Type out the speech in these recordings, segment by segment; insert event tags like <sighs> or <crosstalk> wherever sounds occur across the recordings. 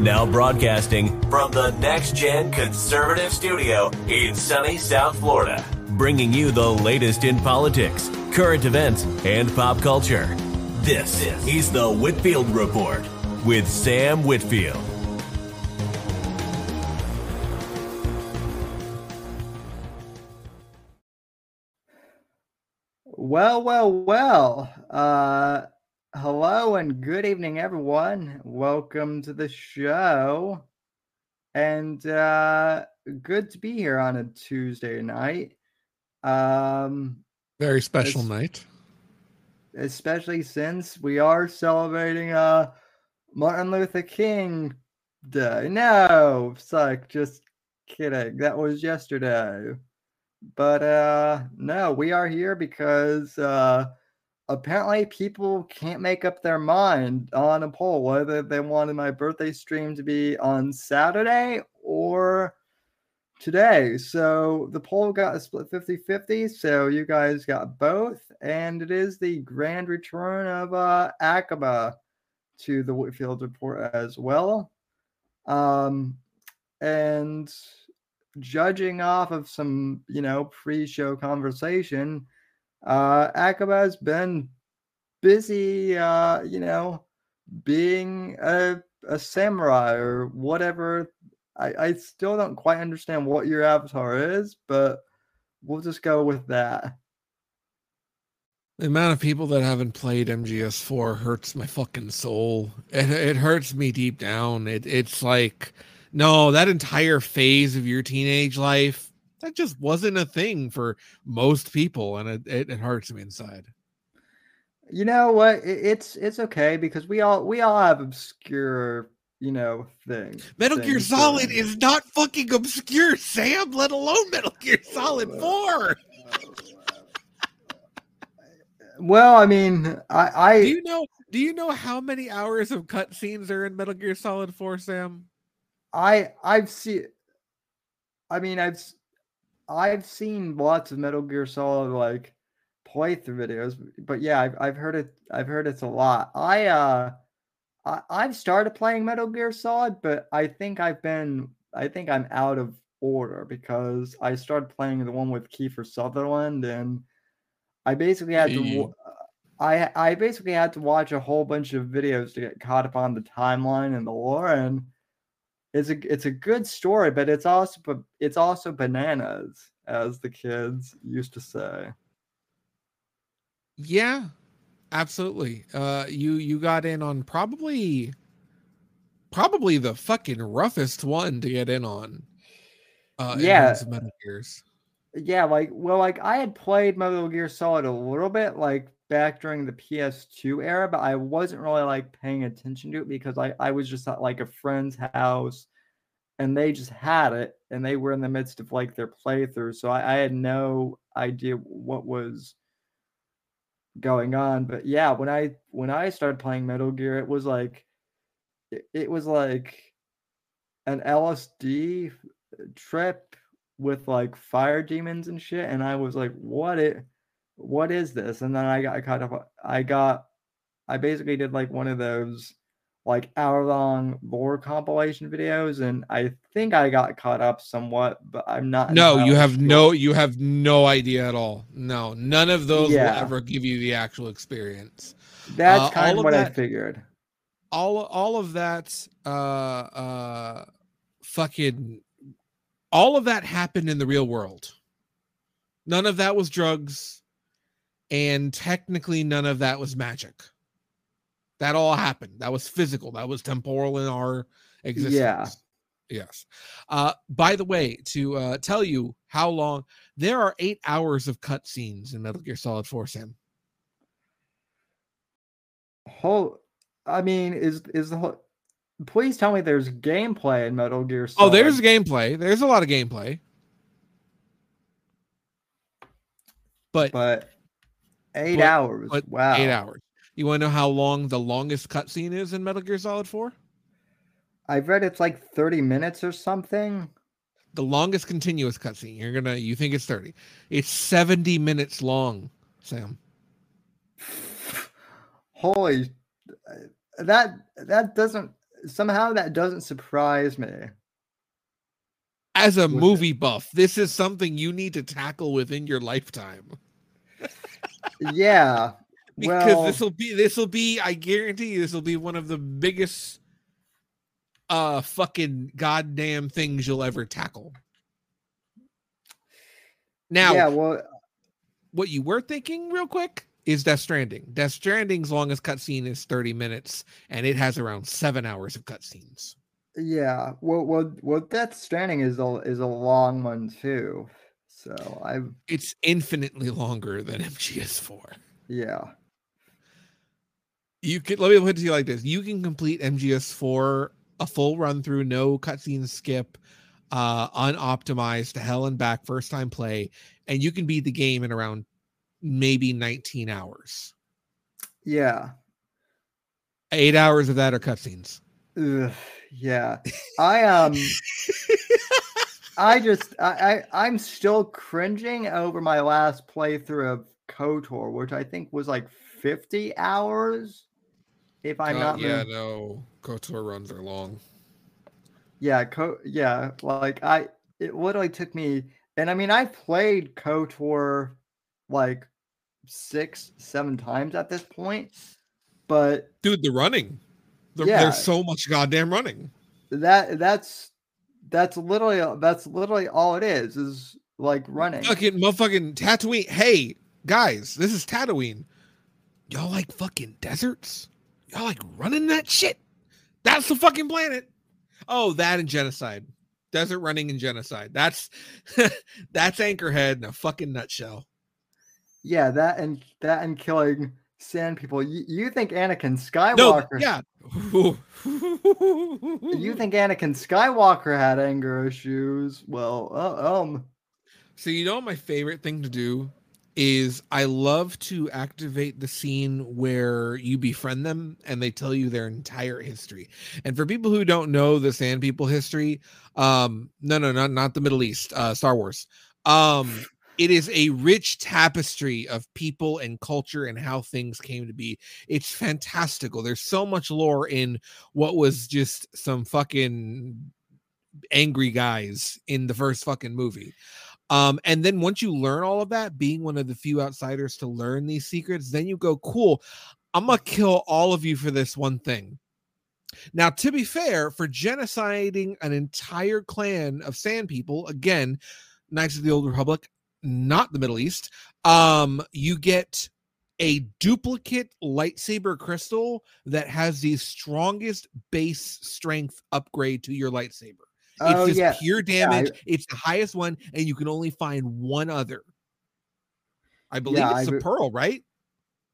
Now broadcasting from the Next Gen Conservative Studio in sunny South Florida, bringing you the latest in politics, current events, and pop culture. This is the Whitfield Report with Sam Whitfield. Well, well, well. Uh, hello and good evening, everyone. Welcome to the show. And uh, good to be here on a Tuesday night. Um, Very special night. especially since we are celebrating uh Martin Luther King Day. No, suck, just kidding. That was yesterday. But uh no, we are here because uh apparently people can't make up their mind on a poll whether they wanted my birthday stream to be on Saturday or today. So the poll got a split 50 50. So you guys got both. And it is the grand return of uh, Akaba to the Whitfield Report as well. Um, and judging off of some, you know, pre show conversation, uh, Akaba has been busy, uh, you know, being a, a samurai or whatever I, I still don't quite understand what your avatar is, but we'll just go with that. The amount of people that haven't played MGS4 hurts my fucking soul. It, it hurts me deep down. It, it's like, no, that entire phase of your teenage life, that just wasn't a thing for most people. And it, it, it hurts me inside. You know what? It, it's it's okay because we all we all have obscure, you know, things. Metal Gear things Solid is not fucking obscure, Sam, let alone Metal Gear oh, Solid 4. <laughs> Well, I mean, I I Do you know do you know how many hours of cutscenes are in Metal Gear Solid 4, Sam? I I've seen. I mean, I've I've seen lots of Metal Gear Solid like playthrough videos, but yeah, I've I've heard it. I've heard it's a lot. I uh, I I've started playing Metal Gear Solid, but I think I've been. I think I'm out of order because I started playing the one with Kiefer Sutherland, and I basically had to. Yeah. I I basically had to watch a whole bunch of videos to get caught up on the timeline and the lore, and it's a it's a good story, but it's also it's also bananas, as the kids used to say. Yeah, absolutely. Uh, you you got in on probably probably the fucking roughest one to get in on. Uh, Yeah. of Metal Gears. Yeah, like well, like I had played Metal Gear Solid a little bit, like back during the PS2 era, but I wasn't really like paying attention to it because I I was just at like a friend's house, and they just had it, and they were in the midst of like their playthrough, so I, I had no idea what was going on. But yeah, when I when I started playing Metal Gear, it was like it, it was like an LSD trip with like fire demons and shit and i was like what it what is this and then i got caught up i got i basically did like one of those like hour long lore compilation videos and i think i got caught up somewhat but i'm not No, you have sure. no you have no idea at all. No, none of those Yeah. will ever give you the actual experience. that's uh, kind of what i figured all all of that uh uh fucking all of that happened in the real world none of that was drugs and technically none of that was magic. That all happened. That was physical. That was temporal in our existence. Yeah yes. Uh by the way to uh tell you how long there are eight hours of cutscenes in metal gear solid 4 sam. Whole i mean is is the whole please tell me there's gameplay in metal gear Solid. oh there's gameplay. There's a lot of gameplay. But but eight but- hours but wow eight hours. You want to know how long the longest cutscene is in Metal Gear Solid 4? I've read it's like 30 minutes or something. The longest continuous cutscene. You're gonna you think it's 30. It's 70 minutes long, Sam. <sighs> Holy uh, that that doesn't somehow that doesn't surprise me. As a movie buff, this is something you need to tackle within your lifetime. Yeah. <laughs> Because well, this will be this will be, I guarantee you, this will be one of the biggest uh fucking goddamn things you'll ever tackle. Now, yeah, well, what you were thinking real quick is Death Stranding. Death Stranding's longest cutscene is 30 minutes, and it has around seven hours of cutscenes. yeah, well, well, well, Death Stranding is a is a long one too. So I, It's infinitely longer than <laughs> MGS4. yeah, You can let me put it to you like this: you can complete MGS4 a full run through, no cutscene skip, uh, unoptimized to hell and back, first time play, and you can beat the game in around maybe 19 hours. yeah, Eight hours of that are cutscenes. Ugh, yeah. I um, <laughs> I just I, I I'm still cringing over my last playthrough of KOTOR, which I think was like 50 hours. If I'm Uh, not yeah, no, KOTOR runs are long. yeah, co- yeah, like I it literally took me and I mean I played KOTOR like six, seven times at this point, but Dude, the running. The, Yeah. There's so much goddamn running. that that's that's literally that's literally all it is is like running. Fucking motherfucking Tatooine. Hey, guys, this is Tatooine. Y'all like fucking deserts? Y'all like running that shit? That's the fucking planet. Oh, that and genocide. Desert running and genocide. That's <laughs> that's Anchorhead in a fucking nutshell. Yeah, that and that and killing sand people. You, you think Anakin Skywalker? No, yeah. <laughs> You think Anakin Skywalker had anger issues? Well, uh, um, So you know what my favorite thing to do is I love to activate the scene where you befriend them and they tell you their entire history. And for people who don't know the Sand People history, um, no, no, not not the Middle East, uh, Star Wars. Um, it is a rich tapestry of people and culture and how things came to be. It's fantastical. There's so much lore in what was just some fucking angry guys in the first fucking movie. Um, and then once you learn all of that, being one of the few outsiders to learn these secrets, then you go, cool, I'm gonna kill all of you for this one thing. Now, to be fair, for genociding an entire clan of sand people, again, Knights of the Old Republic, not the Middle East, um, you get a duplicate lightsaber crystal that has the strongest base strength upgrade to your lightsaber. It's oh just yeah, pure Yeah, I- damage. it's the highest one, and you can only find one other. I believe Yeah, it's I the pearl, right?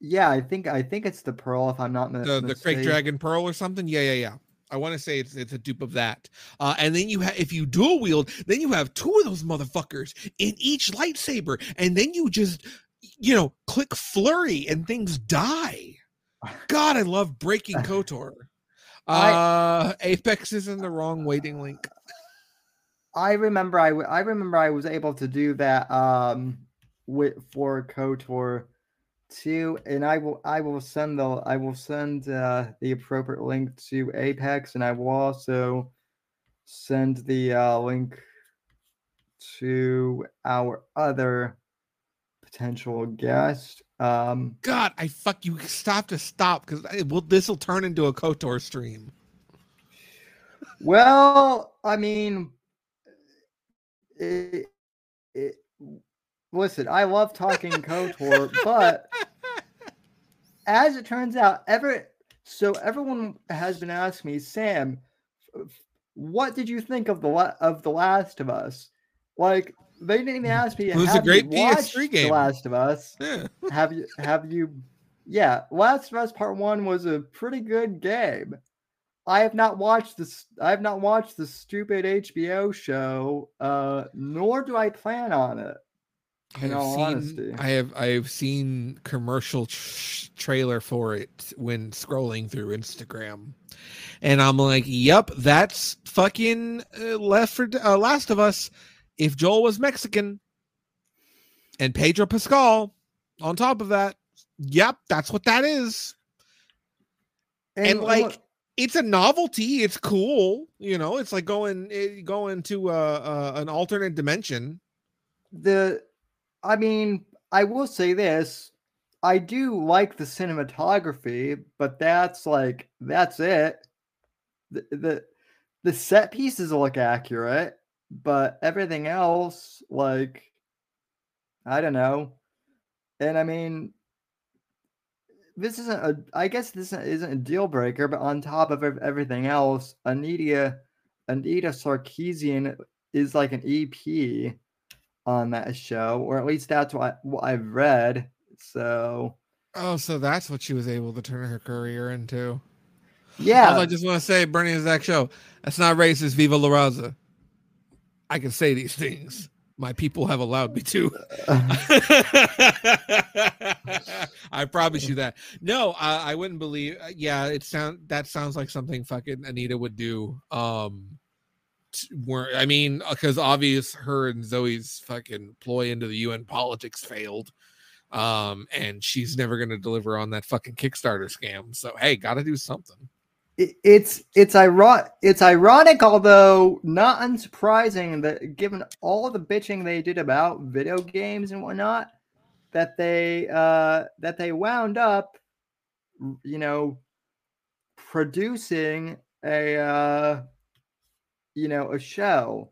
yeah. I think I think it's the pearl. If I'm not The the mistaken. Dragon Pearl or something. Yeah, yeah, yeah. I want to say it's it's a dupe of that. Uh, and then you have if you dual wield, then you have two of those motherfuckers in each lightsaber, and then you just you know click flurry and things die. God, I love breaking <laughs> Kotor. I- Uh, Apex is in the wrong waiting link. I remember I, w- I remember I was able to do that um with for KOTOR too, and I will I will send the I will send uh, the appropriate link to Apex, and I will also send the uh, link to our other potential guest. Um, God, I fuck you. Stop to stop because will this will turn into a Kotor stream. well, I mean, it, it, listen, I love talking KOTOR, but as it turns out, ever so everyone has been asking me, Sam, what did you think of the of the Last of Us? Like they didn't even ask me. It was a great PS3 game." The Last of Us. Yeah. Have you? Have you? Yeah, Last of Us Part One was a pretty good game. I have not watched this. I have not watched the stupid HBO show. Uh, nor do I plan on it. I In have all seen, honesty. I have I have seen commercial tr- trailer for it when scrolling through Instagram, and I'm like, "Yep, that's fucking uh, Left for uh, Last of Us." If Joel was Mexican, and Pedro Pascal on top of that, yep, that's what that is. And, look- like, it's a novelty. It's cool. You know, it's like going eh, going to uh, uh, an alternate dimension. The, I mean, I will say this: I do like the cinematography, but that's like that's it. The the, the set pieces look accurate, but everything else, like, I don't know. And I mean, this isn't a i guess this isn't a deal breaker but on top of everything else anita anita sarkeesian is like an ep on that show or at least that's what, what i've read so oh so that's what she was able to turn her career into yeah All i just want to say bernie and zach show that's not racist viva la raza i can say these things my people have allowed me to. <laughs> I promise you that. No, I, I wouldn't believe. Yeah, it sound that sounds like something fucking Anita would do. Um, where I mean, because uh, obvious her and Zoe's fucking ploy into the UN politics failed. Um, and she's never gonna deliver on that fucking Kickstarter scam. So hey, gotta do something it's it's ironic it's ironic although not unsurprising that given all the bitching they did about video games and whatnot that they uh that they wound up you know producing a uh you know a show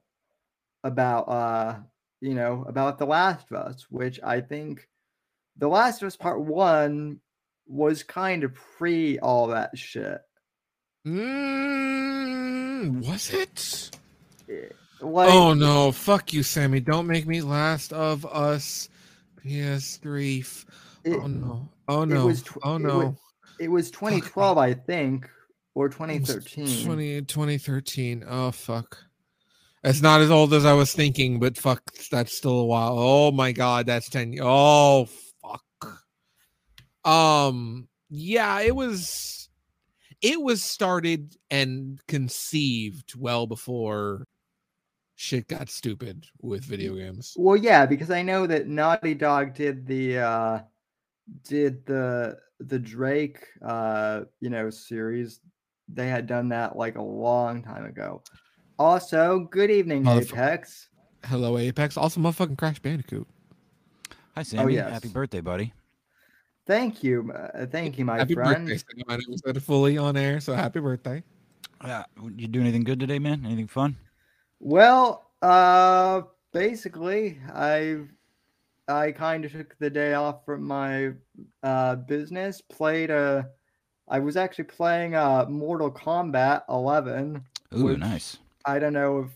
about uh you know about the last of us which i think the last of us part one was kind of pre all that shit Mm, was it? Eh, like, oh no! Fuck you, Sammy! Don't make me Last of Us PS3. It, oh no! Oh no! Was, oh no! It was, it was 2012, I think, or 2013. 20, 2013. Oh fuck! It's not as old as I was thinking, but fuck, that's still a while. Oh my god, that's 10. Oh fuck. Um, yeah, it was it was started and conceived well before shit got stupid with video games. Well, yeah, because I know that Naughty Dog did the uh did the the Drake uh you know series. They had done that like a long time ago. Also, good evening, Apex. Hello, Apex. Also, motherfucking Crash Bandicoot. Hi, oh, Sammy. Oh, yes. Happy birthday, buddy. Thank you, uh, thank you, my happy friend. Birthday. My name is fully on air, so happy birthday. Yeah, you do anything good today, man? Anything fun? Well, uh, basically, I I kind of took the day off from my uh business. Played a, I was actually playing uh Mortal Kombat 11. Ooh, nice. I don't know if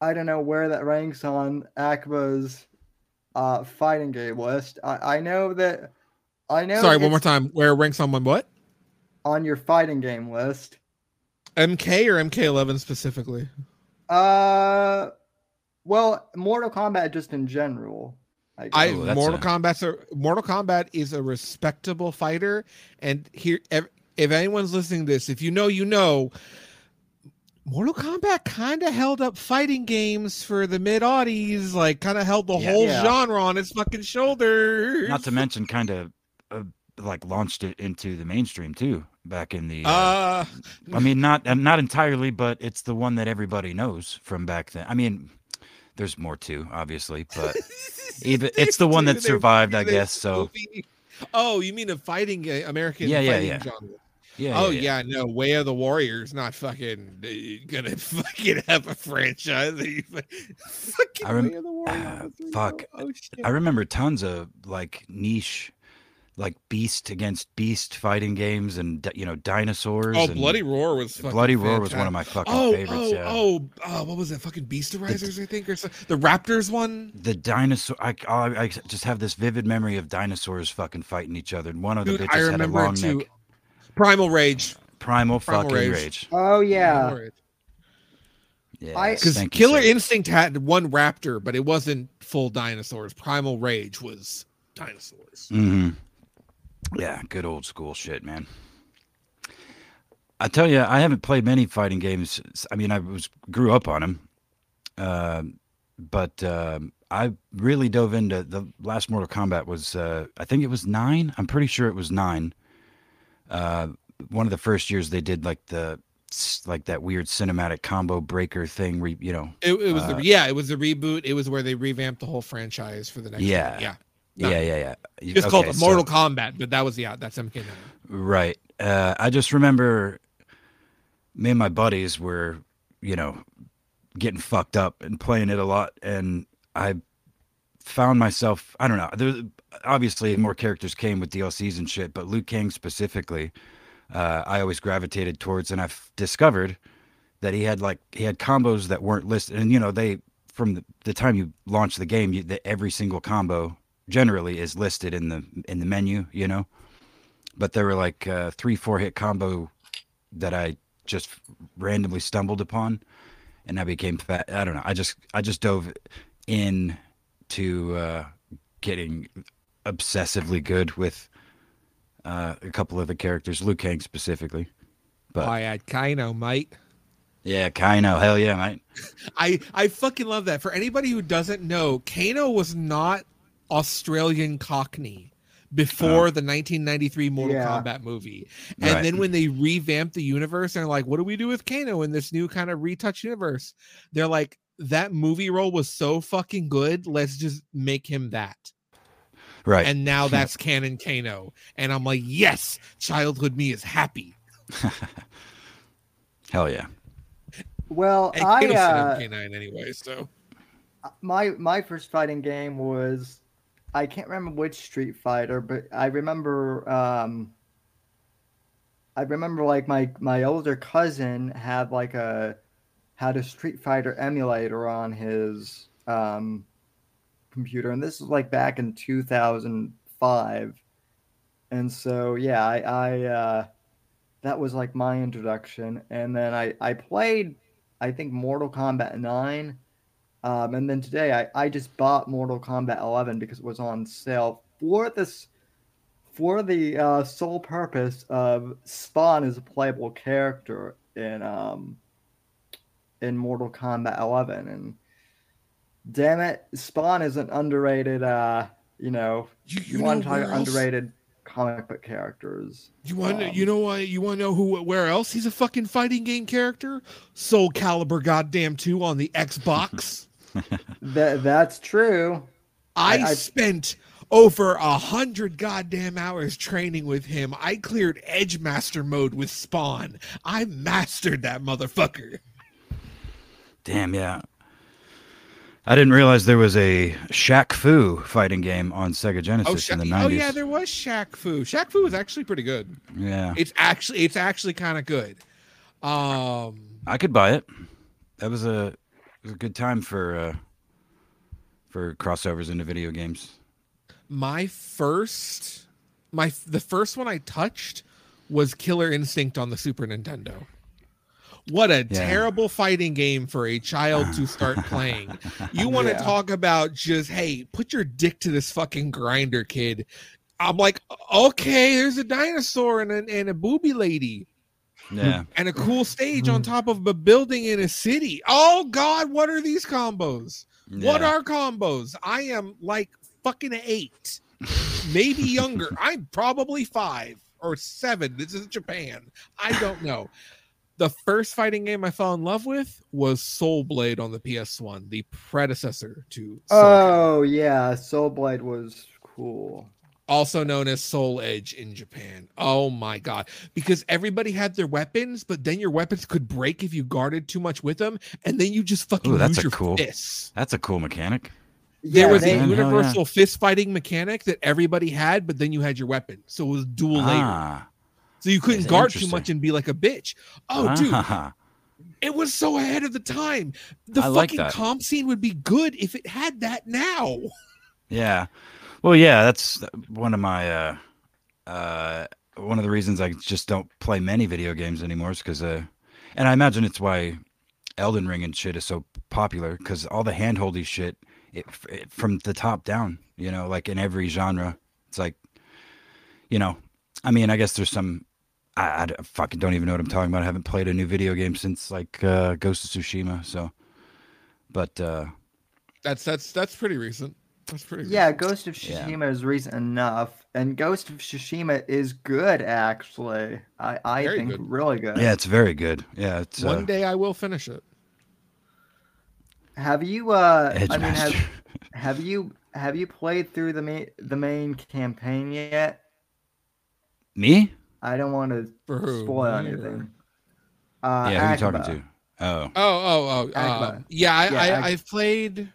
I don't know where that ranks on Akaba's uh fighting game list. I I know that I know. Sorry, one more time. Where ranks on what? On your fighting game list. MK or MK11 specifically? Uh, well, Mortal Kombat just in general. I, I oh, Mortal a... Kombat's a Mortal Kombat is a respectable fighter, and here, if, if anyone's listening to this, if you know, you know. Mortal Kombat kind of held up fighting games for the mid aughties, like kind of held the yeah, whole yeah. genre on its fucking shoulders. Not to mention, kind of uh, like launched it into the mainstream too back in the uh, uh, i mean not not entirely but it's the one that everybody knows from back then i mean there's more too obviously <laughs> but even it's the one that survived i guess so oh you mean a fighting uh, american yeah yeah yeah genre. Yeah, oh yeah, yeah, no, Way of the Warriors not fucking uh, gonna <laughs> fucking have a franchise. <laughs> fucking rem- Way of the Warriors. Uh, fuck. Oh, I remember tons of like niche like beast against beast fighting games and you know dinosaurs. Oh, and Bloody Roar was Bloody fantastic. Roar was one of my fucking oh, favorites. Oh, yeah. oh, oh, what was that? Fucking Beasterizers, the, I think, or something. The Raptors one. The dinosaur. I, I, I just have this vivid memory of dinosaurs fucking fighting each other, and one of the Dude, bitches had a long neck. Primal Rage. Primal, Primal fucking rage. rage. Oh yeah. Yeah, because Killer you, Instinct had one raptor, but it wasn't full dinosaurs. Primal Rage was dinosaurs. Mm-hmm. Yeah, good old school shit, man. I tell you, I haven't played many fighting games. I mean, I was grew up on them, uh, but uh, I really dove into the last Mortal Kombat. Was uh, I think it was nine? I'm pretty sure it was nine. Uh, one of the first years they did like the like that weird cinematic combo breaker thing. Re, you know, it, it was uh, the yeah, it was the reboot. It was where they revamped the whole franchise for the next. Yeah, one. yeah, no. yeah, yeah, yeah. Just okay, called so, Mortal Kombat, but that was yeah, that's MK9. Right. Uh, I just remember me and my buddies were, you know, getting fucked up and playing it a lot, and I found myself. I don't know. There, obviously, more characters came with DLCs and shit, but Liu Kang specifically uh, I always gravitated towards, and I've discovered that he had like he had combos that weren't listed, and you know they from the, the time you launch the game, you, the, every single combo generally is listed in the in the menu, you know. But there were like uh, three four hit combo that I just randomly stumbled upon, and I became fat. I don't know. I just I just dove in to uh, getting obsessively good with uh, a couple of the characters, Liu Kang specifically. But I had Kano, mate. Yeah, Kano. Hell yeah, mate. <laughs> I I fucking love that. For anybody who doesn't know, Kano was not Australian Cockney before oh. the 1993 Mortal yeah. Kombat movie. And right. then when they revamped the universe and they're like, what do we do with Kano in this new kind of retouch universe? They're like, that movie role was so fucking good. Let's just make him that. Right. And now <laughs> that's canon Kano. And I'm like, yes, childhood me is happy. <laughs> Hell yeah. Well, and I uh, K9 anyway, so my my first fighting game was I can't remember which Street Fighter, but I remember um I remember like my my older cousin had like a had a Street Fighter emulator on his um computer, and this was like back in 2005. And so, yeah, I, I uh, that was like my introduction, and then I I played, I think Mortal Kombat 9, um, and then today I I just bought Mortal Kombat 11 because it was on sale for this for the uh, sole purpose of Spawn as a playable character in um in Mortal Kombat 11 and damn it, Spawn is an underrated. Uh, you know, you, you, you want to talk underrated comic book characters. You want um, you know why you want to know who where else he's a fucking fighting game character? Soul Calibur goddamn 2 on the Xbox. <laughs> that that's true. I, I spent over a hundred goddamn hours training with him. I cleared Edge Master mode with Spawn. I mastered that motherfucker. Damn, yeah. I didn't realize there was a Shaq Fu fighting game on Sega Genesis oh, in the 90s. Oh yeah, there was Shaq Fu. Shaq Fu was actually pretty good. Yeah. It's actually it's actually kind of good. Um I could buy it. That was a was a good time for uh for crossovers into video games. My first my the first one I touched was Killer Instinct on the Super Nintendo. What a yeah. terrible fighting game for a child to <laughs> start playing. You want to yeah. talk about just, hey, put your dick to this fucking grinder, kid. I'm like, okay, there's a dinosaur and a, and a booby lady. Yeah. And a cool stage on mm. top of a building in a city. Oh God, what are these combos? Yeah. What are combos? I am like fucking eight, maybe younger. <laughs> I'm probably five or seven. This is Japan. I don't know the first fighting game I fell in love with was Soul Blade on the PS1, the predecessor to. Soul oh Blade. yeah, Soul Blade was cool. Also known as Soul Edge in Japan. Oh my god! Because everybody had their weapons, but then your weapons could break if you guarded too much with them, and then you just fucking Ooh, that's lose a your cool, fists. That's a cool mechanic. There yeah, was a universal yeah. fist fighting mechanic that everybody had, but then you had your weapon, so it was dual layer. Ah. So you couldn't guard too much and be like a bitch. Oh, dude. Uh-huh. <laughs> It was so ahead of the time. The I fucking like comp scene would be good if it had that now. Yeah. Well, yeah, that's one of my uh uh one of the reasons I just don't play many video games anymore is because uh and I imagine it's why Elden Ring and shit is so popular because all the handholdy shit it, it, from the top down, you know, like in every genre, it's like, you know, I mean, I guess there's some I, I, fucking don't even know what I'm talking about. I haven't played a new video game since like uh, Ghost of Tsushima. So, but uh, that's that's that's pretty recent. That's pretty. good. Yeah, Ghost of Yeah. Is recent enough, and Ghost of Tsushima is good actually. I I Very think good. really good. Yeah, it's very good. Yeah, it's One uh, day I will finish it. Have you uh Edge I mean have <laughs> have you have you played through the main the main campaign yet? Me? I don't want to Bro, spoil me anything. Uh yeah, who you talking to? Oh, Oh, oh, oh. Akaba. Um, yeah, I, Yeah, I, Ak- I've played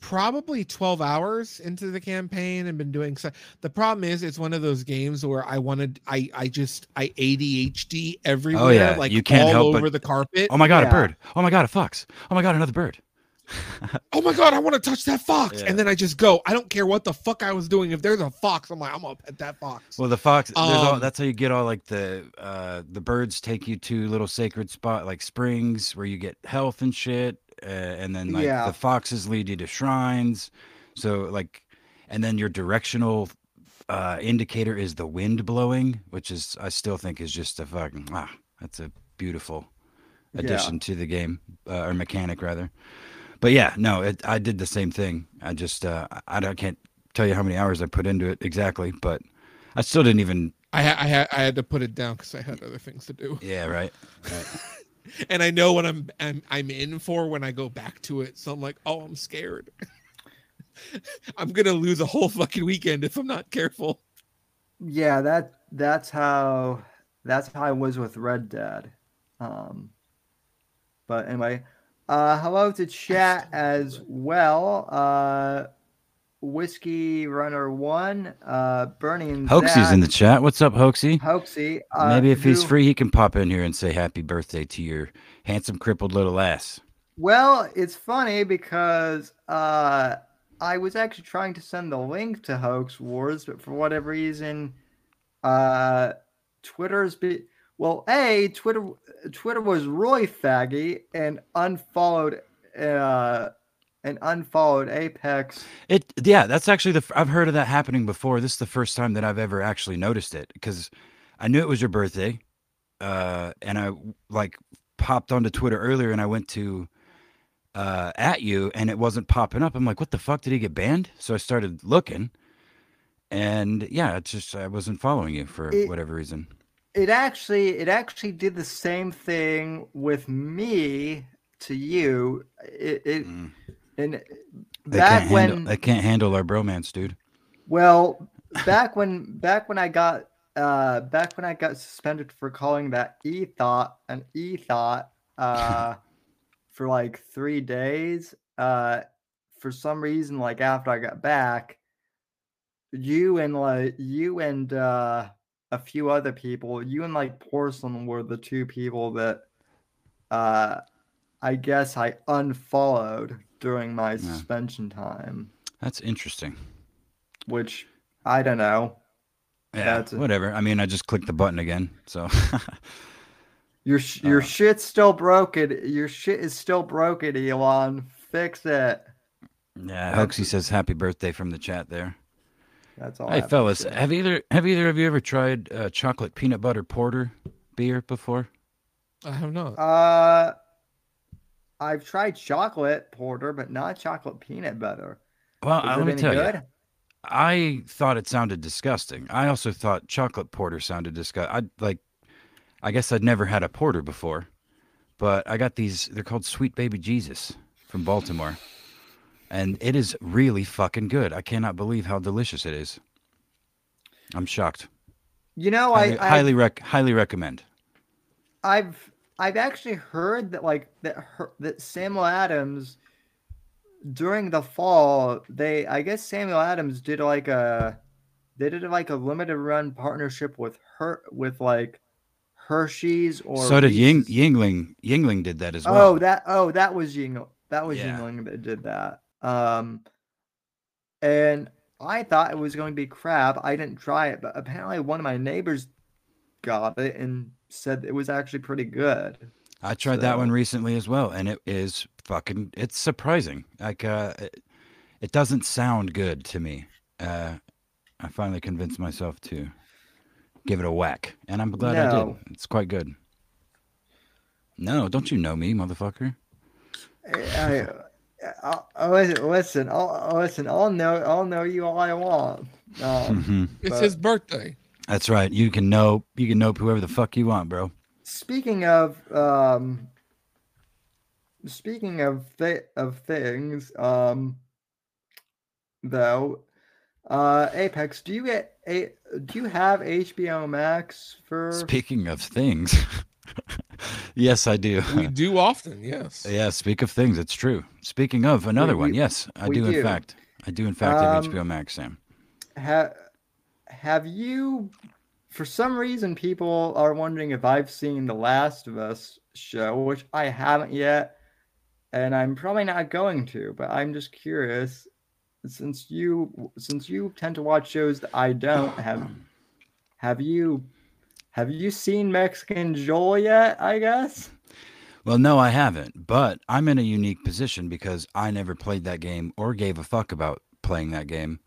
probably 12 hours into the campaign and been doing so. The problem is, it's one of those games where I wanted, I, I just, I ADHD everywhere, Oh, yeah, like you can't all help but- over the carpet. oh my god, Yeah. a bird! Oh my god, a fox! Oh my god, another bird! <laughs> oh my god, I want to touch that fox, Yeah. and then I just go. I don't care what the fuck I was doing. If there's a fox, I'm like, I'm gonna pet that fox. Well, the fox. There's all, Um, that's how you get all like the uh the birds take you to little sacred spot like springs where you get health and shit, uh, and then like Yeah. the foxes lead you to shrines. So like, and then your directional uh indicator is the wind blowing, which is I still think is just a fucking ah, that's a beautiful Yeah. addition to the game uh, or mechanic rather. But yeah, no, it, I did the same thing. I just uh, I, I can't tell you how many hours I put into it exactly, but I still didn't even. I, ha- I, ha- I had to put it down because I had other things to do, Yeah, right. right. <laughs> and I know what I'm, I'm, I'm in for when I go back to it. So I'm like, oh, I'm scared. <laughs> I'm gonna lose a whole fucking weekend if I'm not careful. Yeah, that that's how that's how I was with Red Dead. Um but anyway, uh hello to chat as well. Uh Whiskey Runner One, uh Bernie and Hoaxie's in the chat. What's up, Hoaxie? Hoaxie. Uh, Maybe if he's free, he can pop in here and say happy birthday to your handsome crippled little ass. Well, it's funny because uh, I was actually trying to send the link to Hoax Wars, but for whatever reason, uh, Twitter's be well. A Twitter Twitter was really faggy and unfollowed uh, and unfollowed Apex. It yeah, that's actually the I've heard of that happening before. This is the first time that I've ever actually noticed it because I knew it was your birthday, uh, and I like popped onto Twitter earlier and I went to uh, at you and it wasn't popping up. I'm like, what the fuck? Did he get banned? So I started looking, and yeah, it's just I wasn't following you for It- whatever reason. It actually it actually did the same thing with me to you. It, it Mm. And back can't when handle they can't handle our bromance, dude. Well, back when back when I got uh back when I got suspended for calling that e thought an e thought uh <laughs> for like three days, uh for some reason like after I got back, you and like you and uh a few other people, you and like porcelain were the two people that uh I guess I unfollowed during my Yeah. suspension time, That's interesting. which I don't know. Yeah, That's it. whatever. I mean, I just clicked the button again, so <laughs> Your your Uh, shit's still broken. Your shit is still broken, Elon. Fix it. yeah. That's- Hoaxie says happy birthday from the chat there. That's all. I Hey have fellas, say. have either have either of you ever tried uh, chocolate peanut butter porter beer before? I have not. Uh, I've tried chocolate porter, but not chocolate peanut butter. Well, Is uh, let me tell good? you, I thought it sounded disgusting. I also thought chocolate porter sounded disgusting. I like, I guess I'd never had a porter before, but I got these. They're called Sweet Baby Jesus from Baltimore, and it is really fucking good. I cannot believe how delicious it is. I'm shocked. You know, highly, I, I highly rec- highly recommend. I've I've actually heard that like that her, that Samuel Adams during the fall they I guess Samuel Adams did like a they did like a limited run partnership with her with like Hershey's or so did Ying, Yuengling. Yuengling did that as well. Oh, that oh that was Yuengling. That was Yeah. Yuengling that did that. Um, and I thought it was going to be crap. I didn't try it, but apparently one of my neighbors got it and said it was actually pretty good. I tried that one recently as well, and it is fucking. It's surprising. Like, uh, it, it doesn't sound good to me. Uh, I finally convinced myself to give it a whack, and I'm glad I did. It's quite good. No, don't you know me, motherfucker? I, uh, uh, listen, listen, I'll, listen. I'll know, I'll know you all I want. Um, <laughs> Mhm. It's his birthday. That's right. You can nope. You can nope whoever the fuck you want, bro. Speaking of, um, speaking of th- of things, um, though, uh, Apex, do you get a do you have HBO Max for? Speaking of things, <laughs> yes, I do. We do often, yes. yeah, speak of things. It's true. Speaking of another We- one, we- yes, I do, do. In fact, I do. In fact, have Um, HBO Max, Sam. have have you for some reason people are wondering if I've seen the Last of Us show, which I haven't yet, and I'm probably not going to, but I'm just curious since you since you tend to watch shows that I don't have have you have you seen Mexican Joel yet, I guess? Well, no, I haven't. But I'm in a unique position because I never played that game or gave a fuck about playing that game.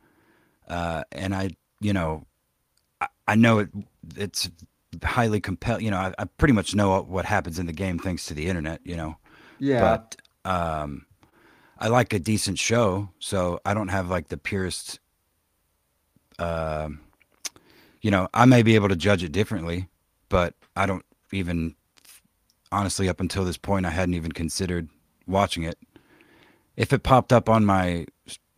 Uh, and I, you know, I, I know it. It's highly compel. You know, I, I pretty much know what happens in the game thanks to the internet. You know, Yeah. but um, I like a decent show, so I don't have like the purest. Um, you know, I may be able to judge it differently, but I don't even honestly up until this point I hadn't even considered watching it. If it popped up on my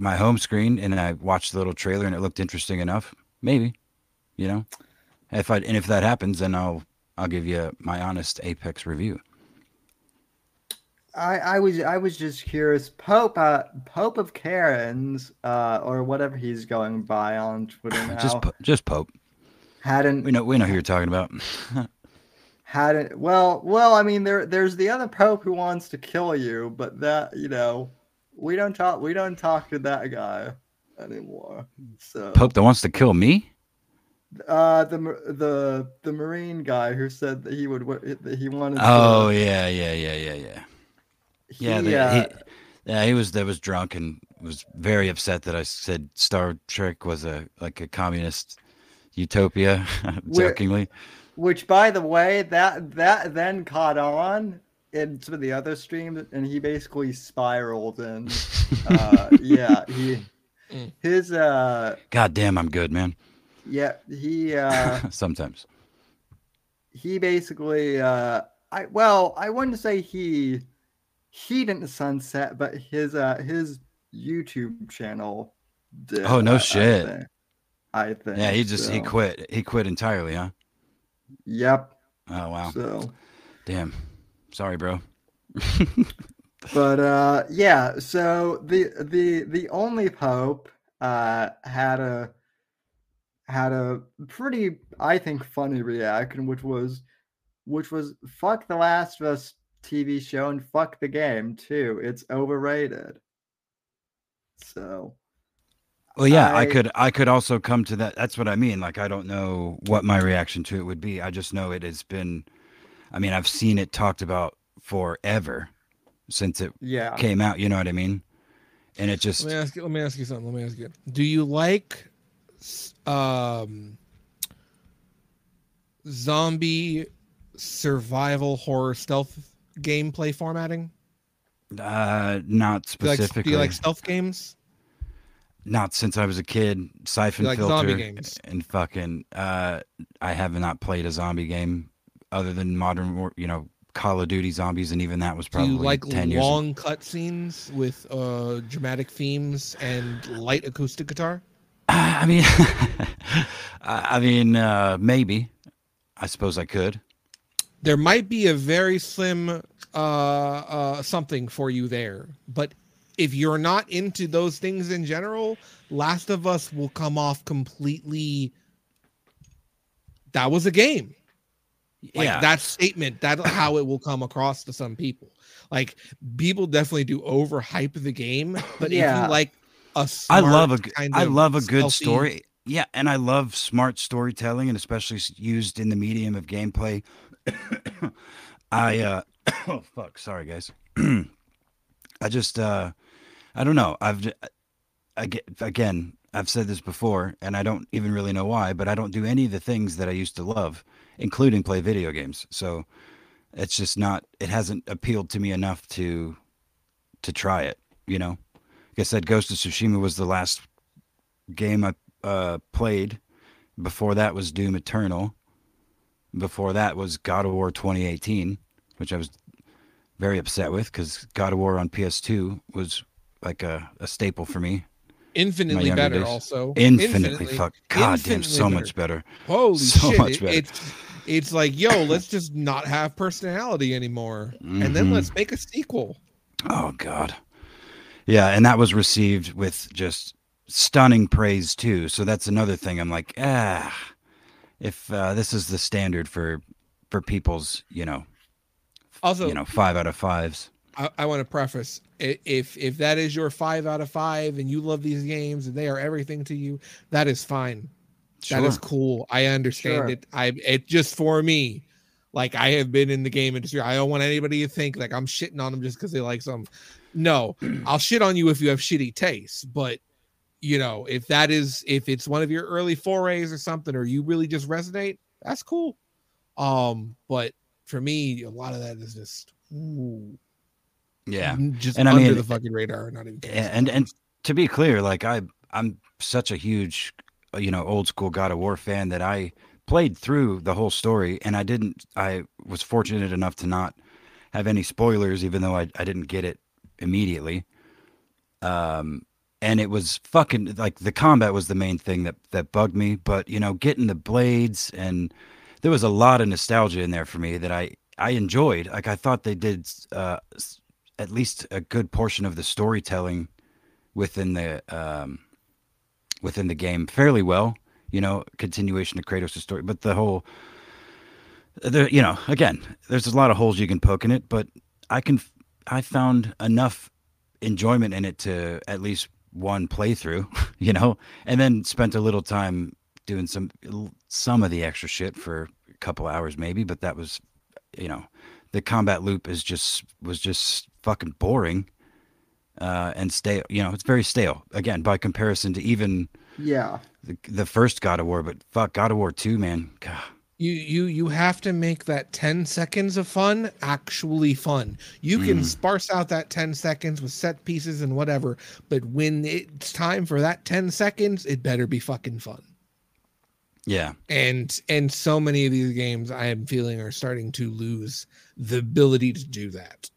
my home screen and I watched the little trailer and it looked interesting enough, maybe, you know. If I and if that happens, then I'll I'll give you my honest Apex review. I, I was I was just curious. Pope uh, Pope of Karens, uh, or whatever he's going by on Twitter <sighs> now, Just po- just Pope. hadn't We know we know who you're talking about. <laughs> hadn't well well I mean there there's the other Pope who wants to kill you, but that you know we don't talk we don't talk to that guy anymore. So Pope that wants to kill me? uh the the the Marine guy who said that he would that he wanted Oh to, yeah, yeah, yeah, yeah, yeah. Yeah, he, the, uh, he, yeah, he was that was drunk and was very upset that I said Star Trek was a like a communist utopia, <laughs> jokingly. Which, by the way, that that then caught on in some of the other streams, and he basically spiraled. And <laughs> uh, yeah, he Mm. his uh God damn, I'm good, man. yeah he uh <laughs> Sometimes. he basically uh I well I wouldn't say he he didn't sunset, but his uh his YouTube channel did. Oh, no I- I shit. think. I think. Yeah, he just he quit. He quit entirely, huh? Yep. Oh wow. So. Damn. Sorry, bro. <laughs> but uh yeah so the the the only pope uh had a had a pretty i think funny reaction which was which was fuck the last of us tv show and fuck the game too it's overrated so Well, yeah, I, I- could I could also come to that. That's what I mean. Like I don't know what my reaction to it would be. I just know it has been. I mean, I've seen it talked about forever since it yeah came out. You know what I mean? And it just Let me ask you. Let me ask you something. Let me ask you. Do you like um, zombie survival horror stealth gameplay formatting? uh not Do you like, specifically. do you like stealth games? not since I was a kid. Syphon like filter zombie games? and fucking. Uh, I have not played a zombie game other than modern, War- you know, Call of Duty zombies, and even that was Do probably you like ten years. long cutscenes with uh, dramatic themes and light acoustic guitar? I mean, <laughs> I I mean, uh, maybe. I suppose I could. there might be a very slim uh, uh, something for you there. But if you're not into those things in general, Last of Us will come off completely. That was a game. Like yeah, that statement, that how it will come across to some people. Like people definitely do overhype the game, but if Yeah. you like a I smart love a g- kind I love a good stealthy- story. Yeah, and I love smart storytelling, and especially used in the medium of gameplay. <coughs> I uh, <coughs> oh fuck, sorry guys. <coughs> I just uh, I don't know. I've j- I get again. I've said this before, and I don't even really know why, but I don't do any of the things that I used to love, including play video games. So it's just not. It hasn't appealed to me enough to to try it. You know, like I said, Ghost of Tsushima was the last game I uh, played. Before that was Doom Eternal. Before that was God of War 2018, which I was very upset with because God of War on PS2 was like a, a staple for me. Infinitely better, days. also. Infinitely, fuck, god damn, infinitely so much better. Holy so shit! much it- better. it's it's like, yo, let's just not have personality anymore, and then Mhm. let's make a sequel. Oh God. Yeah, and that was received with just stunning praise too. So that's another thing. I'm like, ah, if uh, this is the standard for for people's, you know, Also, you know, five out of fives. I, I want to preface if if that is your five out of five, and you love these games and they are everything to you, that is fine. That is cool. I understand Sure. it. I it just for me. Like I have been in the game industry. I don't want anybody to think like I'm shitting on them just because they like some. No, <clears throat> I'll shit on you if you have shitty taste. But you know, if that is if it's one of your early forays or something, or you really just resonate, that's cool. Um, but for me, a lot of that is just ooh, Yeah. just And I under mean- the fucking radar. Not even and and to be clear, like I I'm such a huge you know old school God of War fan that I played through the whole story and I didn't I was fortunate enough to not have any spoilers even though I, I didn't get it immediately. Um and it was fucking like the combat was the main thing that that bugged me, but you know getting the blades and there was a lot of nostalgia in there for me that I I enjoyed. Like I thought they did uh at least a good portion of the storytelling within the um, within the game fairly well. You know, continuation of Kratos' story, but the whole, the you know, again, there's a lot of holes you can poke in it, but I can, I found enough enjoyment in it to at least one playthrough, <laughs> you know, and then spent a little time doing some some of the extra shit for a couple hours maybe, but that was, you know, the combat loop is just was just fucking boring uh, and stale. You know, it's very stale. Again, by comparison to even Yeah. the, the first God of War, but fuck God of War two, man. God. you you you have to make that 10 seconds of fun actually fun you can Mm. sparse out that 10 seconds with set pieces and whatever but when it's time for that 10 seconds it better be fucking fun Yeah, and and so many of these games i am feeling are starting to lose the ability to do that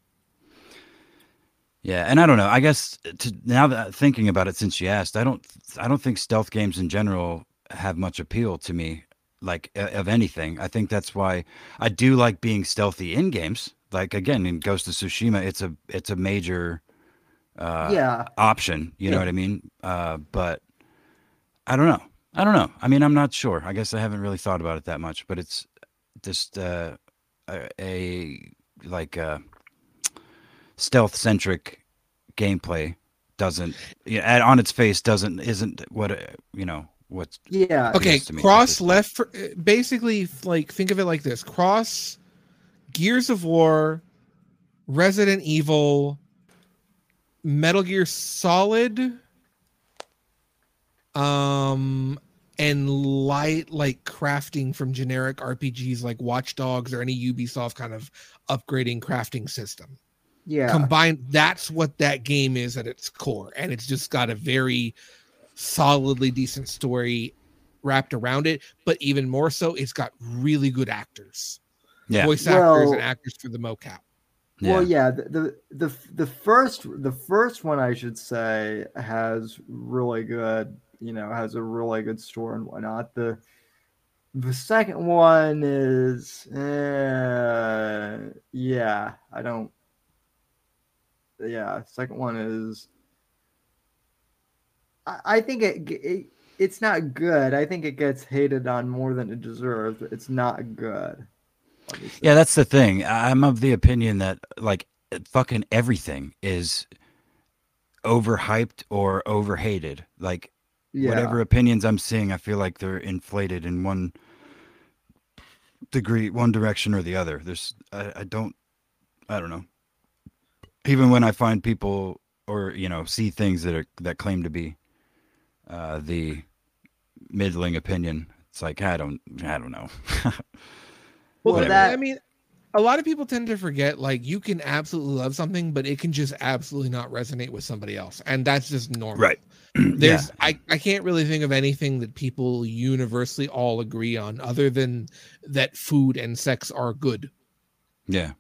yeah, and I don't know. I guess to, now that thinking about it, since you asked, I don't, I don't think stealth games in general have much appeal to me. Like uh, of anything, I think that's why I do like being stealthy in games. Like again, in Ghost of Tsushima, it's a, it's a major, uh, yeah. option. You know what I mean? Uh, but I don't know. I don't know. I mean, I'm not sure. I guess I haven't really thought about it that much. But it's just uh, a, a like uh, stealth centric gameplay doesn't yeah, at on its face doesn't isn't what uh, you know what's Yeah. okay to me cross left for basically like think of it like this. Cross gears of war resident evil metal gear solid um and light like crafting from generic rpgs like watch dogs or any ubisoft kind of upgrading crafting system Yeah. combined that's what that game is at its core and it's just got a very solidly decent story wrapped around it but even more so it's got really good actors yeah voice actors Well- and actors for the mocap Well, yeah yeah, the, the the the first the first one I should say has really good, you know, has a really good story and whatnot. The the second one is, uh, yeah, I don't. Yeah, second one is. I, I think it, it it's not good. I think it gets hated on more than it deserves. It's not good. obviously. yeah that's the thing i'm of the opinion that like fucking everything is overhyped or overhated like yeah. whatever opinions I'm seeing, I feel like they're inflated in one degree, one direction or the other. There's, I, I don't, I don't know. Even when I find people or you know see things that are that claim to be uh, the middling opinion, it's like I don't, I don't know. <laughs> Well, Whatever. that I mean, a lot of people tend to forget like you can absolutely love something, but it can just absolutely not resonate with somebody else, and that's just normal. Right. <clears throat> There's I I can't really think of anything that people universally all agree on other than that food and sex are good. Yeah.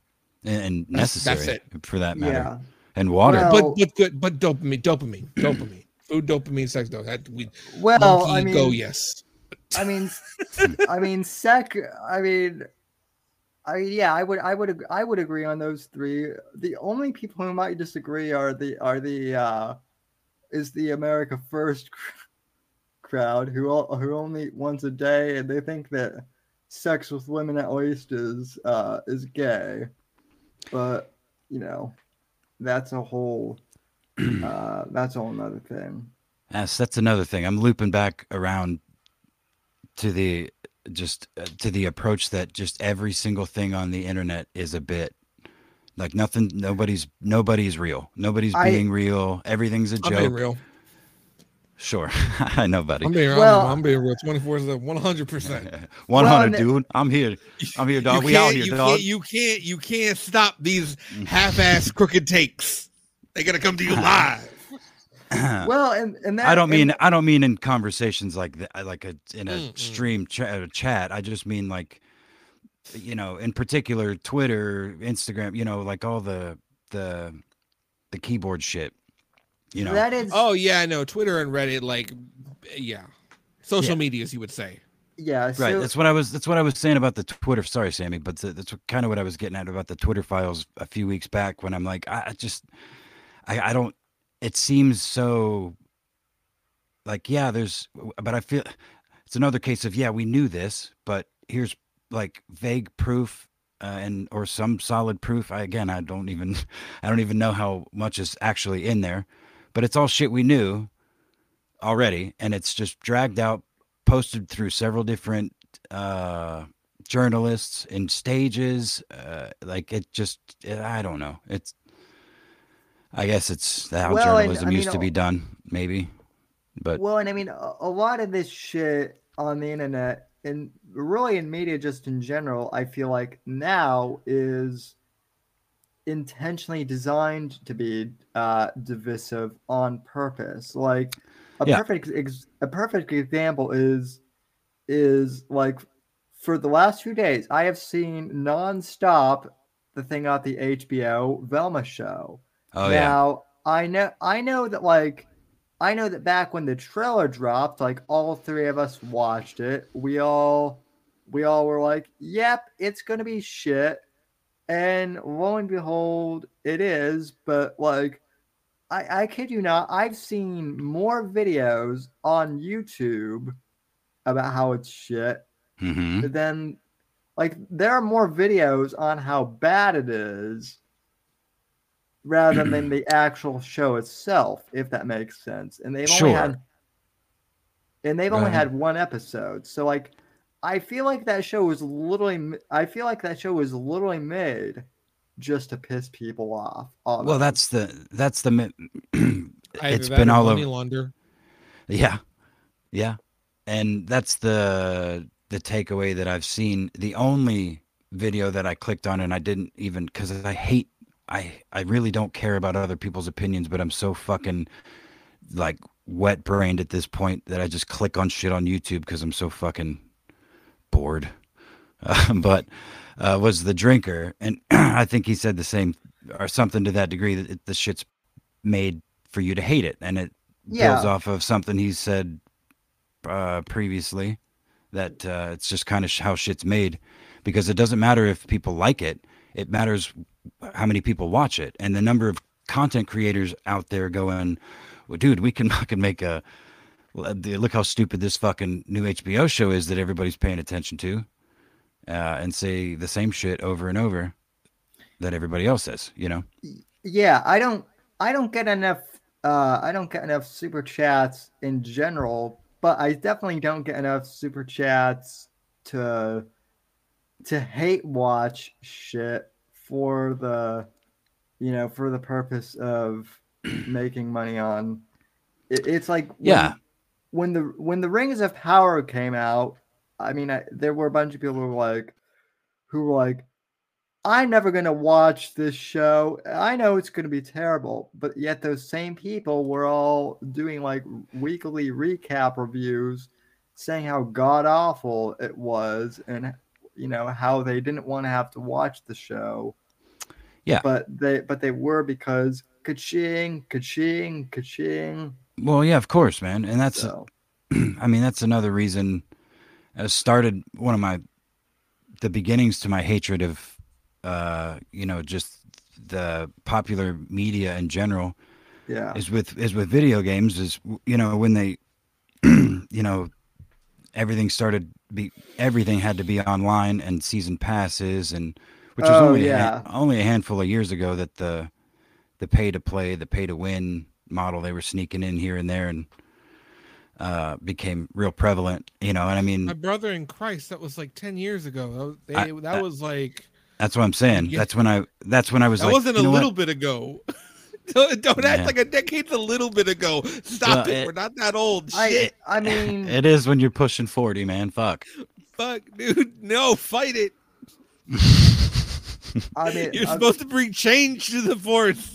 And, and That's- that's necessary it. for that matter. Yeah. And water. Well- but but good but dopamine dopamine dopamine food dopamine sex dopamine that we Well, monkey I mean, go yes I mean, <laughs> I mean, sec. I mean, I mean, yeah, I would, I would, I would agree on those three. The only people who might disagree are the are the uh is the America First crowd who all, who only once a day and they think that sex with women at least is uh is gay, but you know, that's a whole uh that's a whole another thing. Yes, that's another thing. I'm looping back around to the just uh, to the approach that just every single thing on the internet is a bit. Like nothing, nobody's nobody's real. Nobody's I- being real. Everything's a i'm being joke. real Sure, <laughs> I know, buddy. i'm being real Well- I'm, I'm being real 24 100 percent <laughs> One Well, hundred, dude. I'm here. I'm here, dog. We out here, you dog. can't you can't you can't stop these half-ass crooked takes they gotta come to you <laughs> live <clears throat> Well, and and that I don't and- mean I don't mean in conversations like that, like a in a Mm, mm. stream cha- chat. I just mean like, you know, in particular Twitter, Instagram. You know, like all the the the keyboard shit. You know, that is oh yeah i know twitter and reddit like yeah social Yeah. medias you would say yeah. right. so- that's what I was. That's what I was saying about the Twitter. Sorry, Sammy, but th- that's kind of what I was getting at about the Twitter files a few weeks back when I'm like, I, I just, I, I don't. It seems so. Like yeah, there's, but I feel it's another case of yeah, we knew this, but here's like vague proof. Uh, and or some solid proof. I again, I don't even, <laughs> I don't even know how much is actually in there, but it's all shit we knew already, and it's just dragged out, posted through several different uh, journalists in stages. Uh, like it just, I don't know. It's, I guess it's how Well, journalism I used mean, to be done, maybe. But Well, and I mean, a, a lot of this shit on the internet and really in media just in general, I feel like now is intentionally designed to be uh, divisive on purpose. Like a Yeah. perfect ex- a perfect example is is like for the last few days, I have seen nonstop the thing on the HBO Velma show. oh yeah, now I know I know that like I know that back when the trailer dropped, like all three of us watched it. We all we all were like, "Yep, it's gonna be shit." And lo and behold, it is. But like, I I kid you not, I've seen more videos on YouTube about how it's shit hmm than like there are more videos on how bad it is rather than <clears throat> the actual show itself if that makes sense and they've Sure. only had and they've only ahead. had one episode so like i feel like that show was literally m- i feel like that show was literally made just to piss people off well, that's the that's the. mi- <clears throat> Either it's that been all money over. launder Yeah. Yeah. And that's the the takeaway that I've seen. The only video that I clicked on and I didn't even cuz I hate I I really don't care about other people's opinions, but I'm so fucking like wet brained at this point that I just click on shit on YouTube cuz I'm so fucking bored. <laughs> Uh, but uh, was the drinker. And <clears throat> I think he said the same or something to that degree that it, the shit's made for you to hate it. And it builds off of something he said uh, previously that uh, it's just kind of sh- how shit's made. Because it doesn't matter if people like it it matters how many people watch it. And the number of content creators out there going well, dude we can <laughs> fucking make a look how stupid this fucking new hbo show is that everybody's paying attention to uh, and say the same shit over and over that everybody else says you know yeah i don't i don't get enough uh i don't get enough super chats in general but i definitely don't get enough super chats to to hate watch shit for the you know for the purpose of <clears throat> making money on it, it's like when, Yeah. When the when the rings of power came out i mean I, there were a bunch of people who were like who were like I'm never going to watch this show. I know it's going to be terrible, but yet those same people were all doing like weekly recap reviews saying how god awful it was and you know how they didn't want to have to watch the show. Yeah. But they but they were because ka-ching, ka-ching, ka-ching. Well, yeah, of course, man. And that's So <clears throat> I mean, that's another reason uh, started one of my the beginnings to my hatred of uh, you know, just the popular media in general yeah. is with is with video games is you know when they <clears throat> you know everything started be everything had to be online and season passes and which was Oh, only yeah. han- only a handful of years ago that the the pay to play the pay to win model they were sneaking in here and there and uh became real prevalent you know and i mean My brother in Christ, that was like 10 years ago. That was, they, I- that I- was like, that's what i'm saying Yeah. that's when i that's when i was that like wasn't a know what? little bit ago. <laughs> don't don't act Yeah. like a decade's a little bit ago. Stop Well, it. it- We're not that old. I Shit. I mean <laughs> it is when you're pushing 40 man fuck Fuck, dude. No, fight it. I mean <laughs> You're I, supposed to bring change to the force.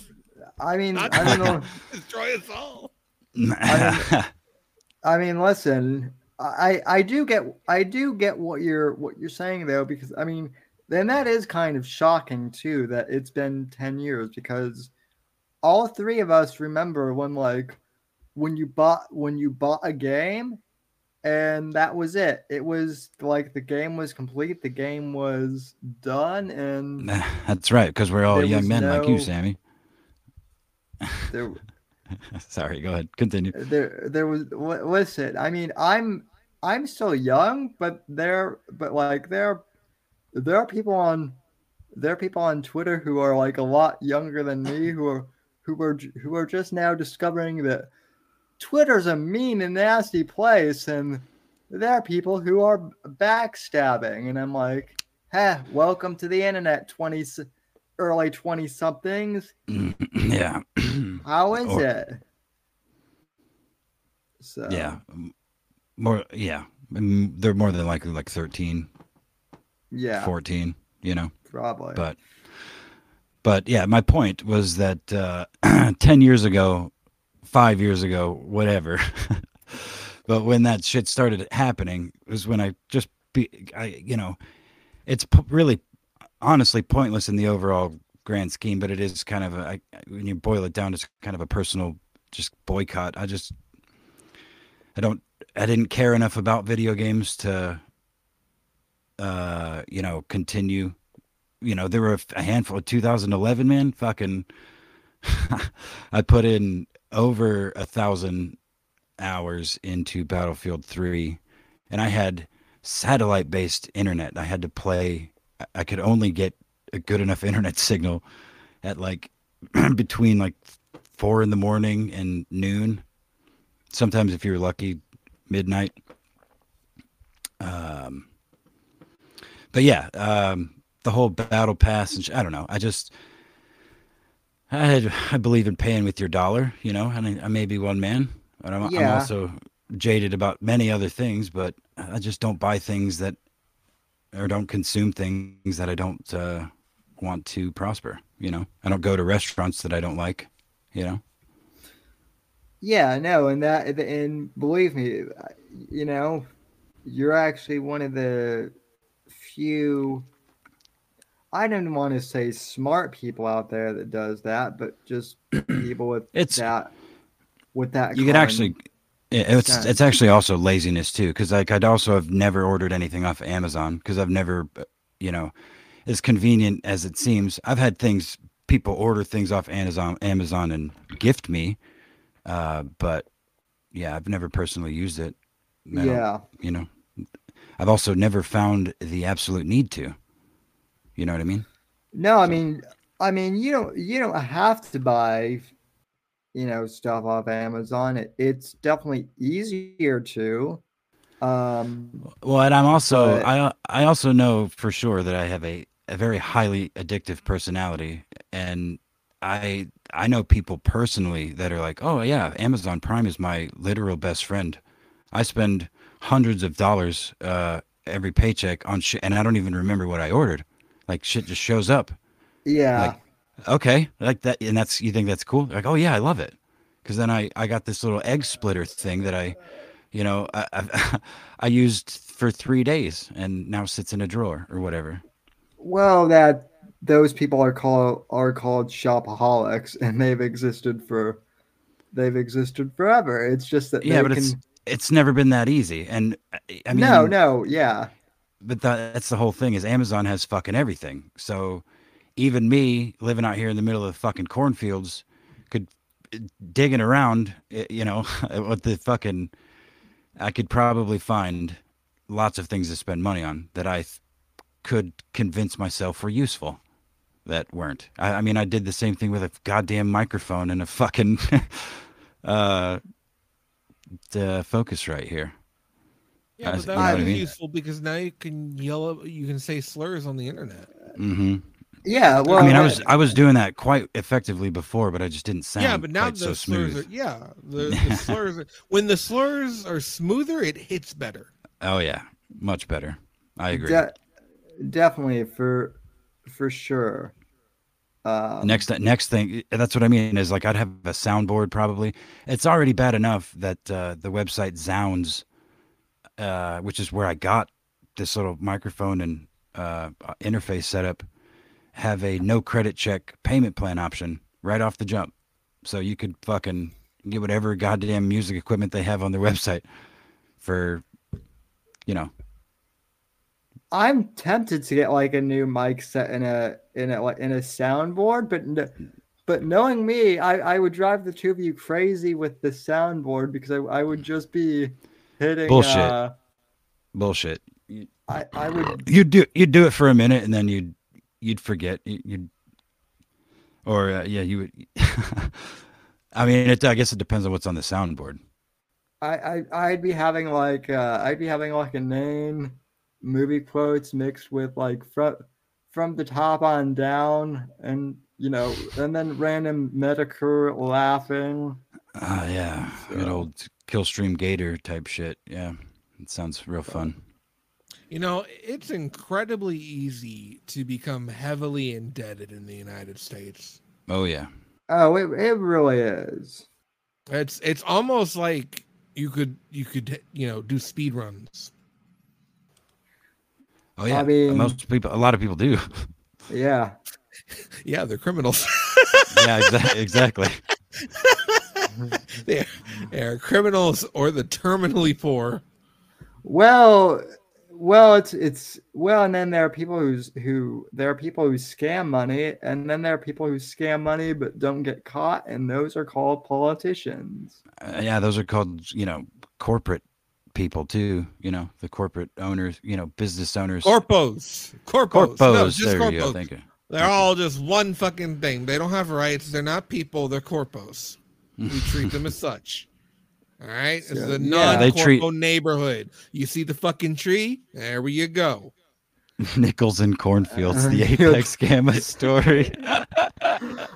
I mean I don't know. <laughs> destroy us all. <laughs> I mean, listen, I I do get I do get what you're what you're saying though because I mean, then that is kind of shocking too that it's been 10 years because all three of us remember when like when you bought when you bought a game and that was it. It was like the game was complete, the game was done and <laughs> that's right because we're all young was men like you sammy there <laughs> sorry go ahead. Continue. There there was li- listen i mean i'm i'm still young but there but like there there are people on there are people on twitter who are like a lot younger than me who are who are who are just now discovering that twitter's a mean and nasty place and there are people who are backstabbing and i'm like hey welcome to the internet 20 s- early 20 somethings. <clears throat> Yeah. <clears throat> How is Or- it? So yeah more yeah they're more than likely like 13 yeah. 14 you know? Probably. but but yeah my point was that uh <clears throat> 10 years ago 5 years ago whatever <laughs> but when that shit started happening was when i just be i you know it's p- really honestly pointless in the overall grand scheme but it is kind of a I, when you boil it down it's kind of a personal just boycott. I just i don't i didn't care enough about video games to uh you know continue. You know there were a, handful of 2011 man fucking <laughs> i put in over a thousand hours into battlefield 3 and i had satellite based internet. I had to play I- could only get a good enough internet <laughs> signal at like <clears throat> between like four in the morning and noon. Sometimes if you're lucky midnight. Um but yeah um the whole battle pass and sh- I don't know. I just I I believe in paying with your dollar, you know, and I, I may be one man, but I'm, I'm also jaded about many other things, but I just don't buy things that or don't consume things that I don't uh, want to prosper, you know. I don't go to restaurants that I don't like, you know. yeah, no, and that and believe me, you know, you're actually one of the few I don't want to say smart people out there that does that, but just <clears throat> people with It's- that with that you could common- actually it's sense. it's actually also laziness too because like i'd also have never ordered anything off amazon because i've never uh, you know as convenient as it seems i've had things people order things off amazon amazon and gift me uh but yeah i've never personally used it I yeah. you know i've also never found the absolute need to you know what i mean No, I mean, I mean, you don't you don't have to buy, you know, stuff off Amazon. It, it's definitely easier to. Um, Well, and I'm also But- I I also know for sure that I have a, a very highly addictive personality, and I I know people personally that are like, oh yeah, Amazon Prime is my literal best friend. I spend hundreds of dollars uh, every paycheck on shit, and I don't even remember what I ordered. Like shit just shows up. Yeah. Like, okay, like that, and that's you think that's cool? Like, oh yeah, I love it. Because then I I got this little egg splitter thing that I, you know, I <laughs> I, I used for three days and now sits in a drawer or whatever. well, that those people are called are called shopaholics, and they've existed for they've existed forever. It's just that Yeah, but can. it's it's never been that easy. And I- I mean, no, no, yeah, but that, that's the whole thing is Amazon has fucking everything. So even me living out here in the middle of the fucking cornfields could digging around, you know, <laughs> what the fucking I could probably find lots of things to spend money on that I th- could convince myself were useful that weren't. I, I mean, I did the same thing with a goddamn microphone and a fucking <laughs> uh the focus right here. Yeah, but that know what I mean? useful because now you can yell, you can say slurs on the internet. hmm yeah. Well, I mean, I was I was doing that quite effectively before, but I just didn't sound yeah, but now quite the so slurs smooth. are yeah, the, <laughs> the slurs are, when the slurs are smoother, it hits better. Oh yeah, much better. I agree. de- definitely for for sure. Um, next next thing, that's what I mean is like I'd have a soundboard probably. It's already bad enough that uh, the website Zounds, uh, which is where I got this little microphone and uh, interface setup, have a no credit check payment plan option right off the jump. So you could fucking get whatever goddamn music equipment they have on their <laughs> website for, you know, I'm tempted to get like a new mic set in a in a like in a soundboard, but but knowing me, I I would drive the two of you crazy with the soundboard because I I would just be hitting Bullshit. Uh, bullshit. I I would you'd do you'd do it for a minute and then you'd you'd forget You- you'd or uh, yeah you would <laughs> i mean it i guess it depends on what's on the soundboard. I, I I'd be having like uh, I'd be having like a name movie quotes mixed with like from from the top on down and you know and then random Medicare laughing. oh yeah. Good So- old killstream gator type shit. Yeah it sounds real fun You know, it's incredibly easy to become heavily indebted in the United States. oh yeah Oh, it it really is. It's it's almost like you could you could you know do speed runs. oh yeah I mean- most people a lot of people do <laughs> Yeah. Yeah, they're criminals. <laughs> yeah exa- <laughs> exactly they're, they're criminals or the terminally poor. Well, well, it's it's well, and then there are people who's who there are people who scam money, and then there are people who scam money but don't get caught, and those are called politicians. Uh, yeah those are called you know corporate people too you know the corporate owners you know business owners Corpos. Corpos. corpos No, just there corpos. you go thank you They're all just one fucking thing. They don't have rights. They're not people. They're corpos. We treat <laughs> them as such. All right. It's So, the yeah. non They corpo treat- neyborhood. You see the fucking tree? There you go. <laughs> nickels and cornfields the Uh, <laughs> apex gamma story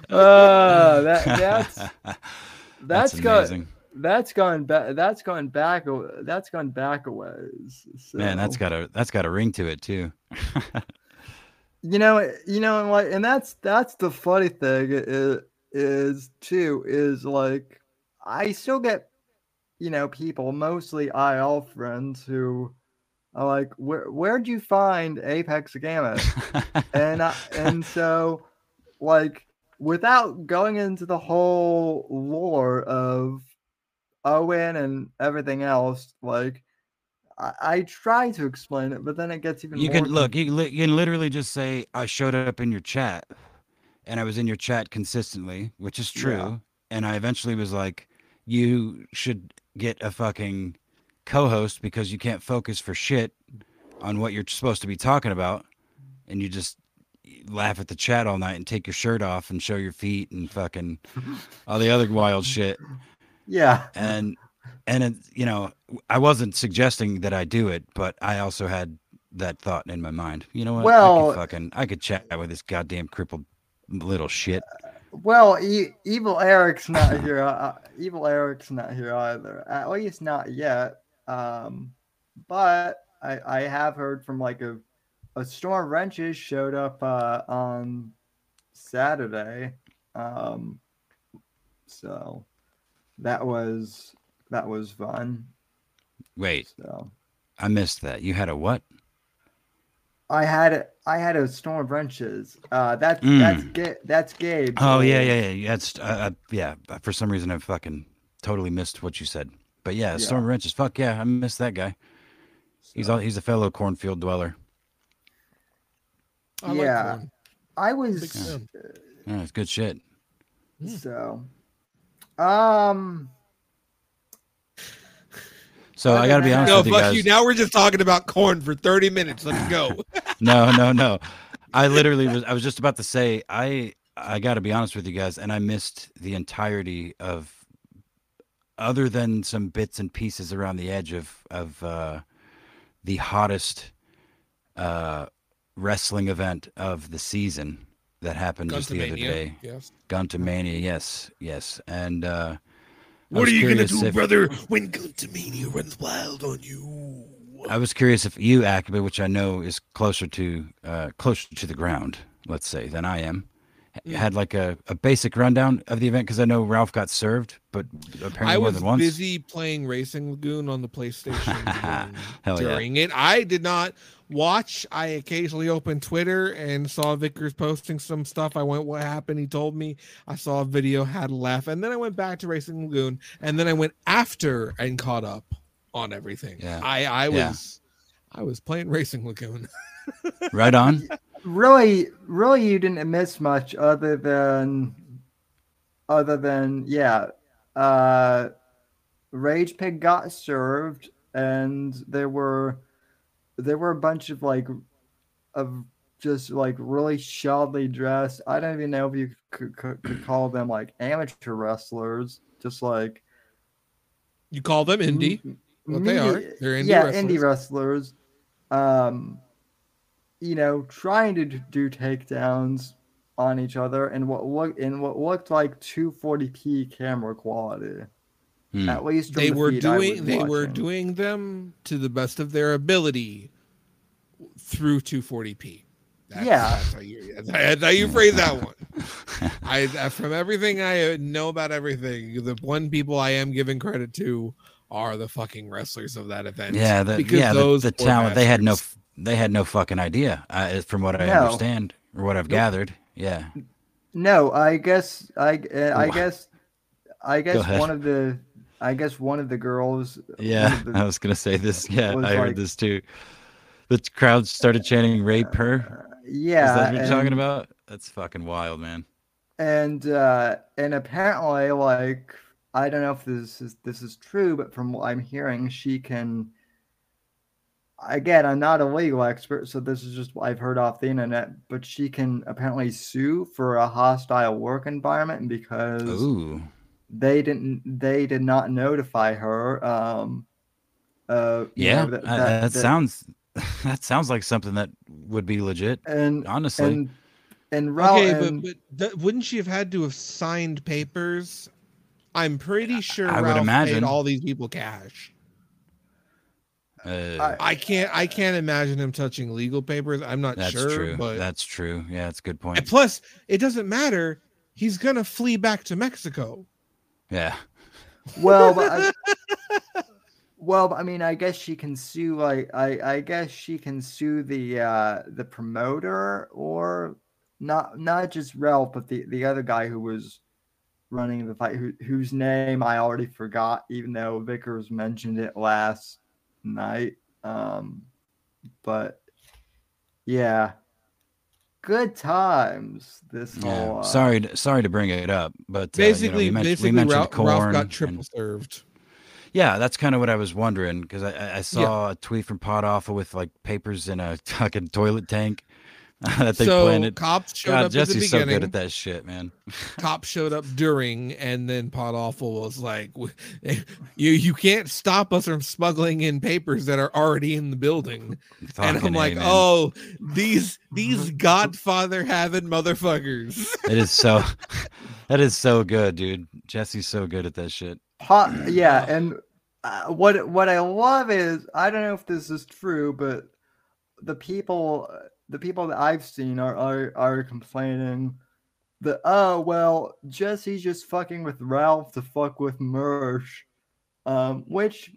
Uh, <laughs> that that's that's gone amazing. that's gone back that's gone back a- that's gone back a ways. Man, that's so. got a that's got a ring to it too. you know you know and like and that's that's the funny thing is, is too is like i still get you know people mostly il friends who are like where where'd you find apex gamma and I, and <laughs> so like without going into the whole lore of owen and everything else like I, I try to explain it, but then it gets even you can look. You, li- you can literally just say, "I showed up in your chat, and I was in your chat consistently," which is true. Yeah. And I eventually was like, "You should get a fucking co-host because you can't focus for shit on what you're supposed to be talking about, and you just laugh at the chat all night and take your shirt off and show your feet and fucking all the other wild shit." yeah. And and it, you know i wasn't suggesting that i do it but i also had that thought in my mind. You know what? I Well- could fucking i could chat with this goddamn crippled little shit Well, e- evil Eric's not here. Uh, evil Eric's not here either. At least not yet. Um, but I I have heard from like a a storm wrenches showed up uh, on Saturday. Um, so that was that was fun. Wait, So I missed that. You had a what? I had I had a storm of wrenches. Uh, that's Mm. that's Ga- that's Gabe. Oh yeah, yeah, yeah. That's uh, uh, yeah. For some reason, I fucking totally missed what you said. But yeah, Yeah. Storm Wrenches. Fuck yeah, I missed that guy. He's all, he's a fellow cornfield dweller. I Yeah. like. I Big was fan. Yeah, it's good shit. So. Um. So I got to be honest No, with you No, fuck guys. you. Now we're just talking about corn for 30 minutes. Let's go. <laughs> no, no, no. I literally was. I was just about to say. I I got to be honest with you guys, and I missed the entirety of, other than some bits and pieces around the edge of of uh, the hottest uh, wrestling event of the season that happened just the other day. Yes. Guntamania, yes, yes, and uh, What are you gonna do, if- brother, when Guntamania runs wild on you? I was curious if you, Akaba, which I know is closer to uh, closer to the ground, let's say, than I am, h- Mm. had like a, a basic rundown of the event because I know Ralph got served, but apparently I more was than once. I was busy playing Racing Lagoon on the PlayStation <laughs> Hell yeah. during it. I did not watch. I occasionally opened Twitter and saw Vickers posting some stuff. I went, "What happened?" He told me. I saw a video, had a laugh, and then I went back to Racing Lagoon, and then I went after and caught up on everything. Yeah. I I Yeah. was I was playing Racing Lagoon. <laughs> Right on. really really you didn't miss much other than other than yeah uh rage pig got served and there were there were a bunch of like of just like really shoddily dressed i don't even know if you could, could, could call them like amateur wrestlers just like You call them indie. m- What they are. They're indie yeah wrestlers. indie wrestlers um you know trying to do takedowns on each other and what look in what looked like 240p camera quality Hmm. at least from They the were feed I was doing they were doing them to the best of their ability through 240p. That's, Yeah. that's how you that's how you phrase that one. <laughs> I uh, from everything I know about everything, the one people I am giving credit to are the fucking wrestlers of that event. Yeah, the, because yeah, those the poor talent they had no they had no fucking idea, uh, from what I No. understand or what I've gathered. Yeah, no i guess i uh, i guess i guess one of the i guess one of the girls yeah. the- <laughs> I was gonna say this. Yeah, I heard this too. The crowd started chanting "Rape her." uh, Is yeah that what you're talking about? That's fucking wild, man. and uh and apparently like i don't know if this is this is true but from what i'm hearing she can again i'm not a legal expert so this is just what i've heard off the internet but she can apparently sue for a hostile work environment because Ooh. They didn't they did not notify her um uh Yeah, know, that- that- that, that- sounds <laughs> that sounds like something that would be legit. and Honestly, and and Ra- Okay, and- but, but th- wouldn't she have had to have signed papers? I'm pretty sure I would imagine. paid all these people cash. uh, I can't I can't imagine him touching legal papers. I'm not that's sure, true. but That's true. Yeah, that's a good and point. plus it doesn't matter. He's gonna flee back to Mexico. Yeah, Well, but I, <laughs> well, but I mean, I guess she can sue. Like, I, I guess she can sue the uh, the promoter or not, not just Ralph, but the the other guy who was running the fight, who, whose name I already forgot, even though Vickers mentioned it last night. Um, but yeah, good times. This yeah. whole uh, sorry, to, sorry to bring it up, but uh, you know, Basically, we, men- we basically mentioned Ralph, corn. Ralph got and- triple served. Yeah, that's kind of what I was wondering because I, I- I saw a tweet from Pot Awful with like papers in a <laughs> fucking toilet tank <laughs> that they So planted. cops showed God, up at the Jesse's so beginning. good at that shit, man. <laughs> Cops showed up during, and then Pot Awful was like, <laughs> "You you can't stop us from smuggling in papers that are already in the building." and I'm like, man. "Oh, these these Godfather having motherfuckers." it is so, that is so good, dude. Jesse's so good at that shit. Hot, yeah, and uh, what what I love is I don't know if this is true, but the people the people that I've seen are are, are complaining that oh well Jesse's just fucking with Ralph to fuck with Mersh, um, which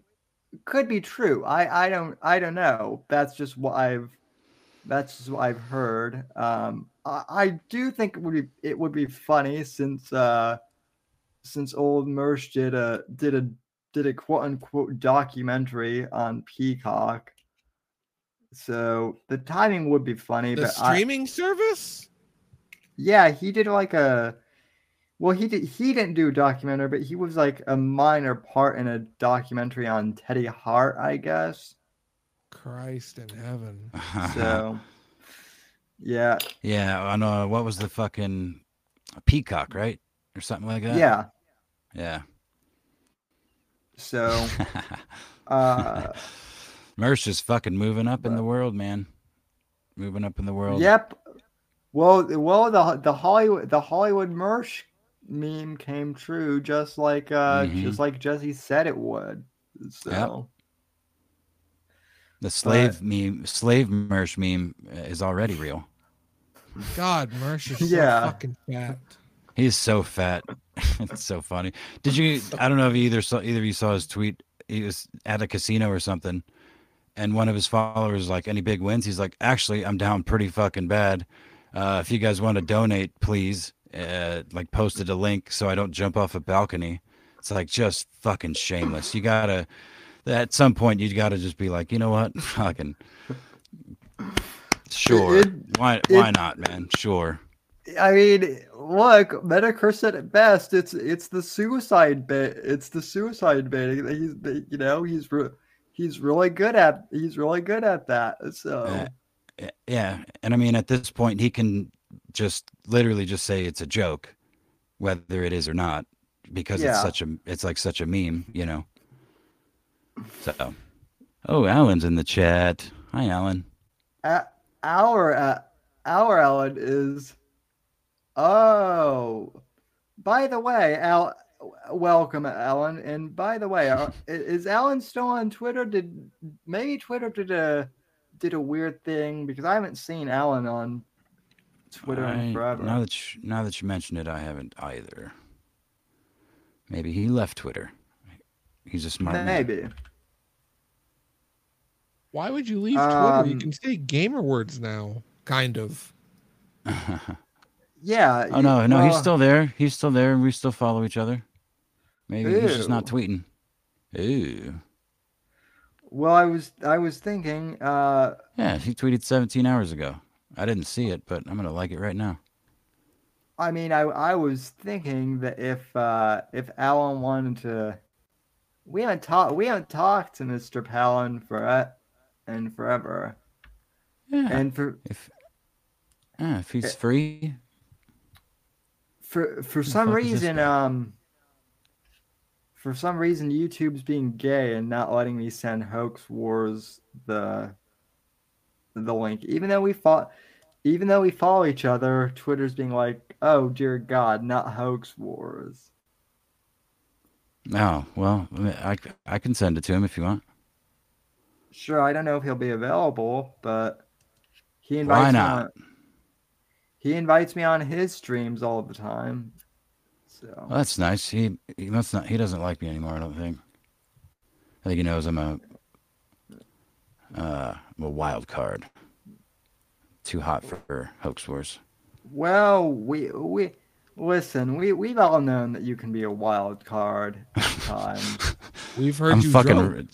could be true. I I don't I don't know. That's just what I've that's just what I've heard. Um, I, I do think it would be it would be funny since uh since old Mersh did a did a did a quote unquote documentary on Peacock. So the timing would be funny, The but streaming I, service? yeah, he did like a well, he did he didn't do a documentary, but he was like a minor part in a documentary on Teddy Hart, I guess. Christ in heaven. <laughs> So yeah, yeah, I know. what was the fucking Peacock, right, or something like that? yeah. yeah. So <laughs> uh Mersh is fucking moving up in the world, man. Moving up in the world. Yep. Well, well, the the Hollywood the Hollywood Mersh meme came true, just like uh, Mhm. just like Jesse said it would. So The slave meme, slave Mersh meme uh, is already real. God, Mersh is so Yeah. fucking fat. He's so fat. <laughs> it's so funny. Did you? I don't know if you either saw either of you saw his tweet. He was at a casino or something, and one of his followers like, "Any big wins?" He's like, "Actually, I'm down pretty fucking bad. Uh, if you guys want to donate, please, uh, like posted a link so I don't jump off a balcony." It's like just fucking shameless. You gotta. At some point, you gotta just be like, you know what, <laughs> fucking. Sure. it- why? Why it- not, man? Sure. I mean, look, Medicare said it best. It's it's the suicide bit. It's the suicide that he's you know he's re- he's really good at. He's really good at that. So Uh, Yeah, and I mean at this point he can just literally just say it's a joke, whether it is or not, because Yeah. it's such a it's like such a meme, you know. So, oh, Alan's in the chat. Hi, Alan. A- our uh, our Alan is. Oh, by the way, Al, welcome, Alan. And by the way, uh, is Alan still on Twitter? Did maybe Twitter did a did a weird thing because I haven't seen Alan on Twitter in forever. now that you, now that you mention it, I haven't either. Maybe he left Twitter. He's a smart man. maybe. Why would you leave Twitter? You Um, can say gamer words now, kind of. <laughs> Yeah. oh no, no, he's still there. He's still there, and we still follow each other. Maybe he's just not tweeting. Ooh. Well, I was I was thinking. Uh, Yeah, he tweeted 17 hours ago. I didn't see it, but I'm gonna like it right now. I mean, I I was thinking that if uh, if Alan wanted to, we haven't talked we haven't talked to Mr. Palin for uh, and forever, Yeah. and for if yeah, if he's Eh, free, for for some fuck is this reason um for some reason YouTube's being gay and not letting me send Hoax Wars the the link, even though we fought. Even though we follow each other, Twitter's being like, "Oh dear God, not hoax wars." oh well, I I can send it to him if you want. Sure, I don't know if he'll be available, but he Why invites me not? on. He invites me on his streams all the time. So Well, that's nice. He he must not. He doesn't like me anymore. I don't think. I think he knows I'm a uh I'm a wild card. Too hot for hoax wars. well, we we listen. We we've all known that you can be a wild card at times. <laughs> We've heard I'm you fucking. joke.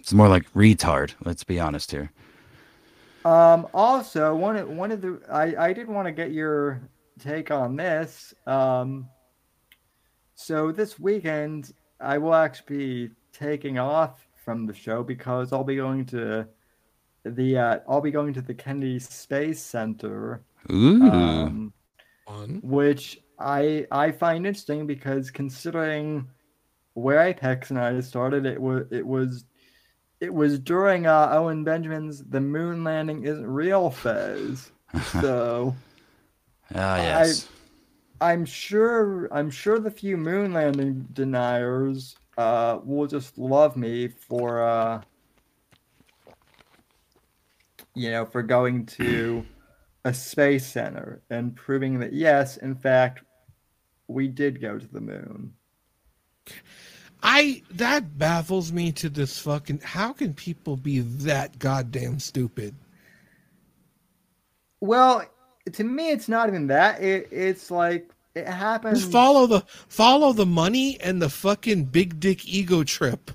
It's more like retard. Let's be honest here. Um, also, one of one of the I I did want to get your take on this. Um, so this weekend I will actually be taking off from the show because I'll be going to the uh, I'll be going to the Kennedy Space Center, Ooh. um, which I I find interesting because considering where Apex and I started, it was it was it was during uh, Owen Benjamin's "The Moon Landing Isn't Real" phase. <laughs> So Ah yes. I'm sure I'm sure the few moon landing deniers uh, will just love me for uh, you know, for going to a space center and proving that yes, in fact, we did go to the moon. I that baffles me to this fucking how can people be that goddamn stupid? Well, to me it's not even that. It, it's like it happens Just follow the follow the money and the fucking big dick ego trip.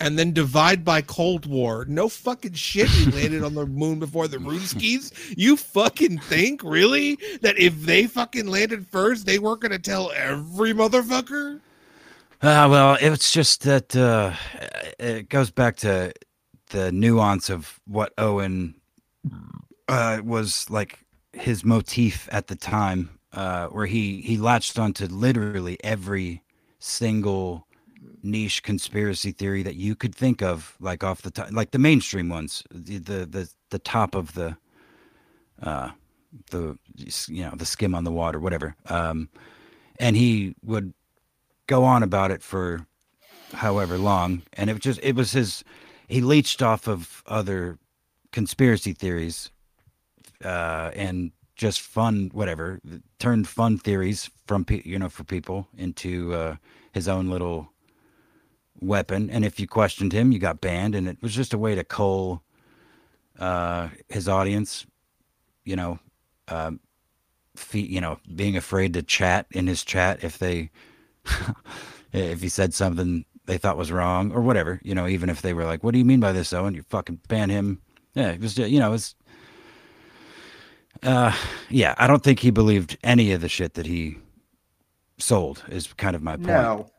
And then divide by Cold War. No fucking shit. We landed on the <laughs> moon before the Ruskies. You fucking think really that if they fucking landed first, they weren't gonna tell every motherfucker? Uh, well, it's just that uh, it goes back to the nuance of what Owen uh, was like his motif at the time, uh, where he he latched onto literally every single niche conspiracy theory that you could think of, like off the top, like the mainstream ones, the the the, the top of the uh the you know the skim on the water, whatever. Um, and he would go on about it for however long. And it just it was his he leached off of other conspiracy theories uh and just fun whatever turned fun theories from you know for people into uh his own little weapon. And if you questioned him you got banned. And it was just a way to cull uh his audience you know um fe- you know being afraid to chat in his chat if they <laughs> if he said something they thought was wrong or whatever, you know, even if they were like, "What do you mean by this, Owen? You fucking ban him." Yeah, it was, you know, it's, uh, yeah. I don't think he believed any of the shit that he sold. Is kind of my point. No.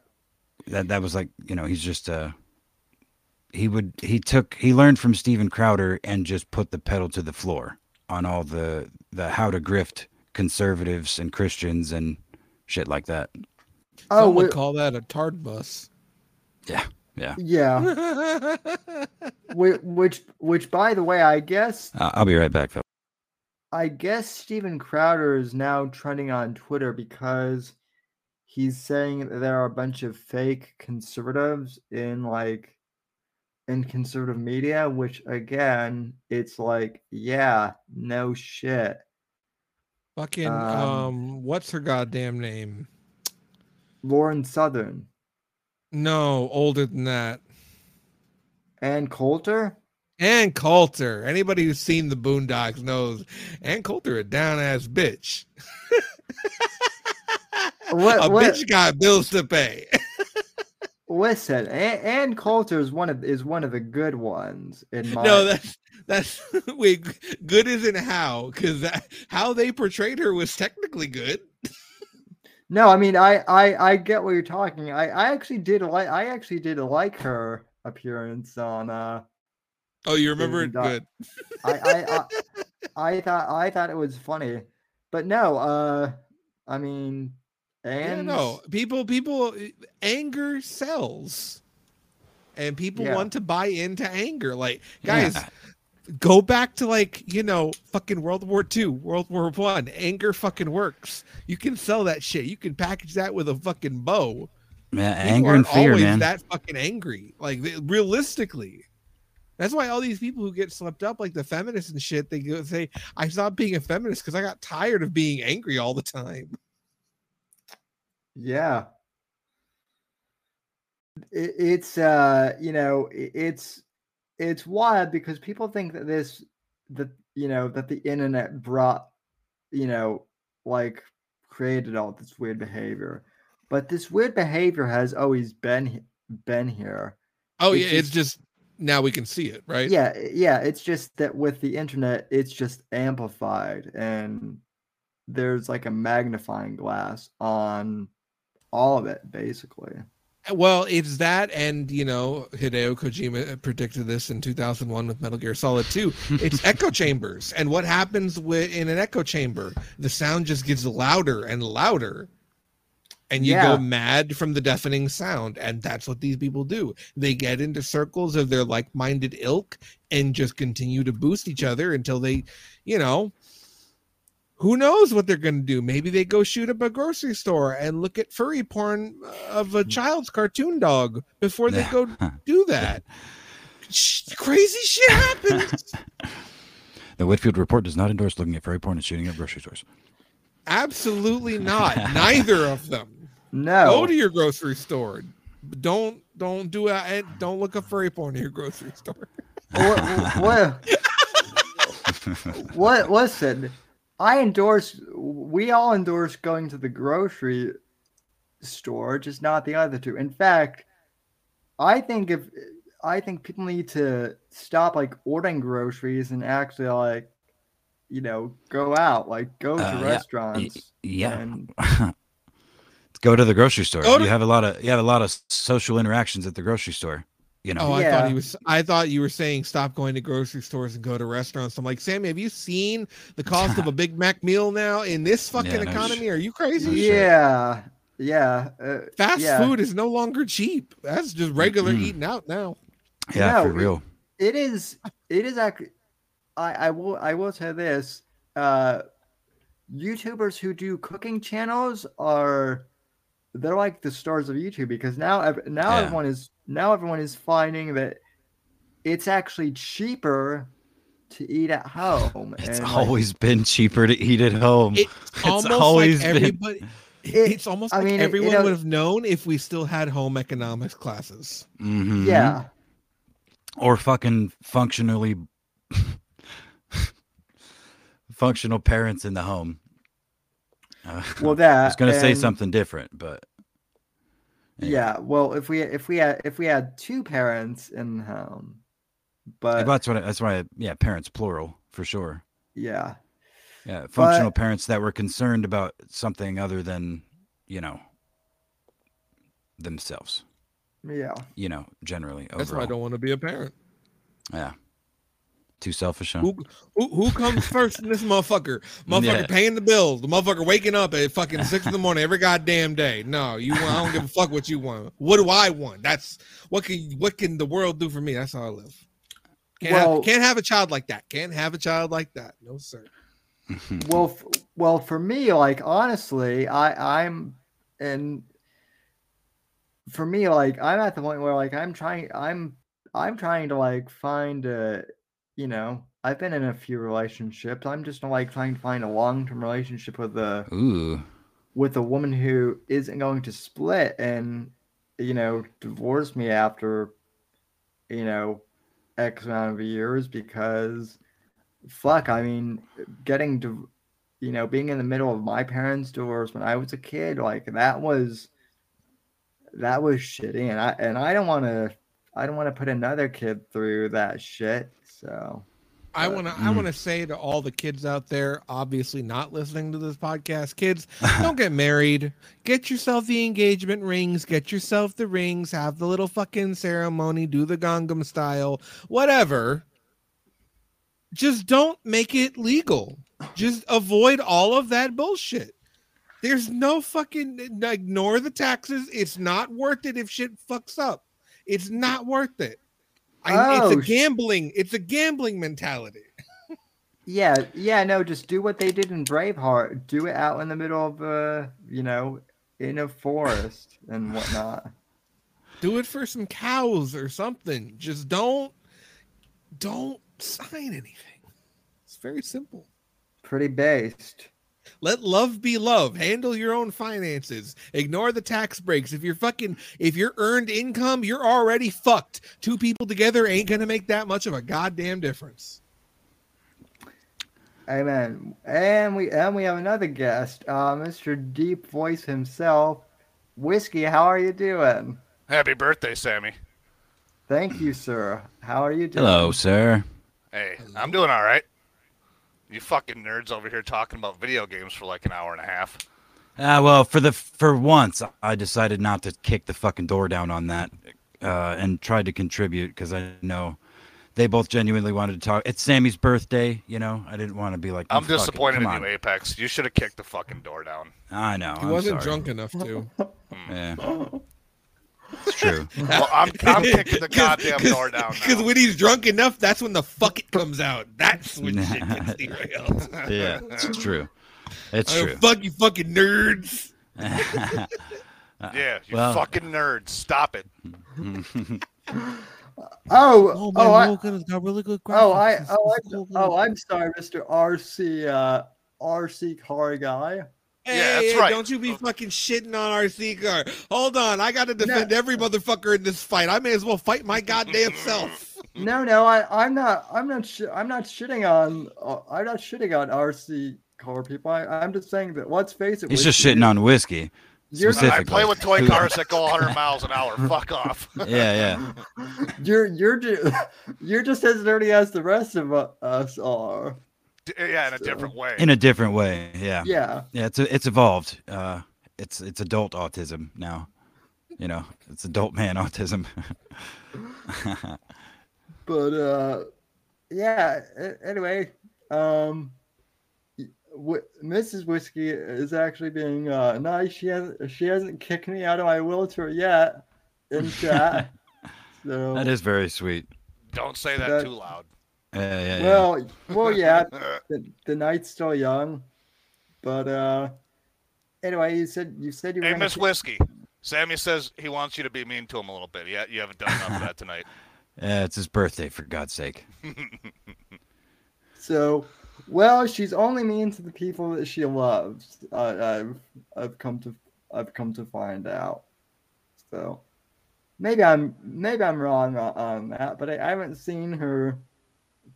That that was like, you know, he's just uh, he would he took he learned from Steven Crowder and just put the pedal to the floor on all the the how to grift conservatives and Christians and shit like that. Oh, Some would we- call that a tard bus. Yeah, yeah. yeah. <laughs> Whi- which, which, by the way, I guess Uh, I'll be right back though. I guess Steven Crowder is now trending on Twitter because he's saying that there are a bunch of fake conservatives in like in conservative media, which again, it's like, yeah, no shit. Fucking Um, um, what's her goddamn name? Lauren Southern No, older than that. and Coulter. Ann Coulter. Anybody who's seen the Boondocks knows Ann Coulter a down ass bitch. <laughs> What- a what- bitch got bills to pay. <laughs> Listen, and, and Coulter is one of is one of the good ones in my. no, <laughs> that's that's wait. Good isn't how because how they portrayed her was technically good. No, I mean, I, I, I get what you're talking. I, I actually did like, I actually did like her appearance on. Uh, Oh, you remember it good. I, I, I, <laughs> I thought, I thought it was funny, but no. Uh, I mean, Yeah, and no, people, people, anger sells, and people Yeah. want to buy into anger. Like, guys, Yeah. Go back to like you know, fucking World War Two, World War One. Anger fucking works. You can sell that shit. You can package that with a fucking bow. Yeah, People anger and fear, always man. That fucking angry. Like they- realistically. That's why all these people who get swept up, like the feminists and shit, they go say, "I stopped being a feminist because I got tired of being angry all the time." yeah, it, it's uh, you know, i- it's it's wild because people think that this that you know that the internet brought you know like created all this weird behavior, but this weird behavior has always been been here. Oh It's yeah, it's just now we can see it, right? Yeah, yeah. It's just that with the internet, it's just amplified, and there's like a magnifying glass on all of it, basically. Well, it's that, and you know, Hideo Kojima predicted this in 2001 with Metal Gear Solid 2. It's <laughs> echo chambers, and what happens with in an echo chamber? The sound just gets louder and louder, and you Yeah. go mad from the deafening sound. And that's what these people do. They get into circles of their like-minded ilk and just continue to boost each other until they, you know. Who knows what they're going to do? Maybe they go shoot up a grocery store and look at furry porn of a mm. child's cartoon dog before they go <laughs> do that. Crazy shit happens. <laughs> The Whitfield report does not endorse looking at furry porn and shooting at grocery stores. Absolutely <laughs> not. Neither of them. No. Go to your grocery store. Don't don't do it. Eh, don't look up furry porn in your grocery store. what, what, what listen i endorse we all endorse going to the grocery store just not the other two in fact i think if i think people need to stop like ordering groceries and actually like you know go out like go to Uh, yeah. Y- restaurants yeah. and <laughs> Go to the grocery store. To- you have a lot of you have a lot of social interactions at the grocery store. You know. Oh, I Yeah. thought he was. I thought you were saying stop going to grocery stores and go to restaurants. I'm like, Sammy, have you seen the cost of a <laughs> Big Mac meal now in this fucking Yeah, no economy? sh- Are you crazy? no shit. yeah yeah uh, Fast yeah. food is no longer cheap. That's just regular Mm-mm. eating out now. yeah, No, for it- real. it is it is actually I, I will I will say this uh YouTubers who do cooking channels are they're like the stars of YouTube because now now Yeah. everyone is now everyone is finding that it's actually cheaper to eat at home. <laughs> It's and, like, always been cheaper to eat at home. It's, <laughs> almost always like been- everybody. It- it's almost I like mean, everyone you know- would have known if we still had home economics classes. Mhm. yeah. Or fucking functionally <laughs> functional parents in the home. Uh, <laughs> Well that I was gonna say something different, but Yeah, well if we if we had if we had two parents in the home. But that's what I, that's why I, yeah, parents plural for sure. yeah. Yeah, functional parents that were concerned about something other than, you know, themselves. Yeah. You know, generally That's why I don't want to be a parent. Yeah, too selfish. Huh? Who, who who comes <laughs> first in this motherfucker? Motherfucker Yeah. paying the bills. The motherfucker waking up at fucking six in the morning every goddamn day. No, you want. I don't give a fuck what you want. What do I want? That's what can what can the world do for me? That's how I live. Can't Well- have, can't have a child like that. Can't have a child like that. No sir. <laughs> well f- well for me like honestly i i'm and for me like i'm at the point where like i'm trying i'm i'm trying to like find a you know i've been in a few relationships. I'm just like trying to find a long-term relationship with a Ooh, with a woman who isn't going to split and you know divorce me after you know x amount of years because fuck i mean getting to you know being in the middle of my parents divorce when i was a kid like that was that was shitty and i and i don't want to i don't want to put another kid through that shit so I want to. I mm. want to say to all the kids out there, obviously not listening to this podcast, kids, <laughs> don't get married. Get yourself the engagement rings. Get yourself the rings. Have the little fucking ceremony. Do the Gangnam style. Whatever. Just don't make it legal. Just avoid all of that bullshit. There's no fucking ignore the taxes. It's not worth it if shit fucks up. It's not worth it. I, Oh, it's a gambling. It's a gambling mentality. yeah yeah no just do what they did in braveheart. Do it out in the middle of uh you know in a forest and <laughs> whatnot. Do it for some cows or something. Just don't don't sign anything. It's very simple. Pretty based let love be love handle your own finances ignore the tax breaks if you're fucking if you're earned income you're already fucked two people together ain't gonna make that much of a goddamn difference Amen. And we and we have another guest, uh, Mr. Deep Voice himself. Whiskey, how are you doing? Happy birthday, Sammy. Thank you, sir. How are you doing? hello, sir. Hey, I'm doing all right. You fucking nerds over here talking about video games for like an hour and a half. Ah, well, for the for once, I decided not to kick the fucking door down on that, uh, and tried to contribute because I know they both genuinely wanted to talk. It's Sammy's birthday, you know. I didn't want to be like, I'm disappointed in you, Apex. You should have kicked the fucking door down. I know. he I'm wasn't sorry. drunk enough to <laughs> Yeah, it's true. <laughs> Well, I'm, I'm kicking the <laughs> goddamn door down because when he's drunk enough that's when the fuck it comes out that's when shit gets <laughs> derailed yeah, it's true. It's Oh, true. fuck you fucking nerds Yeah, you Well- fucking nerds. Stop it. Oh, Oh, oh, I, has got really good oh, I, oh, I, oh, I'm sorry, Mr. RC, uh, RC car guy. Hey, Yeah, that's right. Don't you be fucking shitting on RC car. Hold on, I got to defend every motherfucker in this fight. I may as well fight my goddamn <laughs> self. No, no, I, I'm not, I'm not, sh- I'm not shitting on, uh, I'm not shitting on RC car people. I, I'm just saying that. Let's face it. He's just shitting on whiskey. You're, I specifically. play with toy <laughs> cars that go 100 miles an hour. Fuck off. <laughs> Yeah, yeah. you're, you're, ju- you're just as dirty as the rest of us are. D- yeah, in a different way. In a different way. Yeah. Yeah. Yeah, it's it's evolved. Uh, it's it's adult autism now. You know, it's adult man <laughs> autism. <laughs> but uh yeah anyway um y- mrs whiskey is actually being uh nice she hasn't she hasn't kicked me out of my wheelchair yet in chat so <laughs> that is very sweet. Don't say that That- too loud. Yeah, yeah, yeah. well well yeah <laughs> the, the night's still young but uh anyway you said you said you were hey, Miss Whiskey. Sammy says he wants you to be mean to him a little bit. Yeah, you haven't done enough of that tonight. <laughs> yeah, it's his birthday for God's sake. <laughs> So, well, she's only mean to the people that she loves. I, I've I've come to I've come to find out. So, maybe I'm maybe I'm wrong on, on that, but I, I haven't seen her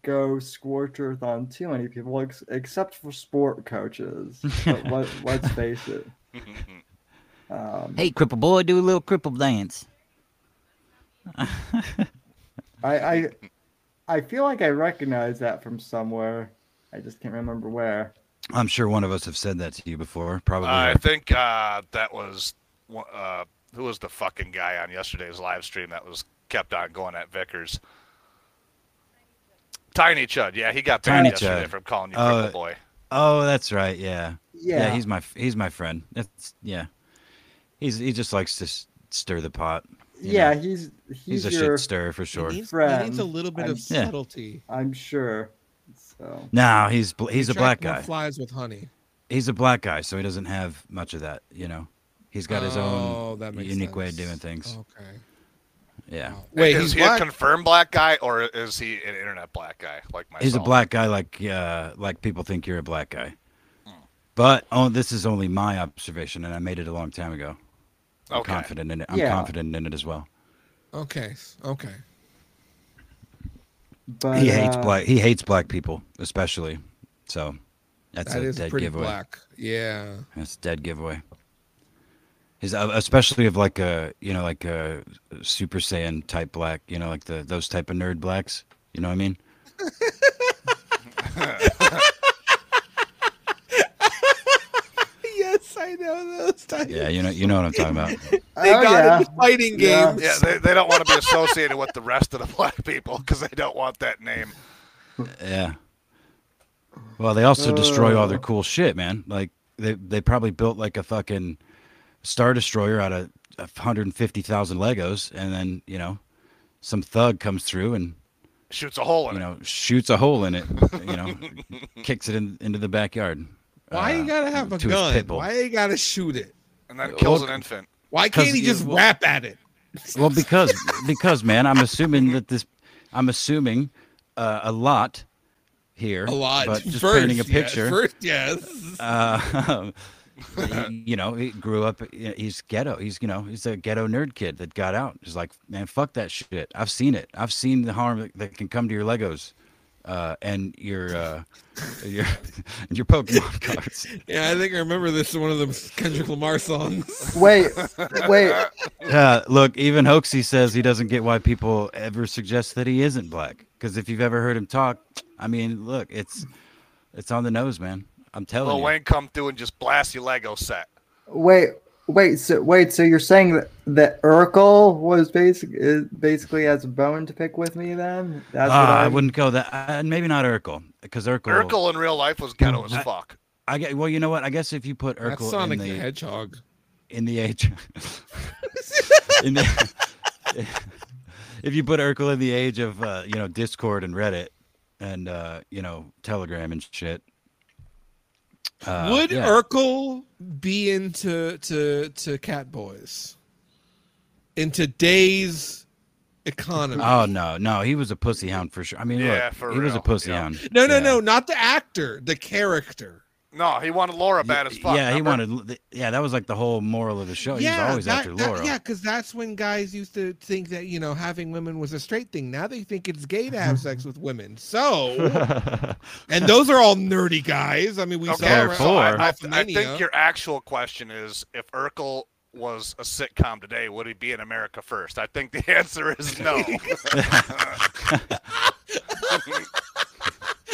go scorch earth on too many people, ex- except for sport coaches. But <laughs> let, let's face it. <laughs> Um, Hey, cripple boy, do a little cripple dance. I, I I feel like I recognize that from somewhere. I just can't remember where. I'm sure one of us have said that to you before. Probably. I think uh, that was uh, who was the fucking guy on yesterday's live stream that was kept on going at Vickers. Tiny Chud, yeah, he got banned Tiny yesterday Chud. from calling you Uh, cripple boy. oh, that's right. Yeah. Yeah, He's my he's my friend. That's yeah. He's he just likes to s- stir the pot. yeah, know. he's He's he's, a shit stirrer for He sure. needs, he needs a little bit I'm- of Yeah. subtlety. I'm sure. So No, he's bl- he's a black Attract more guy. Flies with honey. He's a black guy, so he doesn't have much of that. You know, he's got his Oh, own that makes unique way of doing things. Okay. Yeah, Wait, is he's he black? a confirmed black guy or is he an internet black guy like myself? he's a black guy, like uh, like people think you're a black guy. But oh, this is only my observation, and I made it a long time ago. I'm Okay. confident in it. I'm Yeah. confident in it as well. Okay. Okay. but he hates uh, black. He hates black people, especially. So that's That a is dead pretty giveaway. black. Yeah. That's a dead giveaway. He's uh, especially of like a you know like a Super Saiyan type black. You know like the those type of nerd blacks. You know what I mean? Yes, I know those types. Yeah, you know you know what I'm talking about. <laughs> They Oh, got yeah. into fighting Yeah. games. Yeah, they, they don't want to be associated with the rest of the black people because they don't want that name. Yeah. Well, they also destroy all their Uh. cool shit, man. Like they they probably built like a fucking star destroyer out of 150,000 Legos, and then you know some thug comes through and Shoots a hole in you it. know shoots a hole in it. You know, <laughs> kicks it in, into the backyard. Why you uh, gotta have a to his gun? pit bull. Why you gotta shoot it? and then kills Well, an infant. Why can't 'Cause he you- just well- rap at it? Well, because because man, I'm assuming that this, I'm assuming uh, a lot here. A lot. but just first, painting a yes, picture. first, yes. uh, he- <laughs> you know, he grew up. He's ghetto. He's you know, he's a ghetto nerd kid that got out. He's like, man, fuck that shit. I've seen it. I've seen the harm that, that can come to your Legos, uh, and your uh, <laughs> your and <laughs> your Pokemon <laughs> cards. yeah, I think I remember this in one of the Kendrick Lamar songs. Wait, wait. Uh, look, even Hoaxy says he doesn't get why people ever suggest that he isn't black. Because if you've ever heard him talk, I mean, look, it's it's on the nose, man. I'm telling Lil you. Wayne come through and just blast your Lego set. Wait, wait, so wait, so you're saying that that Urkel was basic is basically has a bone to pick with me then? That's Ah, I I'm- wouldn't go that. Uh, maybe not Urkel, because Urkel. Urkel in real life was ghetto as I- fuck. I get. Well, you know what? I guess if you put That's Urkel in Sonic the the Hedgehog. in the age, <laughs> in the, <laughs> if you put Urkel in the age of uh, you know Discord and Reddit and uh, you know Telegram and shit. Uh, Would yeah. Urkel be into to to cat boys in today's economy. Oh no, no, he was a pussy hound for sure. I mean, Yeah, look, for he was a real, pussy yeah. hound. no, no, Yeah. no, not the actor, the character. No, he wanted Laura bad as fuck. Yeah, he wanted. Yeah, that was like the whole moral of the show. yeah, He's always that- after that- Laura. yeah, because that's when guys used to think that you know having women was a straight thing. Now they think it's gay to have <laughs> sex with women. So, <laughs> and those are all nerdy guys. I mean, we Okay, saw around so I, I, I think your actual question is if Urkel was a sitcom today, would he be in America first? I think the <laughs> answer is no.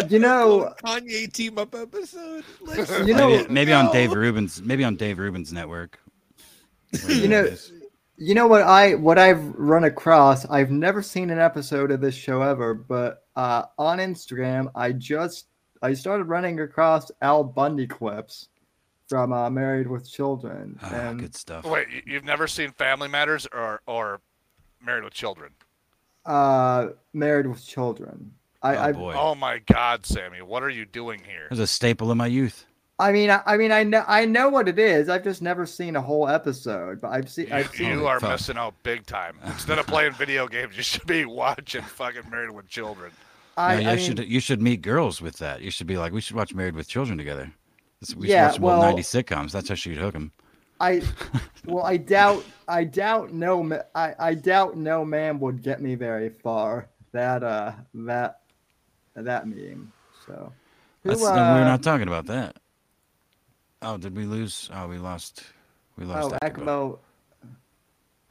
You <laughs> know, Kanye team up episode. Let's You know- maybe, maybe on. Dave Rubin's, maybe on Dave Rubin's network. <laughs> You know, you know what I what I've run across. I've never seen an episode of this show ever, but uh, on Instagram, I just I started running across Al Bundy clips from uh, Married with Children, Ah, and good stuff. Wait, you- you've never seen Family Matters or or Married with Children? uh, Married with Children. I, oh I Oh my God, Sammy, what are you doing here? it was a staple of my youth. I mean, I, I mean, I know, I know what it is. I've just never seen a whole episode, but I've seen, You, I've seen. you are fuck. missing out big time. <laughs> Instead of playing video games, you should be watching fucking Married with Children. I, no, you I should mean, you should meet girls with that. You should be like, we should watch Married with Children together. This- We Yeah, should watch well- old '90s sitcoms. That's how she'd hook them. I, <laughs> well, I doubt, I doubt no, I, I doubt no man would get me very far. That, uh, that, that meme. So, who, That's, uh, we're not talking about that. Oh, did we lose? Oh, we lost. We lost. oh, Akaba. Akaba,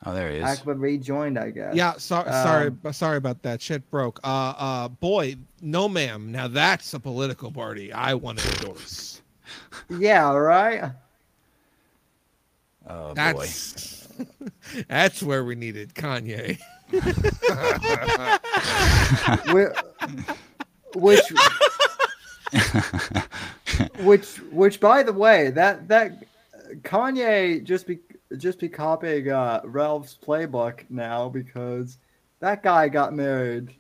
Oh, there he is. Akaba rejoined, I guess. Yeah, so, sorry, Um, sorry about that. Shit broke. Uh, uh, boy, no, ma'am. Now that's a political party I want to endorse. <laughs> Yeah, right. Oh boy. That's <laughs> that's where we needed Kanye. <laughs> Whi- which <laughs> which which by the way that that kanye just be just be copying uh ralph's playbook now because that guy got married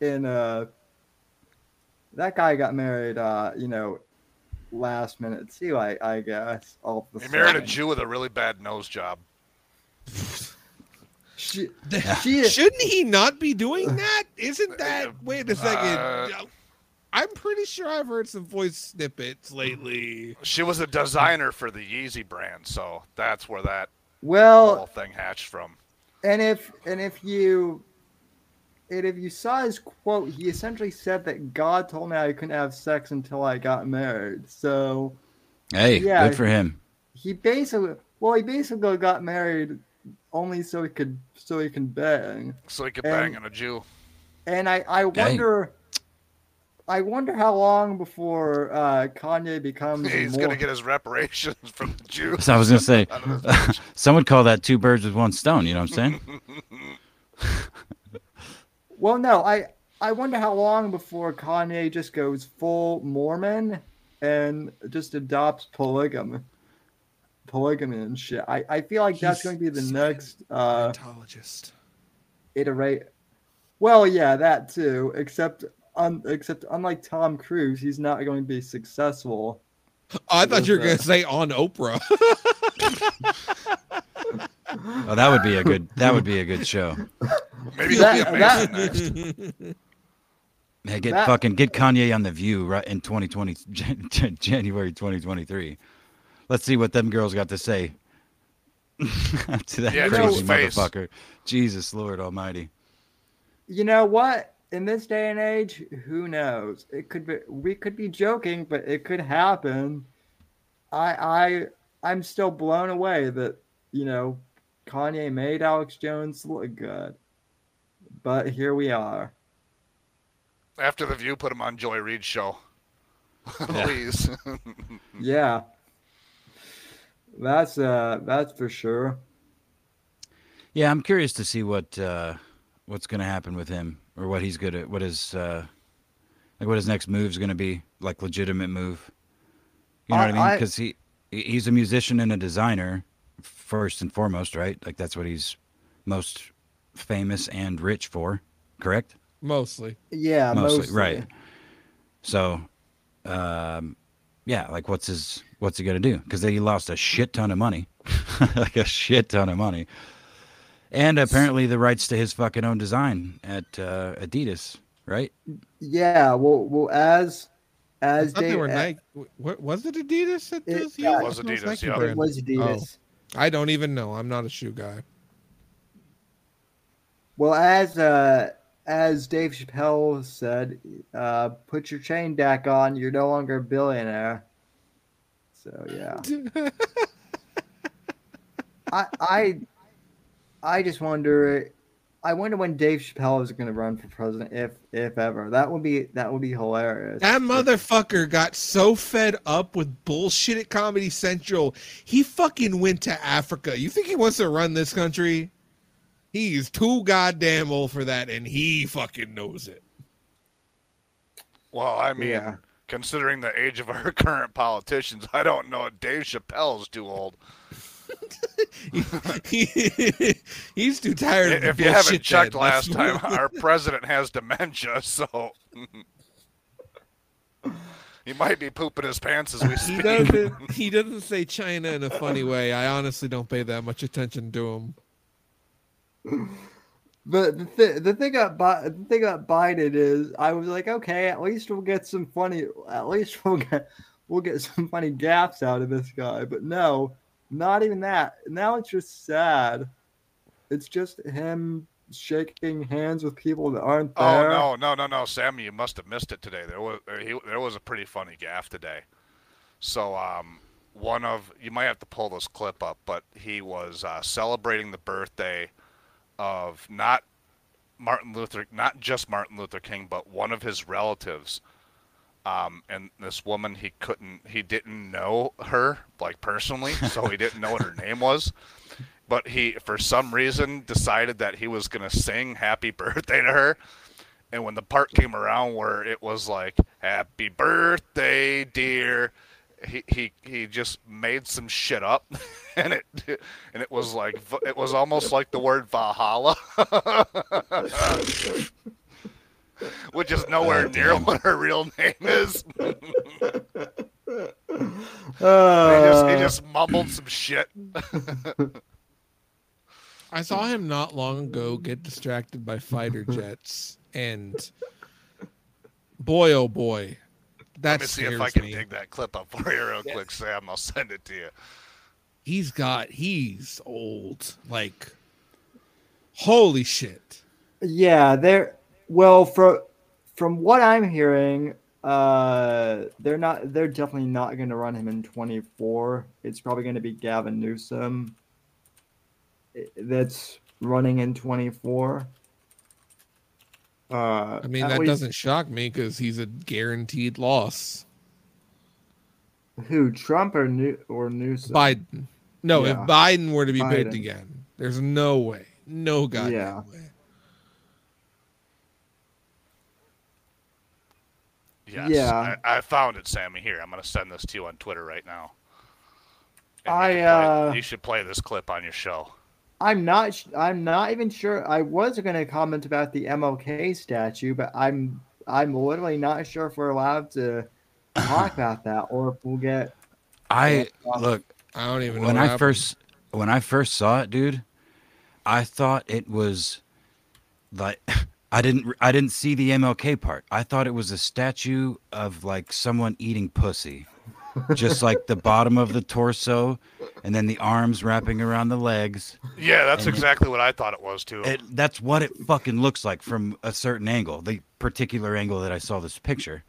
in uh that guy got married uh you know last minute too i i guess all of a You married a. Jew with a really bad nose job. <laughs> she, she Shouldn't he not be doing that? Isn't that? Wait a second. Uh, I'm pretty sure I've heard some voice snippets lately. She was a designer for the Yeezy brand, so that's where that well whole thing hatched from. And if and if you and if you saw his quote, he essentially said that God told me I couldn't have sex until I got married. So Hey, Yeah. good for him. he basically well, he basically got married only so he could so he can bang. So he could And- bang on a Jew. And I I wonder I wonder how long before uh, Kanye becomes He's more, gonna get his reparations from the Jews. So I was gonna say, out of his bitch. some would call that two birds with one stone. You know what I'm saying? <laughs> Well, no, I I wonder how long before Kanye just goes full Mormon and just adopts polygamy, polygamy and shit. I, I feel like that's going to be the Scientologist. next uh Scientologist. iterate. Well, yeah, that too. Except un, except unlike Tom Cruise, he's not going to be successful. I thought you were gonna uh, say on Oprah. <laughs> Oh, that would be a good. That would be a good show. Maybe he'll be That- amazing that- next. <laughs> Hey, get That- fucking get Kanye on the View right in 2020 Jan- <laughs> Jan- January 2023. Let's see what them girls got to say <laughs> to that Yeah, crazy motherfucker. Jesus Lord Almighty. You know what? In this day and age, who knows? It could be. We could be joking, but it could happen. I I I'm still blown away that you know Kanye made Alex Jones look good, but here we are. After the View put him on Joy Reid's show. <laughs> Please. <laughs> Yeah, that's uh that's for sure. Yeah, I'm curious to see what uh, what's going to happen with him or what he's good at. What his uh, like what his next move's going to be, like legitimate move. You know I- what I mean? Because he he- he's a musician and a designer first and foremost, right? Like that's what he's most famous and rich for. Correct? Mostly. Yeah, Mostly, mostly, right. So, um, yeah, like what's his what's he gonna do? Because he lost a shit ton of money, <laughs> like a shit ton of money, and apparently the rights to his fucking own design at uh, Adidas, right? Yeah, well, well, as as thought they Dave, were uh, Nike. What was it? Adidas that It- does? yeah, It was Adidas, Nike yeah. it was Adidas. I don't even know. I'm not a shoe guy. Well, as uh, as Dave Chappelle said, uh, put your chain back on. You're no longer a billionaire. So yeah, <laughs> I I I just wonder. I wonder when Dave Chappelle is going to run for president, if if ever. That would be that would be hilarious. That motherfucker got so fed up with bullshit at Comedy Central, he fucking went to Africa. You think he wants to run this country? He's too goddamn old for that, and he fucking knows it. Well, I mean, Yeah. Considering the age of our <laughs> current politicians, I don't know if Dave Chappelle's too old. <laughs> He- he's too tired. Of the If you haven't checked then. last time, our <laughs> president has dementia, so he might be pooping his pants as we speak. he doesn't. He doesn't say China in a funny way. I honestly don't pay that much attention to him. But the, th- the thing about Bi- the thing about Biden is, I was like, okay, at least we'll get some funny. At least <laughs> we'll get we'll get some funny gaps out of this guy. But no, not even that. Now it's just sad. It's just him shaking hands with people that aren't there. Oh no, no, no, no, Sammy, you must have missed it today. There was there, he, there was a pretty funny gaff today. So um, one of you might have to pull this clip up, but he was uh, celebrating the birthday of not Martin Luther, not just Martin Luther King, but one of his relatives. Um, and this woman, he couldn't, he didn't know her like personally, so he didn't know what her name was but he for some reason decided that he was to sing happy birthday to her and when the part came around where it was like happy birthday dear he he, he just made some shit up <laughs> and it and it was like it was almost like the word valhalla. <laughs> Which is nowhere Oh, near what her real name is. <laughs> He Uh, just, he just mumbled some shit. I saw him not long ago get distracted by fighter jets, and boy, oh boy, that let me see if i can me. dig that clip up <laughs> for you real quick sam i'll send it to you He's got, he's old, like, holy shit. Yeah, they're well from from what I'm hearing, uh they're not they're definitely not gonna run him in twenty four. It's probably gonna be Gavin Newsom that's running in twenty four. Uh I mean, that least- doesn't shock me because he's a guaranteed loss. who Trump or New or Newsom? Biden. No, if Biden were to be picked again, there's no way, no goddamn Yeah. way. Yes. Yeah. I, I found it, Sammy. Here, I'm going to send this to you on Twitter right now. And you I, can play- uh, you should play this clip on your show. I'm not. I'm not even sure. I was going to comment about the MLK statue, but I'm. I'm literally not sure if we're allowed to talk about that, or if we'll get. I Yeah. look I don't even know. when what I happened. first when I first saw it, dude. I thought it was like <laughs> I didn't I didn't see the MLK part. I thought it was a statue of like someone eating pussy, just like the bottom of the torso, and then the arms wrapping around the legs. Yeah, that's and- exactly what I thought it was too. It, that's what it fucking looks like from a certain angle, the particular angle that I saw this picture.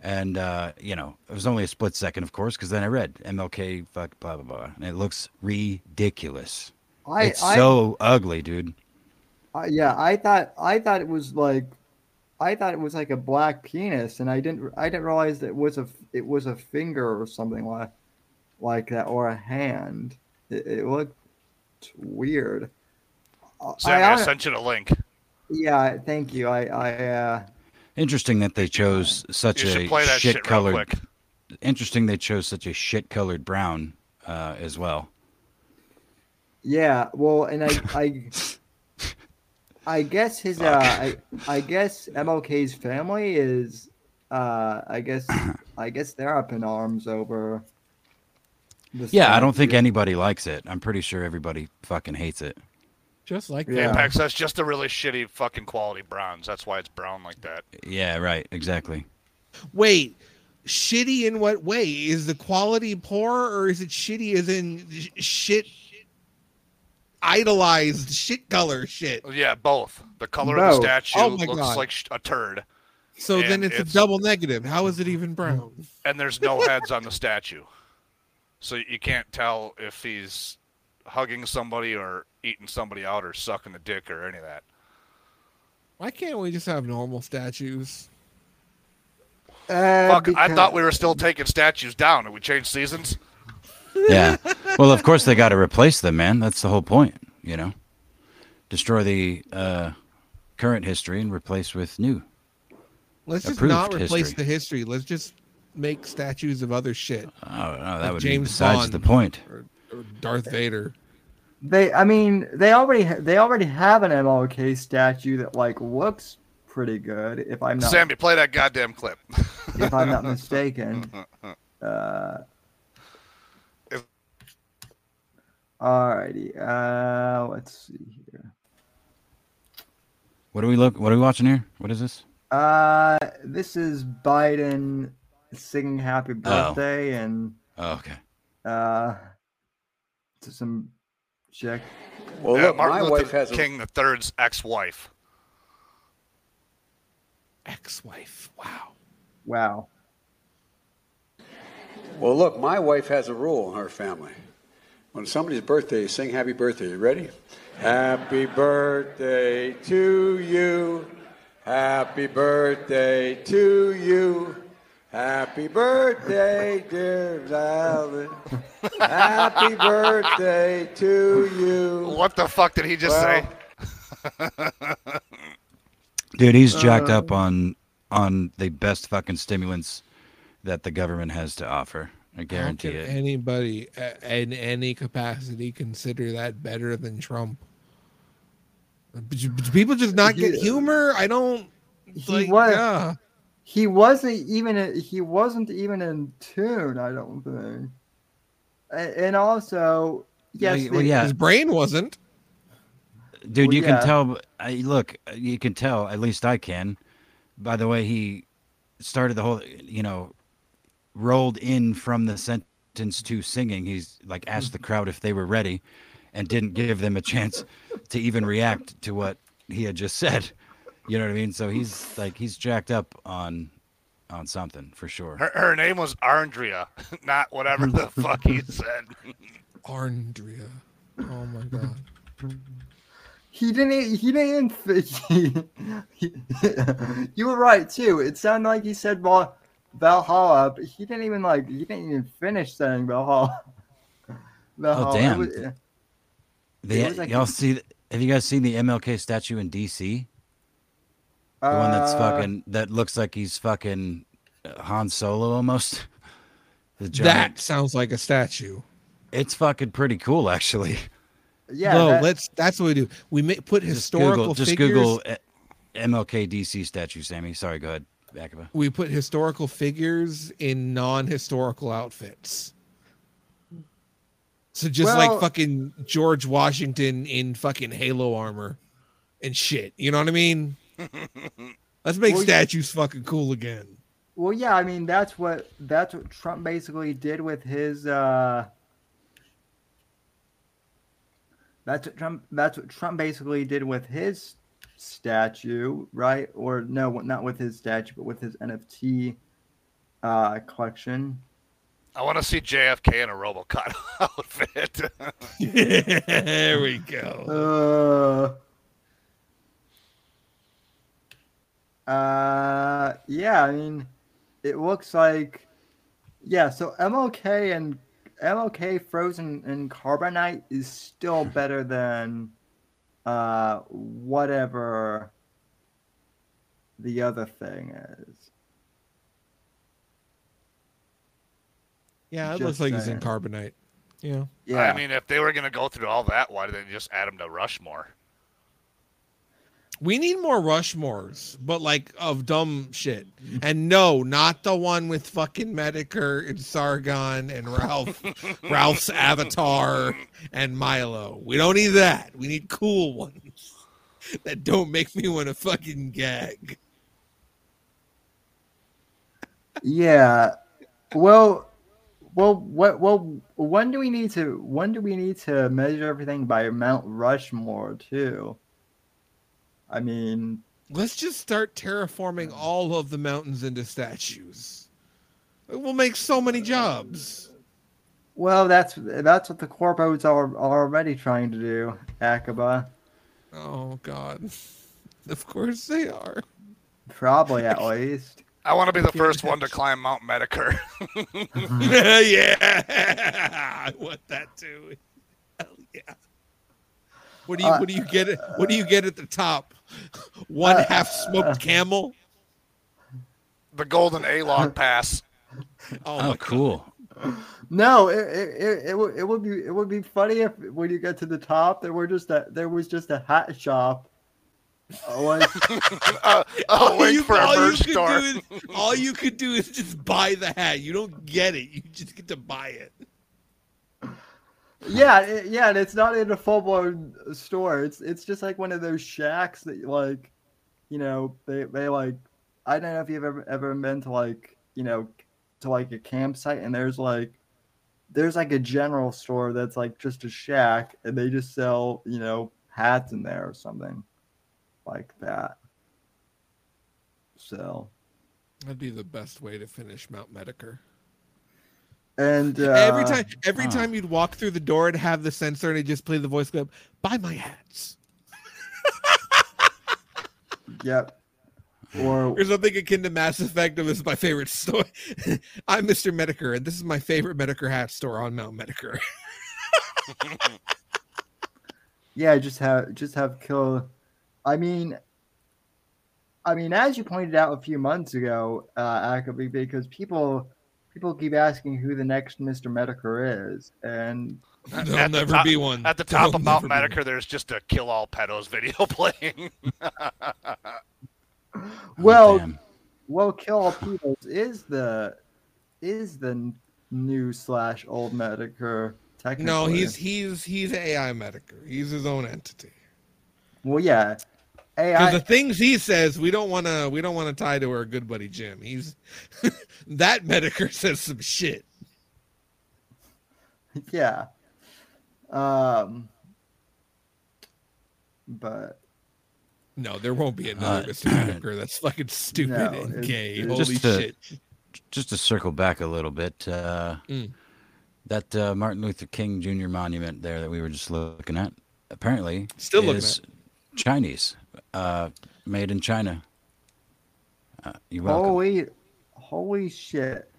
And, uh, you know, it was only a split second, of course, because then I read MLK, fuck, blah, blah, blah. And it looks ridiculous. I. it's I, so ugly, dude. I- yeah, I thought. I thought it was like. I thought it was like a black penis, and I didn't. I didn't realize it was a. It was a finger or something like, like that, or a hand. It, it looked weird. I- Sammy, I I, hon- sent you the link. Yeah, thank you. I. I. Uh, Interesting that they chose such a shit real shit colored. Interesting they chose such a shit colored brown uh, as well. Yeah, well, and I, I, I guess his, uh, I, I guess MLK's family is, uh, I guess, <clears throat> I guess they're up in arms over. the Yeah, I don't think statue. anybody likes it. I'm pretty sure everybody fucking hates it. Just like Yeah. that. Apex, that's just a really shitty fucking quality bronze. That's why it's brown like that. Yeah, right. Exactly. Wait, shitty in what way? Is the quality poor or is it shitty as in sh- shit idolized shit color shit? Yeah, both. The color of the statue Oh my looks God. like sh- a turd, So then it's, it's- a double negative. How is it even brown? and there's no heads on the statue, so you can't tell if he's hugging somebody or eating somebody out or sucking the dick or any of that. Why can't we just have normal statues? Uh, Fuck, I thought we were still taking statues down. Did we change seasons? Yeah. <laughs> well, of course they got to replace them, man. That's the whole point. You know, destroy the uh, current history and replace with new. Let's just not replace history. the history. Let's just make statues of other shit. Oh no, that Like would James be besides Bond. the point. Or, or Darth Vader. They, I mean, they already ha- they already have an MLK statue that like looks pretty good. If I'm not Sammy, play that goddamn clip. if I'm not <laughs> mistaken. <laughs> Uh, If- alrighty. Uh, let's see here. What are we look? What are we watching here? What is this? Uh, this is Biden singing "Happy Birthday" and Oh, okay. uh, to some chick. Well, Yeah, look, Martin my Luther wife has a King the Third's ex-wife. Ex-wife. Wow. Wow. well, look, my wife has a rule in her family. When somebody's birthday, sing "Happy Birthday." You ready? Happy birthday to you. Happy birthday to you. Happy birthday, dear Valen. Happy birthday to you. What the fuck did he just say? <laughs> Dude, he's jacked um, up on on the best fucking stimulants that the government has to offer. I How guarantee can it. anybody in any capacity consider that better than Trump? But people just not get humor. I don't. He Like, was. yeah. He wasn't even. He wasn't even in tune. I don't think. And also, yes, Well, well, yeah. His brain wasn't. Dude, Well, you yeah. can tell. I, look, you can tell. At least I can. By the way, he started the whole. You know, rolled in from the sentence to singing. He's like asked the crowd if they were ready, and didn't give them a chance to even react to what he had just said. You know what I mean? So he's like he's jacked up on on something for sure. Her, her name was Arndrea, <laughs> not whatever the <laughs> fuck he said. Arndrea. Oh my god. He didn't. He didn't. Even, <laughs> he, you were right too. It sounded like he said Val, Valhalla, but he didn't even like. He didn't even finish saying Valhalla. <laughs> Valhalla. It damn. was- The, it like- y'all see? Have you guys seen the MLK statue in DC? The one that's uh, fucking that looks like he's fucking uh, Han Solo almost. <laughs> The That sounds like a statue. It's fucking pretty cool, actually. Yeah. no, that- let's. That's what we do. We make put Just historical Google, just figures. Google uh, MLK DC statue, Sammy. Sorry, go ahead, Akaba. we put historical figures in non-historical outfits. So just Well- like fucking George Washington in fucking Halo armor and shit. You know what I mean? <laughs> Let's make Well, y- statues fucking cool again. Well, yeah, I mean that's what that's what Trump basically did with his. uh That's what Trump. That's what Trump basically did with his statue, right? Or no, not with his statue, but with his NFT uh collection. I want to see JFK in a RoboCop <laughs> outfit. there we go. Uh. Uh, yeah, I mean, it looks like, yeah. So MLK and MLK frozen in carbonite is still better than, uh, whatever the other thing is. Yeah, it just looks like he's saying. in carbonite. Yeah. Yeah, I mean, if they were going to go through all that, why did they just add him to Rushmore? We need more Rushmores, but like of dumb shit. And no, not the one with fucking Metokur and Sargon and Ralph, <laughs> Ralph's Avatar and Milo. We don't need that. We need cool ones that don't make me want to fucking gag. Yeah. Well, well, what, well, when do we need to? When do we need to measure everything by Mount Rushmore too? I mean, Let's just start terraforming all of the mountains into statues. It will make so many jobs. well, that's that's what the corpos are, are already trying to do, Akaba. Oh God. <laughs> Of course they are. Probably at <laughs> least. I want to be the first one to climb Mount Metokur. <laughs> yeah, I want that too. Hell yeah. What do you Uh, what do you get? At, what do you get at the top? <laughs> One Uh, half smoked camel. the Golden A Log <laughs> Pass. Oh, Oh, my cool. No, it it, it, it, would, it would be it would be funny if when you get to the top there were just a there was just a hat shop. Uh, <laughs> uh, All you- all you merch could store. do is- all you could do is just buy the hat. You don't get it. You just get to buy it. Yeah, yeah, and it's not in a full blown store. It's it's just like one of those shacks that like, you know, they they like. I don't know if you've ever ever been to like you know, to like a campsite and there's like, there's like a general store that's like just a shack and they just sell you know hats in there or something, like that. So That'd be the best way to finish Mount Metokur. And uh, every time, every huh. time you'd walk through the door and have the sensor, and it just play the voice clip. Buy my hats. Yep. Or There's something akin to Mass Effect. This is my favorite store. <laughs> I'm Mr. Metokur, and this is my favorite Metokur hat store on Mount Metokur. <laughs> yeah, just have just have kill. I mean, I mean, as you pointed out a few months ago, uh, Akaba, because people people keep asking who the next Mister Metokur is, and There'll At the never top- be one. At the <laughs> There'll top of Mount never Metokur, there's just a kill all pedos video <laughs> playing. <laughs> well, oh, damn. well, kill all Pedos" is the is the new slash old Metokur. Technically, No, he's he's he's AI Metokur. He's his own entity. well, yeah. Because AI, the things he says, we don't want to we don't want to tie to our good buddy Jim. He's <laughs> that Metokur says some shit. <laughs> yeah. Um, but No, there won't be another Uh, Mr. Metokur. That's fucking stupid No, and it's- gay. it's- Holy Just to- shit! just to circle back a little bit, uh, Mm. that uh, Martin Luther King Jr. monument there that we were just looking at, apparently Still looking is Chinese, uh, made in China. Uh, you're welcome. holy, holy shit!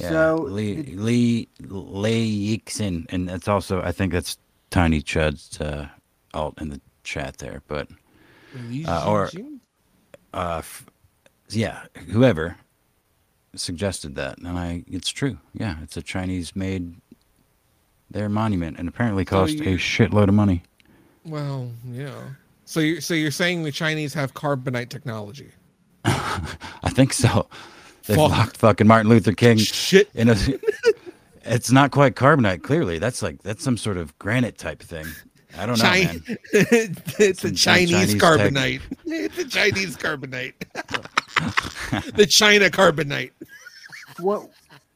yeah, so Lee it- Lee Lei Yixin, and that's also I think that's Tiny Chud's uh, alt in the chat there, but Uh, or- uh, f- yeah, whoever suggested that, and I, it's true. Yeah, it's a Chinese-made their monument, and apparently So cost you- a shitload of money. well, yeah. So you're so you're saying the Chinese have carbonite technology? <laughs> I think so. They Fuck. locked fucking Martin Luther King Shit. in a. <laughs> it's not quite carbonite. Clearly, that's like that's some sort of granite type thing. I don't know, Chi- man. <laughs> it's Some a Chinese, Chinese tech. carbonite. It's a Chinese carbonite. the China carbonite. what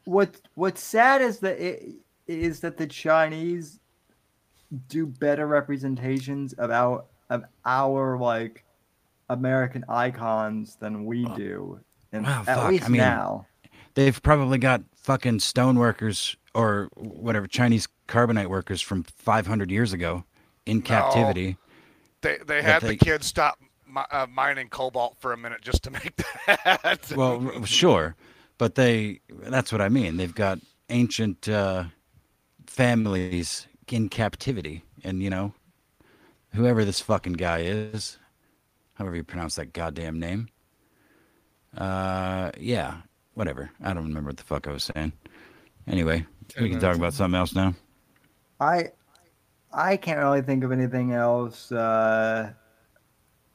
what what's sad is that it is that the Chinese do better representations about of our like American icons than we do, and Wow, at fuck, least I mean, now. They've probably got fucking stone workers or whatever Chinese carbonite workers from 500 years ago in captivity. they they had they- the kids stop mi- uh, mining cobalt for a minute just to <laughs> make that. Well, sure, but they that's what I mean. They've got ancient uh, families in captivity and you know whoever this fucking guy is, however you pronounce that goddamn name. Uh yeah, whatever. I don't remember what the fuck I was saying. Anyway, we can talk about something else now. I I can't really think of anything else. Uh,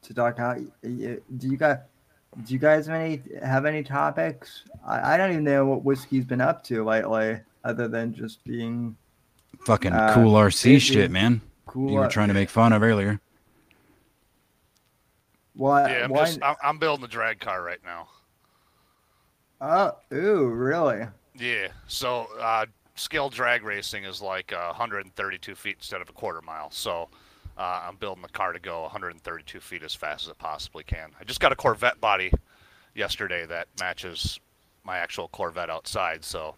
to talk about. Do you guys do you guys have any have any topics? I, I don't even know what whiskey's been up to lately, other than just being Fucking Uh, cool RC busy. shit, man. Cool. You were trying to make fun of earlier. Why? Yeah, I'm why? just I'm, I'm building a drag car right now. oh, ooh, really? Yeah. So uh, scale drag racing is like uh, 132 feet instead of a quarter mile. So uh, I'm building the car to go 132 feet as fast as it possibly can. I just got a Corvette body yesterday that matches my actual Corvette outside. So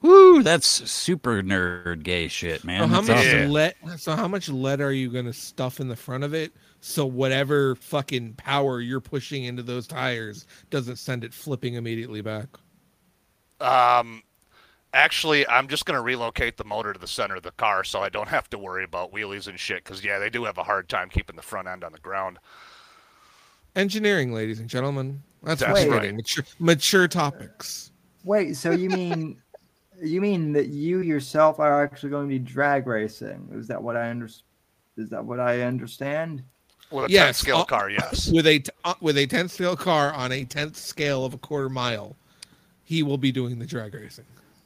Woo, that's super nerd gay shit, man. So how That's much awesome. Lead? So how much lead are you gonna stuff in the front of it? So whatever fucking power you're pushing into those tires doesn't send it flipping immediately back. um, actually, I'm just gonna relocate the motor to the center of the car so I don't <laughs> have to worry about wheelies and shit. Because yeah, they do have a hard time keeping the front end on the ground. Engineering, ladies and gentlemen. That's That's right. Mature, mature topics. Wait, so you mean you mean that you yourself are actually going to be drag racing? Is that what I under, Is that what I understand? With a 10 Yes, scale uh, car, yes. With a t- uh, with a tenth scale car on a tenth scale of a quarter mile, he will be doing the drag racing.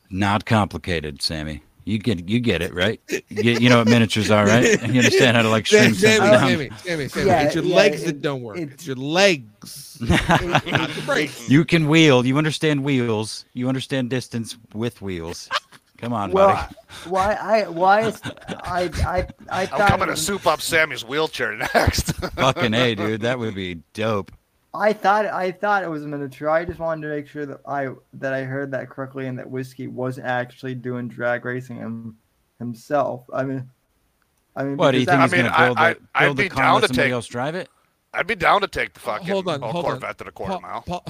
Not complicated, Sammy. You get you get it, right? You, get, you know what miniatures are, right? <laughs> You understand how to like Sammy, string Sammy, something down. Sammy, Sammy, Sammy. Yeah, it's your yeah, legs it- that don't work. it- It's your legs, <laughs> not. You can wheel. You understand wheels. You understand distance with wheels. Come on, Well, buddy. why I why is I I I I'm thought coming it to soup up Sammy's wheelchair <laughs> next. Fucking a, dude. That would be dope. I thought I thought it was a miniature. I just wanted to make sure that I that I heard that correctly and that whiskey was actually doing drag racing him, himself. I mean, I mean, What do you think that- he's I mean, gonna build I- a I'd build be a car down and to somebody take- else drive it? I'd be down to take the fucking hold on, old hold on. Corvette to the quarter Pa- mile. pa-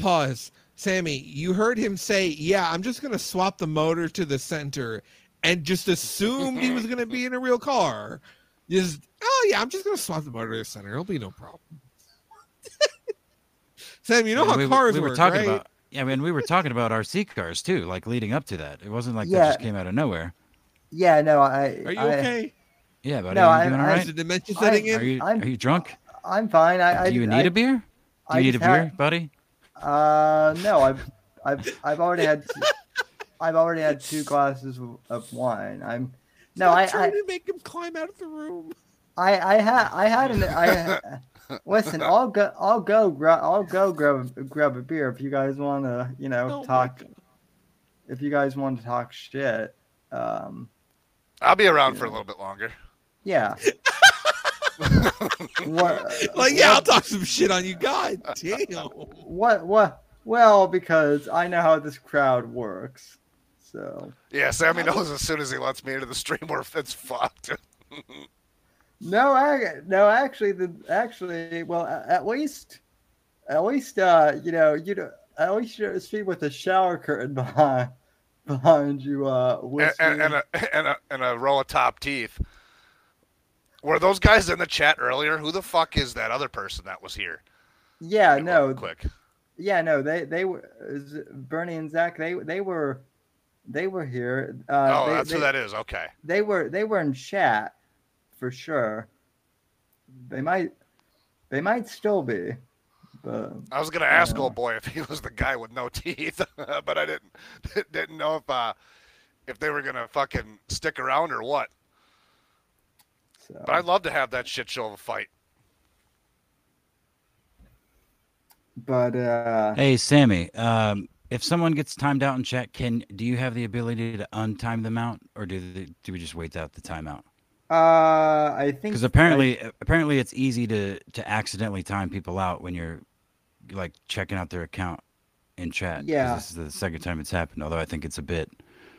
pause. Sammy, you heard him say, "Yeah, I'm just gonna swap the motor to the center," and just assumed he was gonna be in a real car. Just, oh yeah, I'm just gonna swap the motor to the center. It'll be no problem. <laughs> Sam, you know Yeah, how we, cars we were work, talking right? about. Yeah, I mean, we were talking about RC cars too, like leading up to that. It wasn't like that just came out of nowhere. yeah, no, I Are you I, okay? Yeah, buddy. No, are you I- doing all I- Is the dementia I- setting in? Are you I'm- are you drunk? I'm fine. I, I Do you need a beer? Do I you need a just had- beer, buddy? Uh, no, I've I've I've already had I've already had two <laughs> glasses of, of wine. I'm no, Stop I trying I to make him climb out of the room. I I had I had an I. <laughs> Listen, <laughs> I'll go. I'll go. Grab. I'll go grab grab a beer if you guys want to. You know, Oh talk. If you guys want to talk shit. Um. I'll be around for a little bit longer. Yeah. <laughs> what? Like, yeah, I'll talk some shit on you. God damn. What? What? Well, because I know how this crowd works. So. Yeah, Sammy knows as soon as he lets me into the stream where it's fucked. <laughs> No, I, no, actually, the actually, well, at least, at least, uh, you know, you know, at least you're speak with a shower curtain <laughs> behind behind you, uh, and, and, and, a, and, a, and a row of top teeth. Were those guys in the chat earlier? Who the fuck is that other person that was here? yeah, no, quick. yeah, no, they they were Bernie and Zach. They they were they were here. Uh, oh, they, that's they, who that is. Okay. They were they were in chat for sure. They might they might still be, but I was gonna ask Yeah. old boy if he was the guy with no <laughs> teeth, <laughs> but I didn't <laughs> didn't know if uh if they were gonna fucking stick around or what. so. But I'd love to have that shit show of a fight. but uh, Hey, Sammy. Um, if someone gets timed out in chat, can do you have the ability to untime them out, or do they, do we just wait out the timeout? Uh, I think Because apparently, apparently, it's easy to to accidentally time people out when you're like checking out their account in chat. Yeah. this is the second time it's happened. Although I think it's a bit.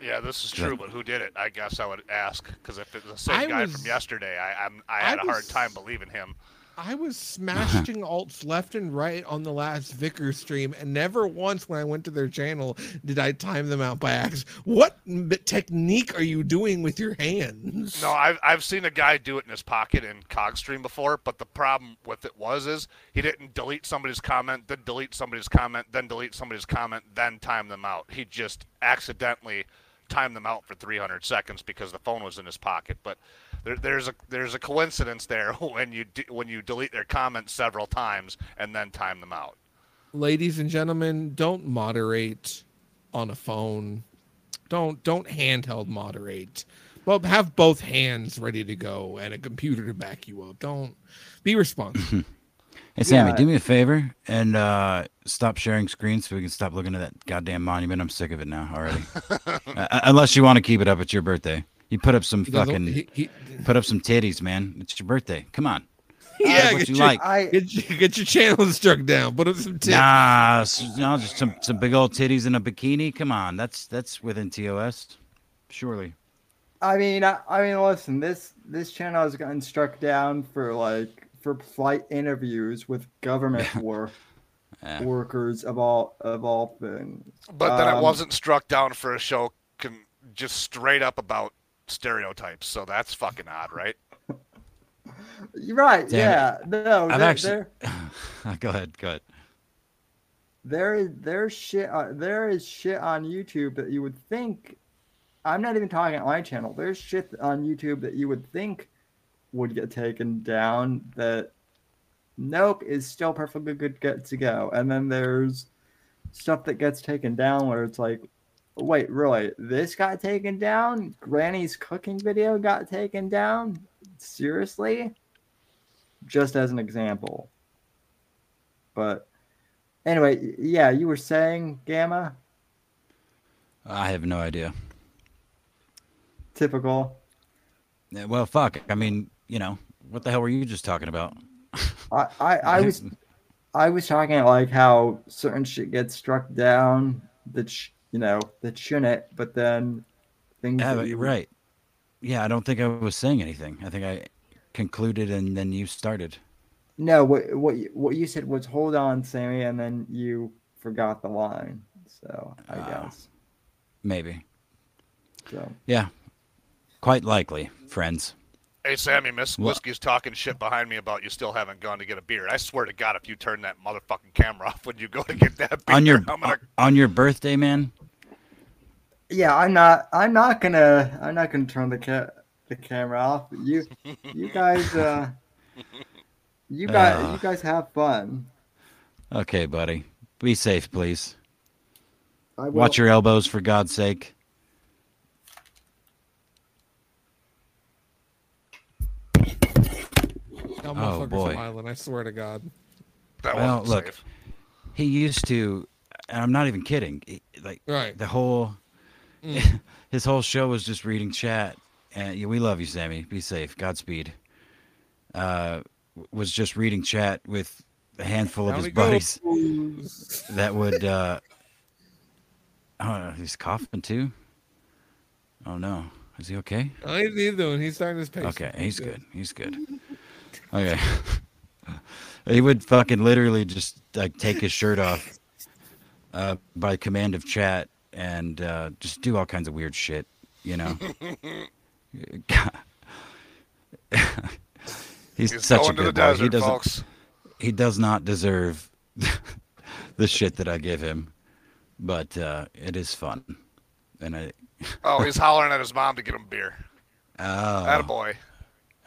Yeah, this is true, but who did it? I guess I would ask because if it was the same I guy was- from yesterday, I I'm, I I had a hard time believing him. I was uh-huh. smashing alts left and right on the last Vicker stream, and never once when I went to their channel did I time them out by accident. What m- technique are you doing with your hands? No, I've I've seen a guy do it in his pocket in Cogstream before, but the problem with it was is he didn't delete somebody's comment, then delete somebody's comment, then delete somebody's comment, then time them out. He just accidentally timed them out for 300 seconds because the phone was in his pocket. But there, there's a there's a coincidence there <laughs> when you de- when you delete their comments several times and then time them out. ladies and gentlemen, don't moderate on a phone. Don't don't handheld moderate. Well, have both hands ready to go and a computer to back you up. Don't be responsible. <laughs> Hey Sammy, Yeah. do me a favor and uh, stop sharing screens so we can stop looking at that goddamn monument. I'm sick of it now already. <laughs> uh, unless you want to keep it up, it's your birthday. You put up some He fucking, he- he- put up some titties, man. It's your birthday. Come on. yeah, what get you your, like. I get, your, get your channel struck down. Put up some tips. Nah, s- no, just some some big old titties in a bikini. Come on, that's that's within TOS, surely. I mean, I, I mean, listen. This this channel has gotten struck down for like for flight interviews with government <laughs> work Yeah. workers of all of all things. But then it Um, wasn't struck down for a show con- just straight up about stereotypes. So that's fucking odd, right? <laughs> You're right. Damn yeah. No. I've there, actually- there, <laughs> go ahead, go ahead. there is there's shit. On, there is shit on YouTube that you would think. I'm not even talking on my channel. There's shit on YouTube that you would think would get taken down that nope is still perfectly good get to go. And then there's stuff that gets taken down where it's like, wait, really? This got taken down? Granny's cooking video got taken down? Seriously? Just as an example. But anyway, yeah, you were saying Gamma? I have no idea. Typical. Yeah, Well, fuck. I mean, you know, what the hell were you just talking about? I, I, I was <laughs> I was talking like how certain shit gets struck down that sh- you know that shouldn't, but then things Yeah, that but- you- right. Yeah, I don't think I was saying anything. I think I concluded and then you started. No, what what you, what you said was hold on, Sammy, and then you forgot the line. So I Oh. guess Maybe. so. Yeah. Quite likely, friends. Hey, Sammy, Miss What? Whiskey's talking shit behind me about you still haven't gone to get a beer. I swear to God, if you turn that motherfucking camera <laughs> off when you go to get that beer, On your I'm gonna on your birthday, man. Yeah, I'm not. I'm not gonna. I'm not gonna turn the ca- the camera off. You, you <laughs> guys. uh You guys. Uh. you guys have fun. Okay, buddy. Be safe, please. I will, Watch your elbows for God's sake. That motherfucker's boy. smiling. I swear to God. that Well, look. safe. He used to and I'm not even kidding. he- like Right. the whole Mm. <laughs> his whole show was just reading chat and yeah, we love you, Sammy. Be safe. Godspeed. Uh was just reading chat with a handful of his buddies goes. that would uh oh he's coughing too. Oh no. Is he okay? He's, he's doing. He's starting his pace. Okay, he's good. He's good. <laughs> Okay. <laughs> he would fucking literally just like take his shirt off uh, by command of chat and uh, just do all kinds of weird shit, you know. <laughs> he's, He's such a going to the good boy. He doesn't. folks. He does not deserve <laughs> the shit that I give him, but uh, it is fun, and I. <laughs> Oh, he's hollering at his mom to get him beer. Oh, Attaboy.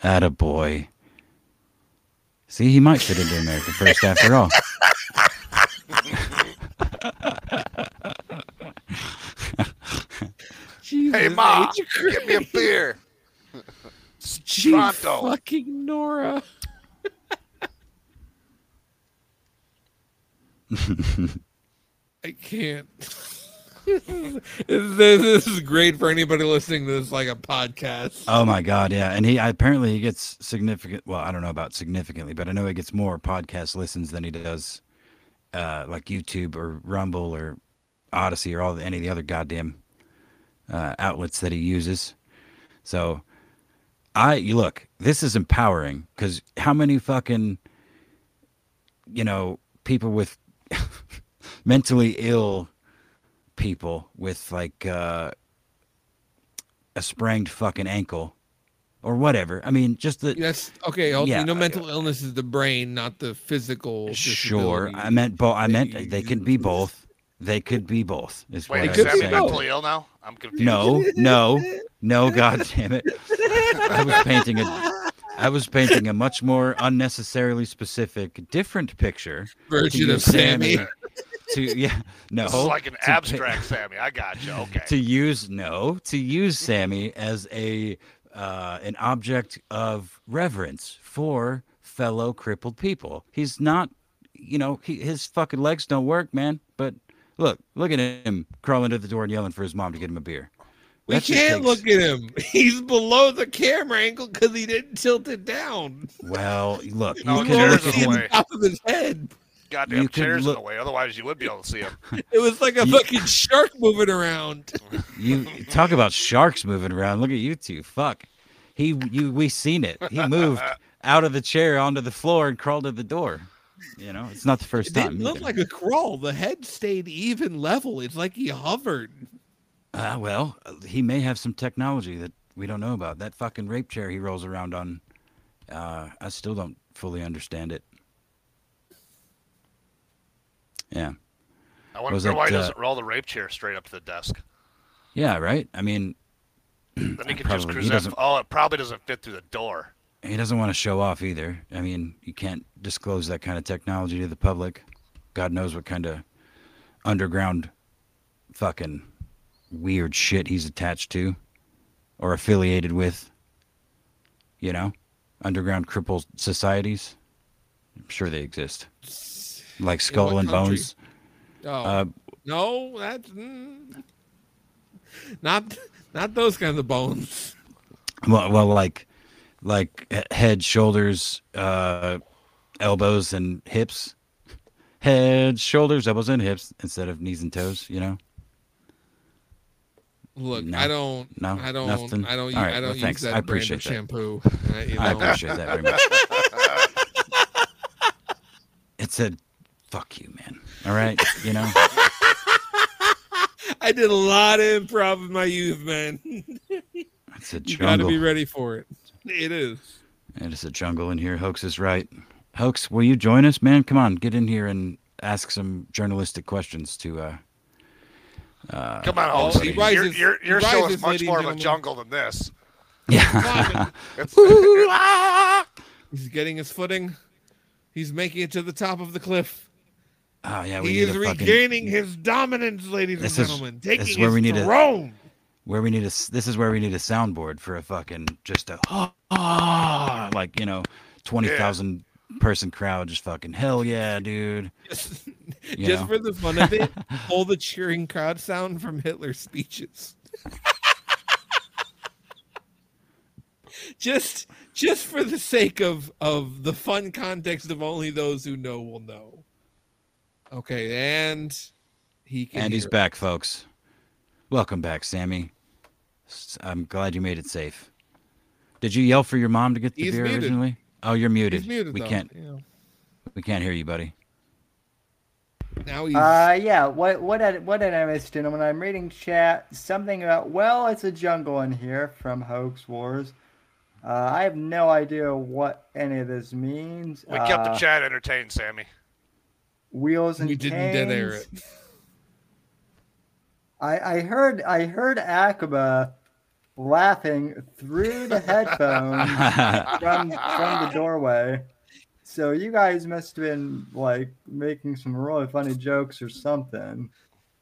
Attaboy. See, he might fit into America First after all. Jesus, Hey, Ma, give me a beer. Gee, Toronto. fucking Nora. I can't. this, is, this is great for anybody listening to this like a podcast. Oh my god, yeah. And he apparently he gets significant well, I don't know about significantly, but I know he gets more podcast listens than he does uh like YouTube or Rumble or Odysee or all the, any of the other goddamn uh outlets that he uses. So I you look, this is empowering cuz how many fucking you know, people with <laughs> mentally ill people with like uh a sprained fucking ankle or whatever. I mean, just the Yes. Okay. Yeah, you know, I- mental illness is the brain, not the physical. sure. I meant both. I meant they can be both. They could be both. Is Wait, what is could I'm be Sammy saying. both. mentally ill now? I'm confused. No, no, no. God damn it! I was painting a, I was painting a much more unnecessarily specific, different picture. to Version of Sammy. To yeah, no. This is like an to pa- abstract Sammy. I got you. Okay. to use no to use Sammy as a uh, an object of reverence for fellow crippled people. He's not, you know, he, his fucking legs don't work, man. But look, look at him crawling to the door and yelling for his mom to get him a beer. We That can't takes- look at him. <laughs> He's below the camera angle because he didn't tilt it down. Well, look, No, you chairs can in look the at him. way. top of his head. Goddamn you chairs look- in the way. Otherwise, you would be able to see him. <laughs> It was like a You- fucking shark moving around. <laughs> You talk about sharks moving around. Look at you two. Fuck. He, you, we seen it. He moved out of the chair onto the floor and crawled to the door. You know, it's not the first It time. didn't look either. like a crawl. The head stayed even level. It's like he hovered. Uh, well, uh, he may have some technology that we don't know about. That fucking rape chair he rolls around on, uh, I still don't fully understand it. Yeah. I wonder Was why he it, uh, doesn't roll the rape chair straight up to the desk. Yeah, right? I mean, Then he could just probably- he cruise that. doesn't- Oh, it probably doesn't fit through the door. He doesn't want to show off either. I mean, you can't disclose that kind of technology to the public. God knows what kind of underground fucking weird shit he's attached to or affiliated with. You know? Underground crippled societies. I'm sure they exist. Like Skull and country? Bones. Oh Uh, no, that's mm, not not those kinds of bones. well, well, like, like head, shoulders, uh, elbows, and hips. Head, shoulders, elbows, and hips instead of knees and toes. You know. Look, No. I don't. No, I don't. nothing? I don't. All right, I don't well, thanks. use I that brand of appreciate that. shampoo. Uh, you I appreciate that very much. <laughs> it said, "Fuck you, man." All right, you know. <laughs> I did a lot of improv in my youth, man. It's a <laughs> You got to be ready for it. It is. It is a jungle in here. Hoax is right. Hoax, will you join us, man? Come on, get in here and ask some journalistic questions to. uh uh, Come on, Holmes. he Your, rises- your, he your show is much more of a jungle than this. Yeah. <laughs> <laughs> He's getting his footing. He's making it to the top of the cliff. oh yeah, we He need is a fucking, regaining his dominance, ladies This and is- gentlemen. this is where his we need a- throne. Where we need a. This is where we need a soundboard for a fucking just a ah, <gasps> like you know, twenty thousand person crowd, just fucking hell yeah, dude. <laughs> Just, just for the fun of it, <laughs> pull the cheering crowd sound from Hitler's speeches. just just for the sake of of the fun context of only those who know will know. Okay, and he can And he's hear. back, folks. Welcome back, Sammy. S- I'm glad you made it safe. Did you yell for your mom to get the He's beer muted. originally? Oh, you're muted. He's muted we though. can't. Yeah. We can't hear you, buddy. Now he's Uh, yeah. What what did what did I miss, gentlemen? I'm reading chat. Something about well, it's a jungle in here from Hoax Wars. Uh, I have no idea what any of this means. we kept the Uh, chat entertained, Sammy. Wheels and we didn't dead air canes. it. I I heard I heard Akaba laughing through the headphones from from the <laughs> doorway. So you guys must have been like making some really funny jokes or something.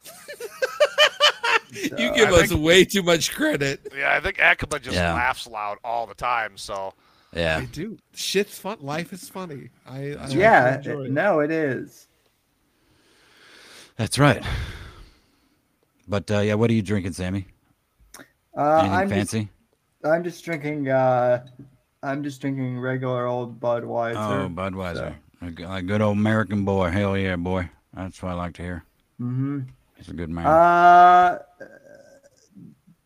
<laughs> You give I us think- way too much credit. Yeah, I think Akaba just Yeah. laughs loud all the time. So yeah. I do. Shit's fun. Life is funny. I, I yeah, enjoy it- it. no, it is. That's right. But uh, yeah, what are you drinking, Sammy? Uh, I'm just, fancy? I'm just drinking. Uh, I'm just drinking regular old Budweiser. Oh, Budweiser. G- a good old American boy. Hell yeah, boy. That's what I like to hear. mm-hmm. He's a good man. Uh,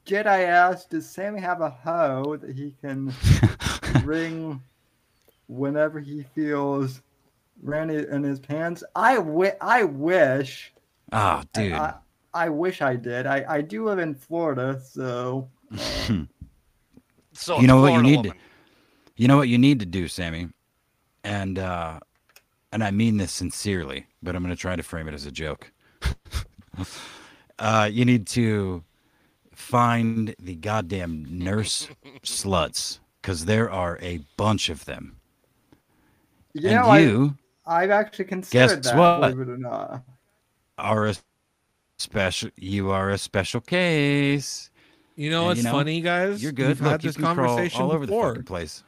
Jedi asked, "Does Sammy have a hoe that he can <laughs> ring whenever he feels Randy in his pants?" I wi- I wish. oh, dude. I, I wish I did. I, I do live in Florida, so <laughs> so You it's know what you need woman. to- You know what you need to do, Sammy, and uh, and I mean this sincerely, but I'm going to try to frame it as a joke. <laughs> uh, you need to find the goddamn nurse <laughs> sluts because there are a bunch of them. You and know, you I, I've actually considered that, what? believe it or not. are a special. You are a special case. You know And, what's you know, funny, guys? You're good. We've Look, had this conversation all over the before. fucking place.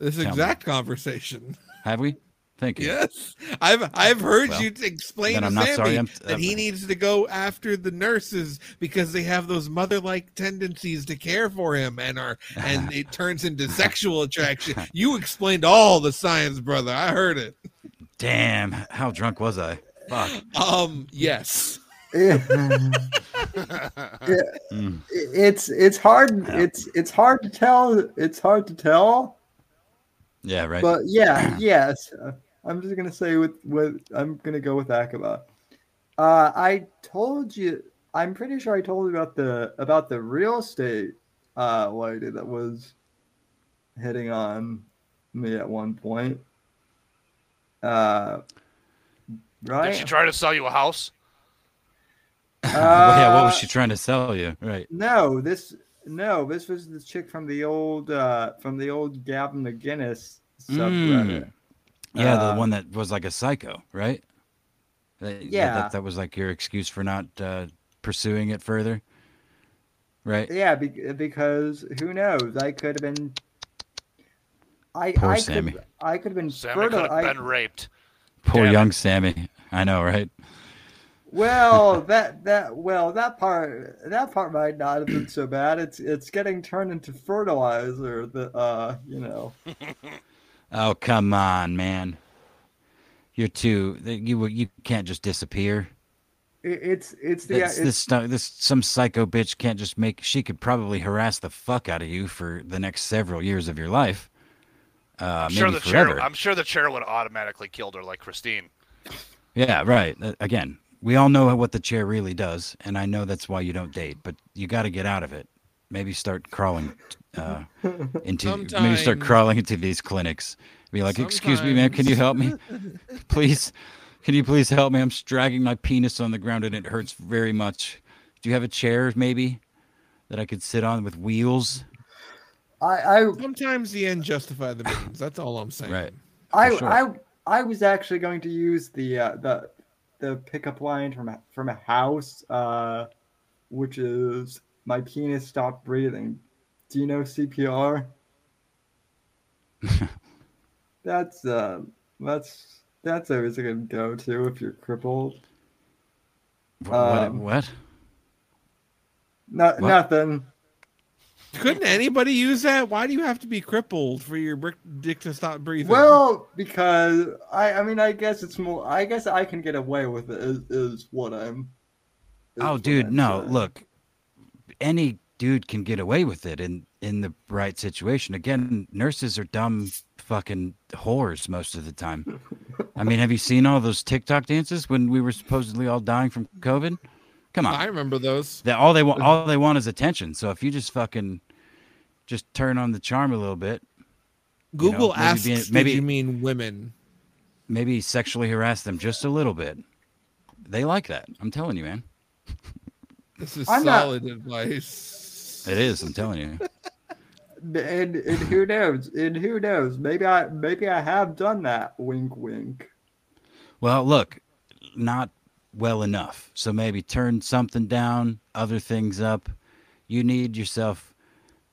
This Tell me. exact conversation. Have we? Thank you. Yes, I've I've heard Well, you explain to I'm Sammy sorry, I'm- that he uh, needs to go after the nurses because they have those mother-like tendencies to care for him and are and <laughs> it turns into sexual attraction. You explained all the science, brother. I heard it. Damn, how drunk was I? Fuck. Um, yes. <laughs> Mm. it's it's hard it's it's hard to tell it's hard to tell. Yeah, right. but <clears throat> yeah yes. I'm just gonna say with with i'm gonna go with akaba uh i told you i'm pretty sure i told you about the about the real estate uh lady that was hitting on me at one point. Uh right Did she try to sell you a house? <laughs> well, yeah, what was Uh, she trying to sell you? Right. No, this no, this was the chick from the old uh from the old Gavin McInnes subreddit. Yeah, Uh, the one that was like a psycho, right? That- that- Yeah. That, that was like your excuse for not uh, pursuing it further, right? Yeah, be- because who knows? I could have been. I Poor I Sammy. could I could have been Sammy could fertile. have I, been raped. Poor Damn it. young Sammy. I know, right? Well, that that well that part that part might not have been so bad. It's it's getting turned into fertilizer. The uh you know. <laughs> Oh, come on, man. You're too. You you can't just disappear. It, it's it's the This, it's, this this some psycho bitch can't just make. She could probably harass the fuck out of you for the next several years of your life. Uh, I'm maybe sure the forever. chair. I'm sure the chair would automatically killed her, like Christine. Yeah, right. Uh, Again, we all know what the chair really does, and I know that's why you don't date. But you got to get out of it. Maybe start crawling uh, <laughs> into. Maybe start crawling into these clinics. Be like, "Excuse me, man. Can you help me, <laughs> please? Can you please help me? I'm dragging my penis on the ground and it hurts very much. Do you have a chair, maybe, that I could sit on with wheels? I I Sometimes the end justify the means. That's all I'm saying. Right. I, sure. I I was actually going to use the uh, the the pickup line from a, from a house, uh, which is my penis stopped breathing. Do you know CPR? <laughs> that's uh that's that's always a good go to if you're crippled. What? Um, what? No, What? nothing. Couldn't anybody use that? Why do you have to be crippled for your brick dick to stop breathing? Well, because I I mean I guess it's more I guess I can get away with it is, is what I'm. is Oh, what dude, I'm no. saying. Look, any dude can get away with it in in the right situation. Again, nurses are dumb fucking whores most of the time. I mean, have you seen all those TikTok dances when we were supposedly all dying from COVID? Come on. I remember those. That all they want all they want is attention. So if you just fucking just turn on the charm a little bit, You know, Google maybe asks, being- "Did maybe- you mean women?" maybe sexually harass them just a little bit. They like that. I'm telling you, man. This is I'm not- solid advice. It is. I'm telling you. <laughs> and and who knows? And who knows? Maybe I maybe I have done that. Wink, wink. Well, look, not well enough. So maybe turn something down, other things up. You need yourself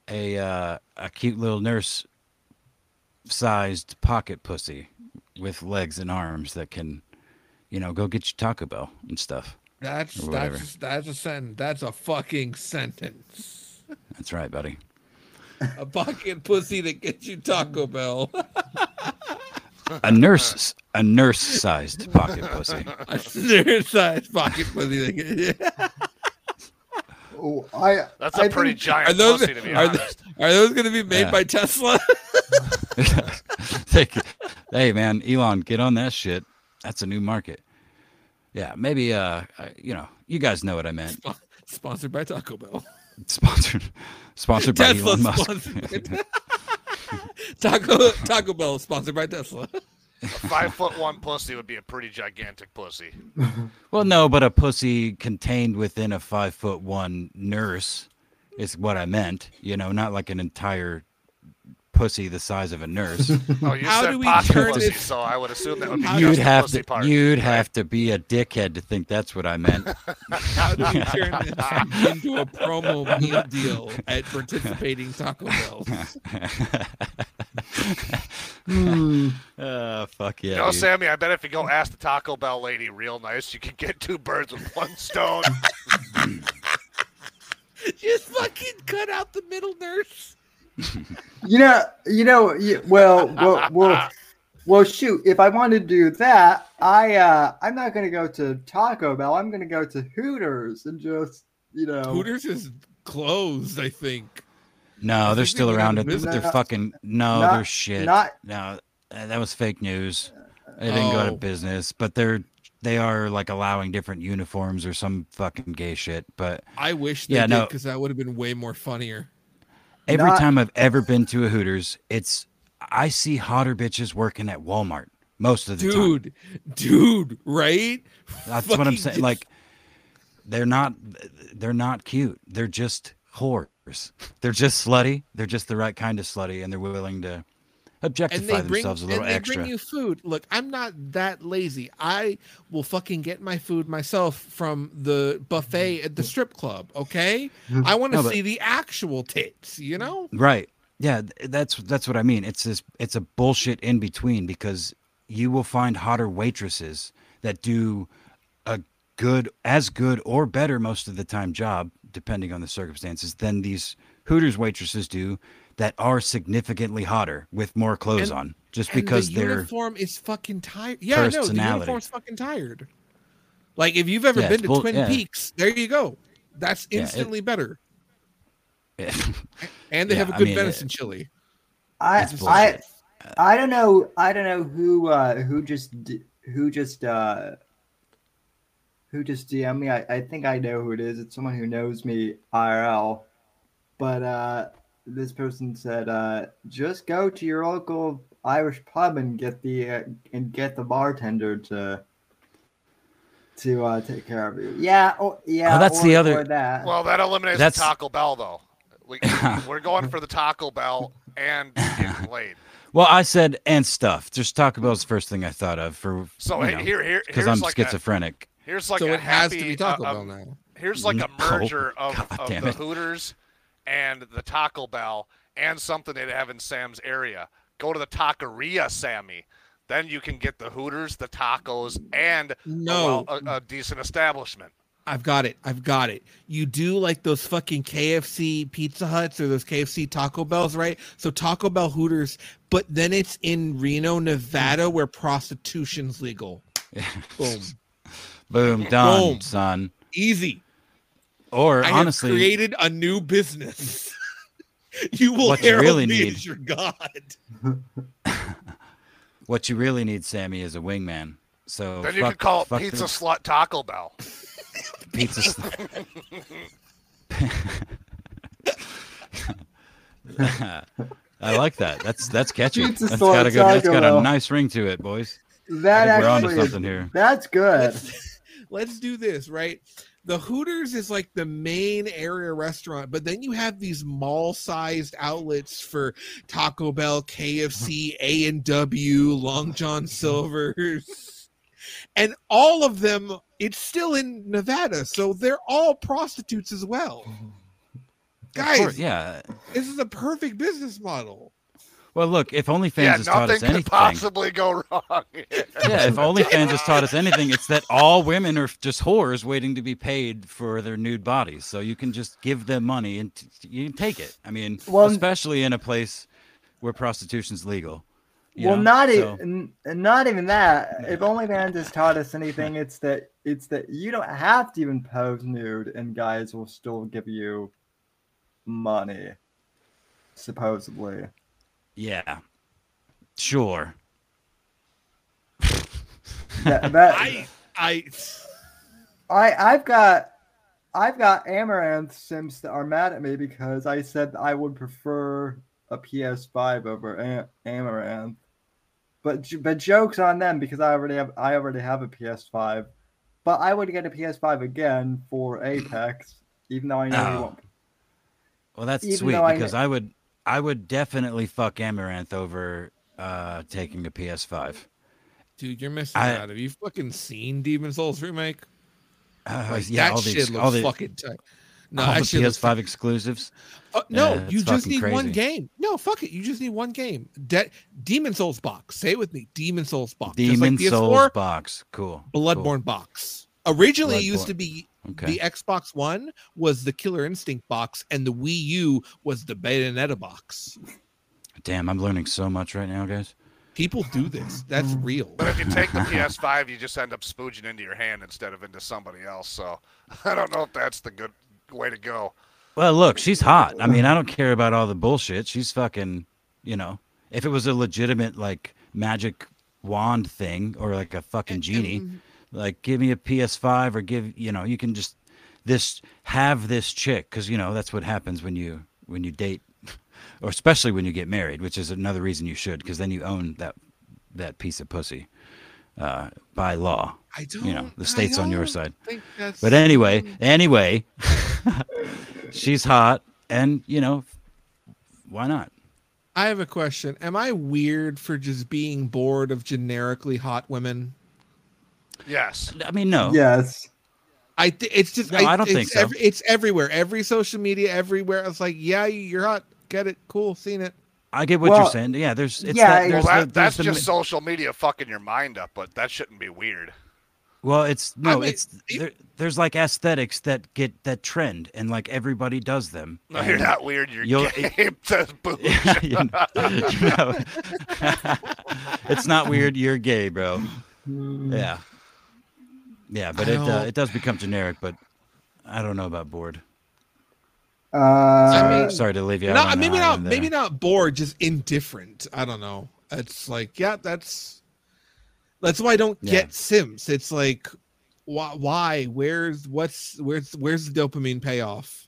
a uh, a cute little nurse sized pocket pussy with legs and arms that can, you know, go get you Taco Bell and stuff. That's that's that's a sentence. That's a fucking sentence. That's right, buddy. A pocket pussy that gets you Taco Bell. <laughs> A nurse, a nurse sized pocket pussy. a nurse-sized pocket pussy <laughs> that <laughs> Oh, I That's a I pretty think- giant Are those pussy, to be are, honest. th- are those going to be made Yeah. by Tesla? <laughs> Hey man, Elon, get on that shit. That's a new market. Yeah, maybe uh, you know, you guys know what I meant. Sponsored by Taco Bell. Sponsored, sponsored by Tesla Elon Musk. Sponsored <laughs> by Taco Taco Bell is sponsored by Tesla. A five foot one pussy would be a pretty gigantic pussy. <laughs> Well, no, but a pussy contained within a five foot one nurse is what I meant. You know, not like an entire pussy the size of a nurse. <laughs> Oh, you How said do we pocket turn pussy, this- so I would assume that would be How just you'd the have pussy to part. you'd right? have to be a dickhead to think that's what I meant. <laughs> How do we turn this into a promo <laughs> meal deal at participating Taco Bell? Hmm. uh, fuck yeah. You know. Sammy, I bet if you go ask the Taco Bell lady real nice, you can get two birds with one stone. Just fucking cut out the middle nurse. <laughs> You know, you know, well, well, well, well, shoot. If I want to do that, I, uh, I'm not going to go to Taco Bell. I'm going to go to Hooters and just, you know, Hooters is closed, I think. No, I they're think still they around. of It, they're business. fucking no, Not- they're shit. not- no, that was fake news. They didn't go out Oh. of business, but they're they are like allowing different uniforms or some fucking gay shit. But I wish they Yeah, did no. because that would have been way more funnier. Every Not- time I've ever been to a Hooters, it's I see hotter bitches working at Walmart most of the time. Dude, dude, right? That's what I'm saying. get- Like they're not they're not cute. They're just whores. They're just slutty. They're just the right kind of slutty, and they're willing to and objectify they bring themselves a little and they extra. bring you food. Look, I'm not that lazy. I will fucking get my food myself from the buffet at the strip club. Okay, mm-hmm. I want to No, see the actual tits. You know, Right. Yeah, that's that's what I mean. It's this it's a bullshit in between because you will find hotter waitresses that do a good as good or better most of the time job depending on the circumstances than these Hooters waitresses do that are significantly hotter with more clothes And- on just because the they're uniform is fucking tired. Yeah, no, the uniform's fucking tired. Like if you've ever Yeah, been to bull- Twin yeah. Peaks, there you go. That's Yeah, it- instantly better. <laughs> And they Yeah, have a good mean, it- venison chili. I, I. I don't know. I don't know who, uh, who just, who just, uh, who just DM me. I, I think I know who it is. It's someone who knows me IRL. But uh, this person said, uh, just go to your local Irish pub and get the uh, and get the bartender to to uh, take care of you. Yeah. Oh, yeah. Oh, that's or- the other- or that. Well, that eliminates That's- the Taco Bell, though. We, <laughs> we're going for the Taco Bell and getting laid. <laughs> Well, I said and stuff. Just Taco Bell's the first thing I thought of for So you know, here, here, because I'm like a, schizophrenic. here's like so a it has to happy, be Taco uh, Bell um, now. Here's like a No, merger <laughs> of, of damn the it. Hooters and the Taco Bell and something they'd have in Sam's area. Go to the Taqueria, Sammy. Then you can get the Hooters, the tacos, and a No. well- a, a decent establishment. I've got it. I've got it. You do like those fucking KFC Pizza Huts or those KFC Taco Bells, right? So Taco Bell Hooters, but then it's in Reno, Nevada, where prostitution's legal. <laughs> Boom. Boom, done, Boom. son. Easy. Or I honestly, have created a new business. <laughs> you will What you herald really me need- as your god. <laughs> what you really need, Sammy, is a wingman. So Then you fuck, can call it Pizza the Slut Taco Bell. <laughs> pizza. sl- I like that. That's that's catchy. Pizza That's slut got a good. That's Taco got a nice ring to it, boys. that I think we're onto actually is, here. that's good. Let's, let's do this, right? The Hooters is like the main area restaurant, but then you have these mall-sized outlets for Taco Bell, KFC, A and W, Long John mm-hmm. Silver's, and all of them. It's still in Nevada, so they're all prostitutes as well. Mm-hmm. Guys, course, yeah. this is a perfect business model. Well, look, if OnlyFans yeah, has taught nothing us could anything, possibly go wrong. yeah, if OnlyFans has taught us anything, it's that all women are just whores waiting to be paid for their nude bodies. So you can just give them money and t- you can take it. I mean, Well- especially in a place where prostitution's legal. well, know? not So- even not even that. If OnlyFans has taught us anything, it's that it's that you don't have to even pose nude, and guys will still give you money, supposedly. Yeah, sure. That, that <laughs> I, I, I I've got I've got Amaranth Sims that are mad at me because I said I would prefer a PS5 over Am- Amaranth. But j- but jokes on them because I already have I already have a PS5. But I would get a PS5 again for Apex, even though I know he Oh. won't. Well, that's Even sweet though I because I would I would definitely fuck Amaranth over uh taking a PS5. Dude, you're missing I- out. Have you fucking seen Demon Souls remake? Uh, Like, yeah, that all the shit ex- looks all the, fucking tight. No, all the PS5 exclusives. Uh, no, Yeah, you just need one game. No, fuck it. You just need one game. De- Demon Souls box. Say it with me. Demon Souls box. Just Demon like PS4, Souls box. Cool. Bloodborne cool. box. Originally, it used Bloodborne. to be Okay. the Xbox One was the Killer Instinct box, and the Wii U was the Bayonetta box. Damn, I'm learning so much right now, guys. People do this. That's real. But if you take the <laughs> PS5, you just end up spooging into your hand instead of into somebody else. So <laughs> I don't know if that's the good way to go. Well, look, she's hot. I mean, I don't care about all the bullshit. She's fucking, you know, if it was a legitimate like magic wand thing or like a fucking genie, like give me a PS5 or give, you know, you can just this have this chick cuz you know, that's what happens when you when you date <laughs> or especially when you get married, which is another reason you should cuz then you own that that piece of pussy uh by law. I don't. You know, the state's on your side. But anyway, anyway, <laughs> she's hot, and you know, why not? I have a question. Am I weird for just being bored of generically hot women? Yes. I mean, no. Yes. I th- it's just No, I don't it's think so. every- it's everywhere. Every social media, everywhere. It's like, yeah, you're hot. Get it. Cool. Seen it. I get what Well, you're saying. Yeah, there's it's yeah, that, there's Well, the- that, there's that's the just mi- social media fucking your mind up, but that shouldn't be weird. well, it's no, mean, it's you- there, there's like aesthetics that get that trend, and like everybody does them. No, you're not weird. You're you'll- gay. Says. <laughs> Yeah, <laughs> you you know. <laughs> it's not weird. You're gay, bro. Yeah, yeah, but I it uh, don't- it does become generic. But I don't know about bored. Uh, mean, Sorry to leave you out. no, on maybe not. island Maybe not bored. Just indifferent. I don't know. It's like, yeah, that's that's why I don't Yeah. get Sims. It's like, why? Why? Where's what's where's where's the dopamine payoff?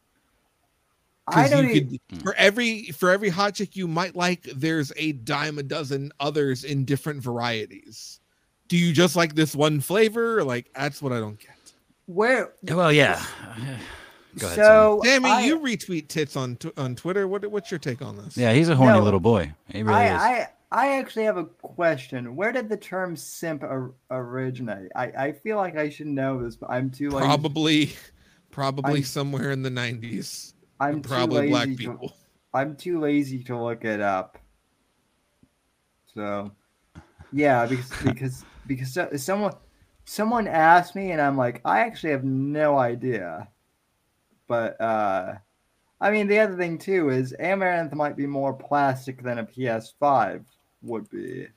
I Because don't. you e- could for every for every hot chick you might like, there's a dime a dozen others in different varieties. Do you just like this one flavor? Like that's what I don't get. where Well, yeah. <sighs> Go ahead, so Sammy, I, you retweet tits on tw- on Twitter. What what's your take on this? Yeah, he's a horny No, little boy. He really is. I, I I actually have a question. Where did the term simp or, originate? I, I feel like I should know this, but I'm too lazy. probably probably I'm- somewhere in the 90s. I'm too probably black lazy to- people. I'm too lazy to look it up. So, yeah, because because because someone someone asked me, and I'm like, I actually have no idea. But uh, I mean, the other thing too is Amouranth might be more plastic than a PS5 would be.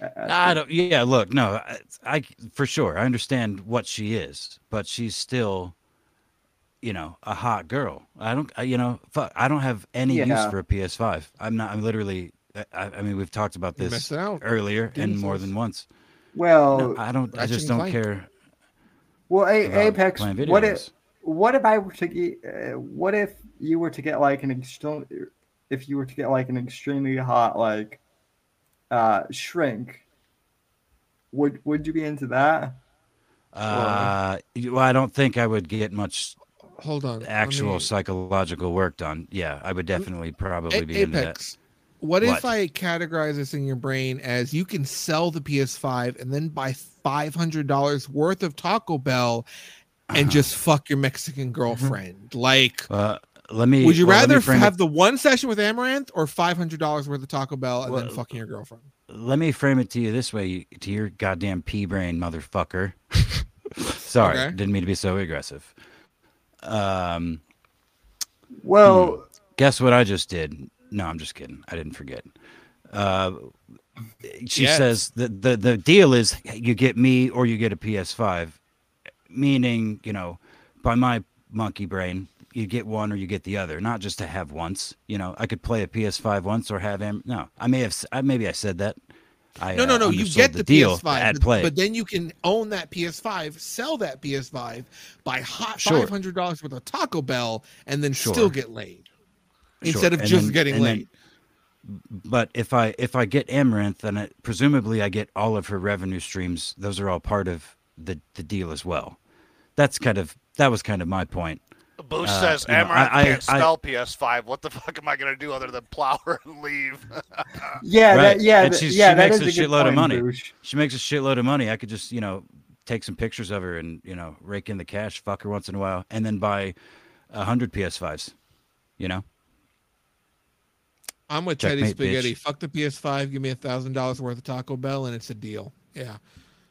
at- at I don't. Yeah, look, no, I, I for sure I understand what she is, but she's still, you know, a hot girl. I don't, I, you know, fuck, I don't have any use for a PS5. I'm not. I'm literally. I, I mean, we've talked about this earlier Demon and more than once. Well, No, I don't. I Ratchet just don't Clank. care well, a- Apex. What if what if I were to get? Uh, what if you were to get like an extreme? If you were to get like an extremely hot like uh shrink, would would you be into that? Uh, you- well, I don't think I would get much Hold on. actual me- psychological work done. Yeah, I would definitely probably A- be into that. Apex. What, if I categorize this in your brain as you can sell the PS5 and then buy five hundred dollars worth of Taco Bell and Uh-huh. just fuck your Mexican girlfriend? Like, Uh, let me. would you well, rather frame it- have the one session with Amouranth or five hundred dollars worth of Taco Bell and then fucking your girlfriend? let me frame it to you this way, to your goddamn pea brain motherfucker. <laughs> Sorry, Okay. didn't mean to be so aggressive. Um, Well, guess what I just did? No, I'm just kidding. I didn't forget. Uh, she Yes. says the, the the deal is you get me or you get a PS5, meaning you know, by my monkey brain, you get one or you get the other, not just to have once. You know, I could play a PS5 once or have M. No, I may have. I, maybe I said that. I, No, no, uh, no. You get the, deal PS5, at play. but then you can own that PS5, sell that PS5, buy hot Sure. five hundred dollars worth of Taco Bell, and then Sure. still get laid Sure, instead of and just then- getting and then- But if I if I get Amouranth, then it, presumably I get all of her revenue streams. Those are all part of the the deal as well. That's kind of that was kind of my point. Boosh Uh, says you know, Amouranth I- I- can't I- spell PS5. What the fuck am I gonna do other than plow her and leave? <laughs> Yeah, Right. that, yeah, And that- she's- yeah. she makes is a good shitload of money. Boosh. She makes a shitload of money. I could just you know take some pictures of her and you know rake in the cash, fuck her once in a while, and then buy a hundred PS5s. You know. I'm with Teddy Spaghetti. bitch. Fuck the PS5. Give me a thousand dollars worth of Taco Bell, and it's a deal. Yeah,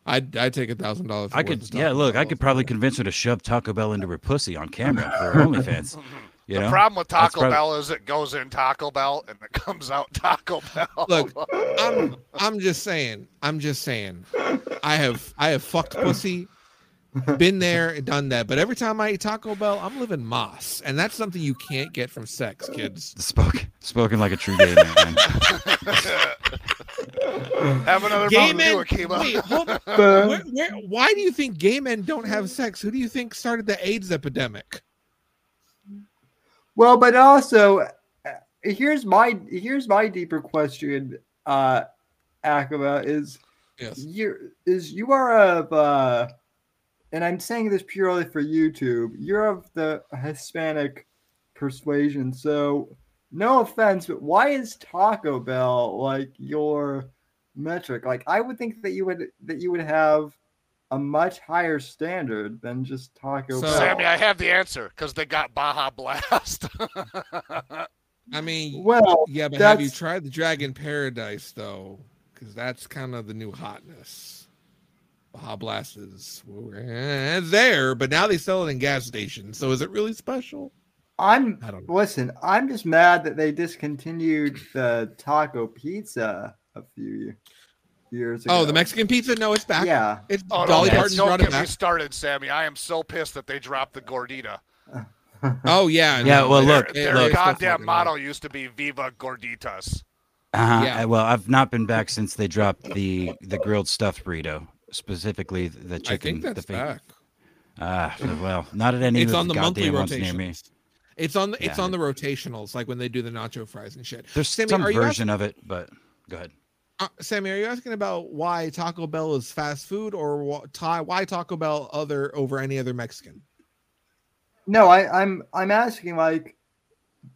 I'd I'd take a thousand dollars. I could, yeah. Look, I could probably convince her to shove Taco Bell into her pussy on camera for her OnlyFans. <laughs> You the know? problem with Taco prob- Bell is it goes in Taco Bell and it comes out <laughs> Taco Bell. Look, I'm I'm just saying. I'm just saying. I have I have fucked pussy, been there, and done that. But every time I eat Taco Bell, I'm living moss, and that's something you can't get from sex, kids. Spoken, spoken like a true gay man. Have another Gay Mountain men. Dew, Akaba. Wait, hold on. <laughs> Where, where, why do you think gay men don't have sex? Who do you think started the AIDS epidemic? Well, but also, uh, here's my here's my deeper question, uh, Akaba is Yes. you is you are of uh, and I'm saying this purely for YouTube. You're of the Hispanic persuasion, so no offense, but why is Taco Bell like your metric? Like, I would think that you would that you would have a much higher standard than just Taco So- Bell. Sammy, I have the answer because they got Baja Blast. <laughs> I mean, well, yeah, but have you tried the Dragon Paradise though? Because that's kind of the new hotness. Baja Blast is there, but now they sell it in gas stations. So is it really special? I'm I don't know. listen. I'm just mad that they discontinued the taco pizza a few years ago. Oh, the Mexican pizza? No, it's back. Yeah, It's oh, Dolly don't, Parton don't brought get it me back. started, Sammy. I am so pissed that they dropped the Gordita. <laughs> Oh yeah, Yeah, no, well, they're- look, they're- Their look. goddamn fucking motto around. used to be "Viva Gorditas." Uh-huh. Yeah. I- Well, I've not been back since they dropped the the grilled stuffed burrito, specifically the chicken. I chicken. think that's the back. Ah, well, not at any It's of on the monthly goddamn ones near me. rotations. It's on the it's on the rotationals, like when they do the nacho fries and shit. There's Sammy, some are you version of it, but go ahead. Uh, Sammy, are you asking about why Taco Bell is fast food, or wh- why Taco Bell other over any other Mexican? no, I, I'm I'm asking like,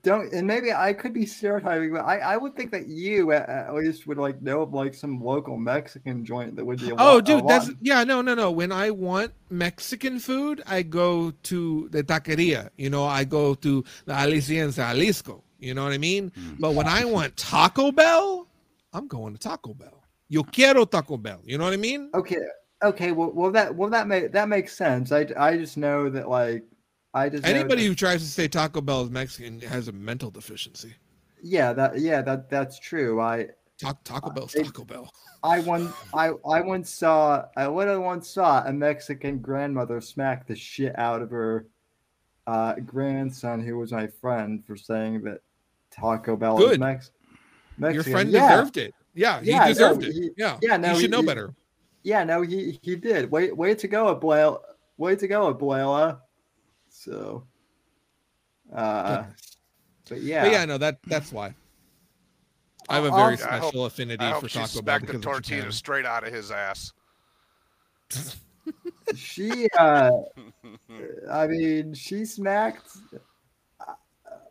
don't and maybe I could be stereotyping, but I, I would think that you at, at least would like know of like some local Mexican joint that would be. A Oh, lot, a dude, that's lot- yeah, no, no, no. When I want Mexican food, I go to the taqueria. You know, I go to the Alicienza, Jalisco. You know what I mean? Hmm. But when I want Taco Bell, I'm going to Taco Bell. Yo quiero Taco Bell. You know what I mean? okay. Okay, well, well, that well that make that makes sense. I, I just know that like I just Anybody who tries to say Taco Bell is Mexican has a mental deficiency. yeah that yeah that that's true. I Ta- Taco Bell's it- Taco Bell. I <laughs> once I I once saw I literally once saw a Mexican grandmother smack the shit out of her uh, grandson who was my friend for saying that Taco Bell is Mex- Mexican. Your friend yeah. deserved it. Yeah, he Yeah, no, deserved it. he- yeah, yeah, no, he should know he- better. Yeah, no, he he did. Wait, way to go, Abuela. Way to go, Abuela. So, uh, but yeah, But yeah, no, that that's why. I have a I'll- very I hope- special affinity I for hope Taco Bell smacked the because of tortilla straight out of his ass. she uh i mean she smacked uh,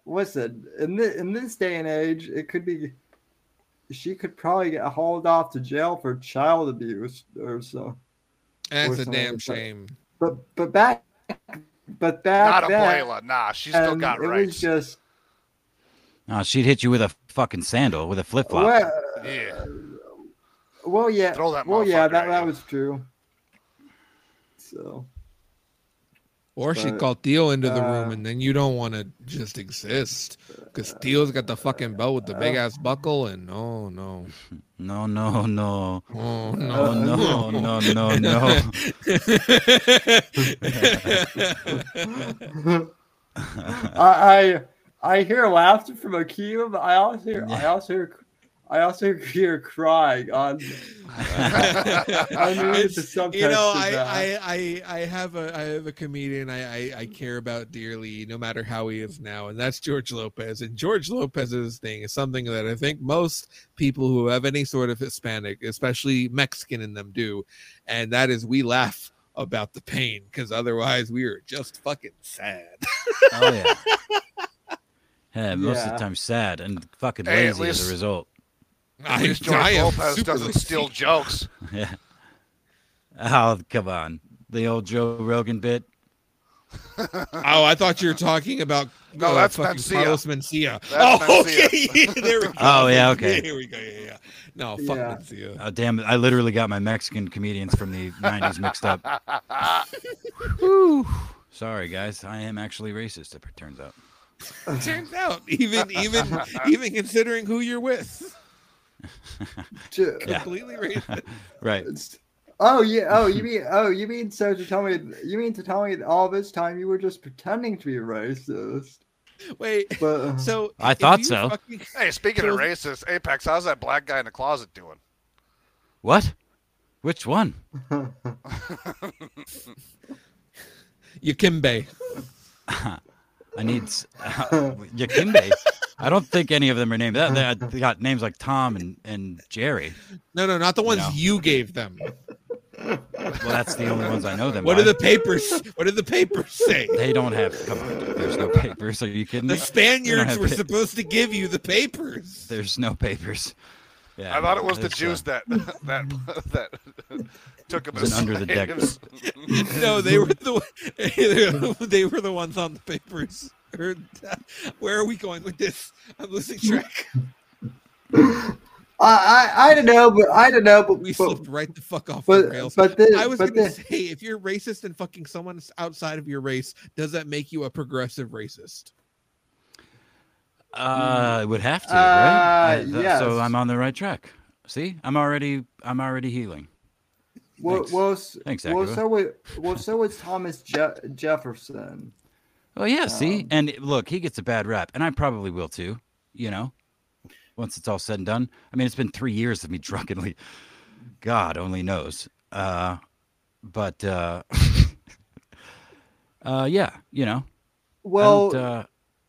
listen in this in this day and age it could be she could probably get hauled off to jail for child abuse or so That's a damn shame. but but back but back Not then Abuela. Nah, she's still and got it was just Oh, she'd hit you with a fucking sandal with a flip flop. well, Yeah. well yeah Throw that well yeah motherfucker that, at that you. was true so Or she But, called Theo into the room, uh, and then you don't want to just exist because Theo's got the fucking belt with the big ass buckle, and oh no, <laughs> No, no, no. oh No, no, no, no, no, no. <laughs> I, I I hear laughter from Akaba, but I also hear I also hear I also <laughs> hear crying on. <laughs> I knew It's- the you know, I. I, I, I have a, I have a comedian I, I, I care about dearly, no matter how he is now, and that's George Lopez. And George Lopez's thing is something that I think most people who have any sort of Hispanic, especially Mexican in them, do, and that is we laugh about the pain because otherwise we are just fucking sad. Oh yeah. <laughs> Yeah, most of the time sad and fucking Hey, at lazy as a result. At I- least George I am Lopez super doesn't lazy. steal jokes. <laughs> Yeah. Oh, come on. The old Joe Rogan bit. <laughs> Oh, I thought you were talking about No, uh, that's fucking Mencia. Carlos Mencia. That's oh, Mencia. okay. <laughs> there we go. Oh, yeah, okay. Here we go. Yeah, yeah. No, fuck Yeah. Mencia. Oh, damn it. I literally got my Mexican comedians from the 90s mixed up. Sorry, guys. I am actually racist, it turns out. Turns out, even even even considering who you're with, Ju- Yeah. <laughs> completely racist. <laughs> Right. Oh yeah. Oh, you mean? Oh, you mean? So to tell me? You mean to tell me that all this time you were just pretending to be racist? Wait, But uh, so I thought so. fucking- <laughs> Hey, speaking of racist, Apex, how's that black guy in the closet doing? What? Which one? Yakimbe. I need s- Yakimbe. I don't think any of them are named that. <laughs> They, they got names like Tom and, and Jerry. No, no, not the ones No. you gave them. Well, that's the only ones I know them. What by. do the papers? What did the papers say? They don't have. Come on, there's no papers. Are you kidding me? The me? Spaniards were pa- supposed to give you the papers. There's no papers. Yeah, I thought it was the it's, uh, Jews that <laughs> that <laughs> that took them It as under the deck. no, they were the they were the ones on the papers. Or, <laughs> Where are we going with this? I'm losing <laughs> track. I, I I don't know, but I don't know, but, We but slipped right the fuck off but the rails. but this, I was but going to this, say, if you're racist and fucking someone outside of your race, does that make you a progressive racist? Uh, it would have to, Uh, right? I- th- yes. So I'm on the right track. See, I'm already, I'm already healing. well, Thanks. well, Thanks, well, so was, well, so was Thomas Je- Jefferson. Oh yeah, see, Um, and look, he gets a bad rap, and I probably will too. You know, once it's all said and done. I mean, it's been three years of me <laughs> drunkenly. God only knows. Uh, but uh, <laughs> uh, yeah, you know, Well, I don't, uh,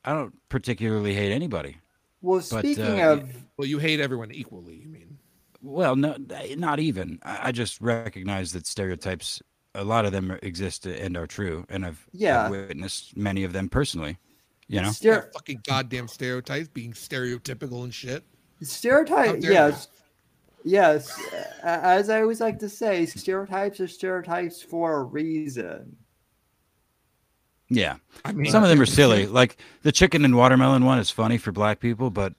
I don't particularly hate anybody. well, but, speaking uh, of, Well, you hate everyone equally. You mean? Well, no, not even. I I just recognize that stereotypes, a lot of them exist and are true, and I've, I've witnessed many of them personally. You know, stere- fucking goddamn stereotypes, being stereotypical and shit. How stereotype, yes, yes. As I always like to say, stereotypes are stereotypes for a reason. yeah. I mean, Some of them are silly. Like the chicken and watermelon one is funny for black people, but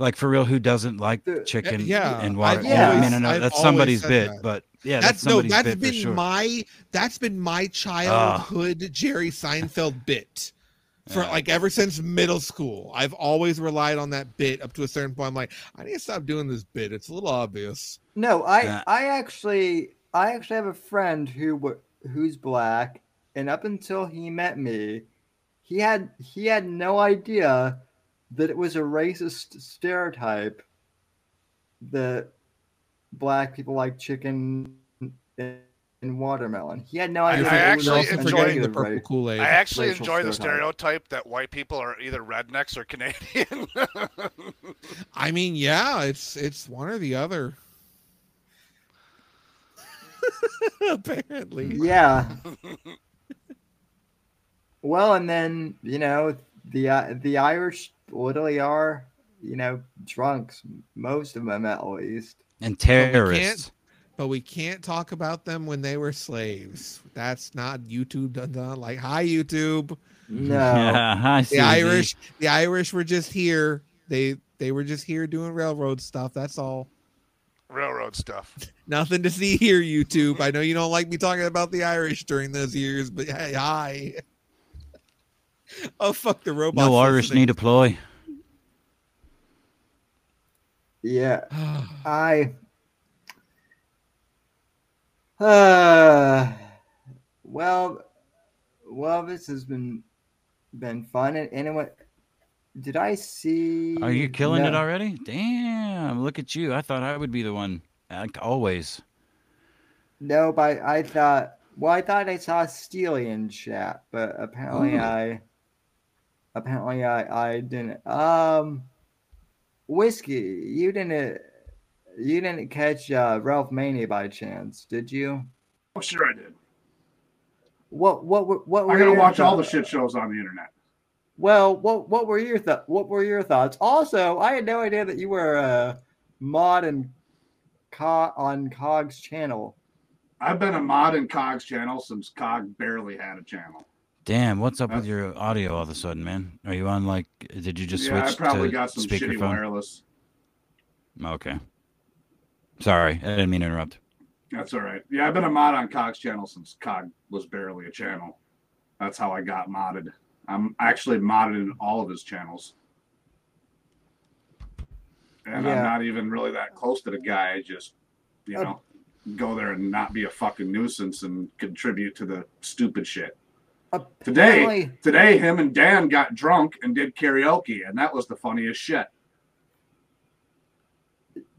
like for real, who doesn't like The- chicken yeah, and I've water? Yeah. I mean, I know I've that's somebody's bit, that. but yeah, that's, that's no, somebody's that's bit been for sure. my that's been my childhood Jerry Seinfeld bit <laughs> for Yeah. like ever since middle school. I've always relied on that bit up to a certain point. I'm like, I need to stop doing this bit. It's a little obvious. No, I Yeah. I actually I actually have a friend who who's black, and up until he met me, he had he had no idea that it was a racist stereotype that black people like chicken and, and watermelon. He had no I- idea. I that it was actually enjoy- the purple ra- Kool Aid. I actually enjoy the stereotype. stereotype that white people are either rednecks or Canadian. <laughs> I mean, yeah, it's it's one or the other. <laughs> Apparently, Yeah. well, and then you know the uh, the Irish literally are you know drunks. Most of them, at least. and we can't- terrorists. but we can't talk about them when they were slaves. That's not YouTube done done like hi YouTube. No. <laughs> Yeah, hi, The Irish, the Irish were just here. They they were just here doing railroad stuff. That's all. Railroad stuff. <laughs> Nothing to see here, YouTube. I know you don't like me talking about the Irish during those years, but hey, hi. <laughs> oh fuck the robot. No Irish need a ploy. Yeah. <sighs> I. Uh, well, well, this has been been fun. And anyway, did I see? Are you killing it already? Damn. Look at you. I thought I would be the one. Like always. No, but I thought. Well, I thought I saw Steely in chat, but apparently Ooh. I. Apparently I I didn't. Um, whiskey. You didn't. You didn't catch uh, Ralph Maney by chance, did you? Oh, sure I did. What what what were I gotta watch all the thoughts? shit shows on the internet. Well, what what were your th- what were your thoughts? Also, I had no idea that you were a mod and co- on Cog's channel. I've been a mod in Cog's channel since Cog barely had a channel. Damn, what's up with your audio all of a sudden, man? Are you on like? Did you just yeah, I switch probably to got some shitty speakerphone? wireless. Okay. Sorry, I didn't mean to interrupt. That's all right. Yeah, I've been a mod on Cog's channel since Cog was barely a channel. That's how I got modded. I'm actually modded in all of his channels. And Yeah. I'm not even really that close to the guy. I just, you Uh, know, go there and not be a fucking nuisance and contribute to the stupid shit. Today, Apparently- today, him and Dan got drunk and did karaoke, and that was the funniest shit.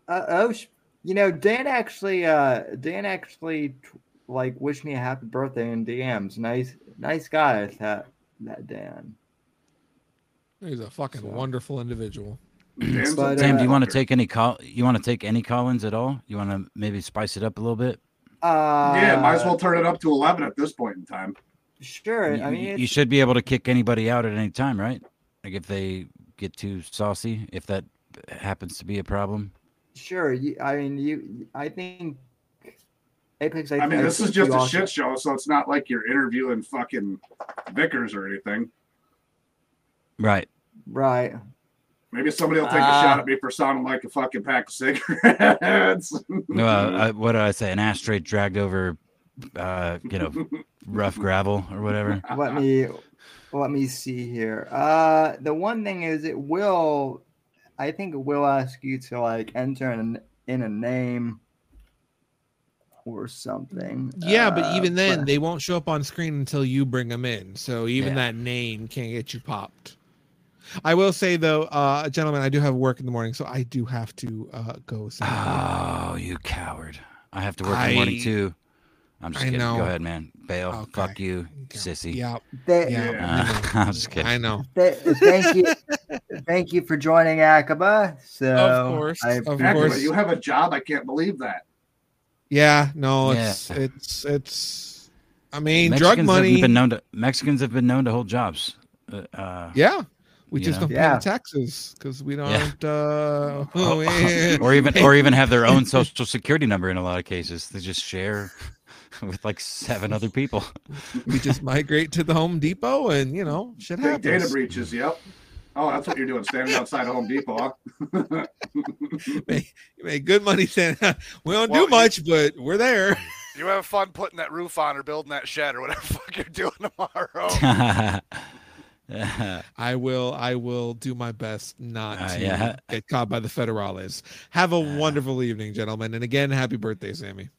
Uh, oh, you know, Dan actually, uh, Dan actually, t- like, wished me a happy birthday in DMs. Nice, nice guy. That that Dan. He's a fucking wonderful individual. Dan's But, Sam, do you uh, want to take any call? You want to take any call-ins at all? You want to maybe spice it up a little bit? Uh, yeah, might as well turn it up to eleven at this point in time. Sure. You, I mean, you- you should be able to kick anybody out at any time, right? Like if they get too saucy, if that happens to be a problem. Sure. You, I mean, you. I think Apex. I, I mean, this is just a also- shit show, so it's not like you're interviewing fucking Vickers or anything. Right. Right. Maybe somebody will take a Uh, shot at me for sounding like a fucking pack of cigarettes. <laughs> No, uh, I, what did I say? An ashtray dragged over, uh, you know, <laughs> rough gravel or whatever. <laughs> let me let me see here. Uh, the one thing is, it will. I think it will ask you to like enter in, in a name or something. Yeah, but Uh, even then, but- they won't show up on screen until you bring them in. So even Yeah. that name can't get you popped. I will say though, uh, gentlemen, I do have work in the morning, so I do have to uh, go. say. Oh, you coward! I have to work in the morning too. I'm just I kidding. know. Go ahead, man. Bail. Okay. Fuck you, Yeah. sissy. Yeah, Th- yeah. Yeah. <laughs> Uh, I'm just kidding. I know. th- thank you, thank you for joining Akaba. So Of course, I of Acura, course. you have a job? I can't believe that. Yeah, no, Yeah. it's it's it's. I mean, Mexicans drug money. Have been known to, Mexicans have been known to hold jobs. Uh, uh, yeah, we you just know? don't Yeah. pay the taxes because we don't. Yeah. Uh, <laughs> oh, or even or even have their own <laughs> social security number in a lot of cases. They just share <laughs> with like seven other people. <laughs> we just migrate to the Home Depot, and you know, shit Big happens. data breaches. Yep. Oh, that's what you're doing, standing outside Home Depot. Huh? <laughs> make, make good money saying we don't Well, do you- much, but we're there. You have fun putting that roof on or building that shed or whatever the fuck you're doing tomorrow. I will I will do my best not Uh, to yeah. get caught by the federales. Have a wonderful evening, gentlemen. And again, happy birthday, Sammy.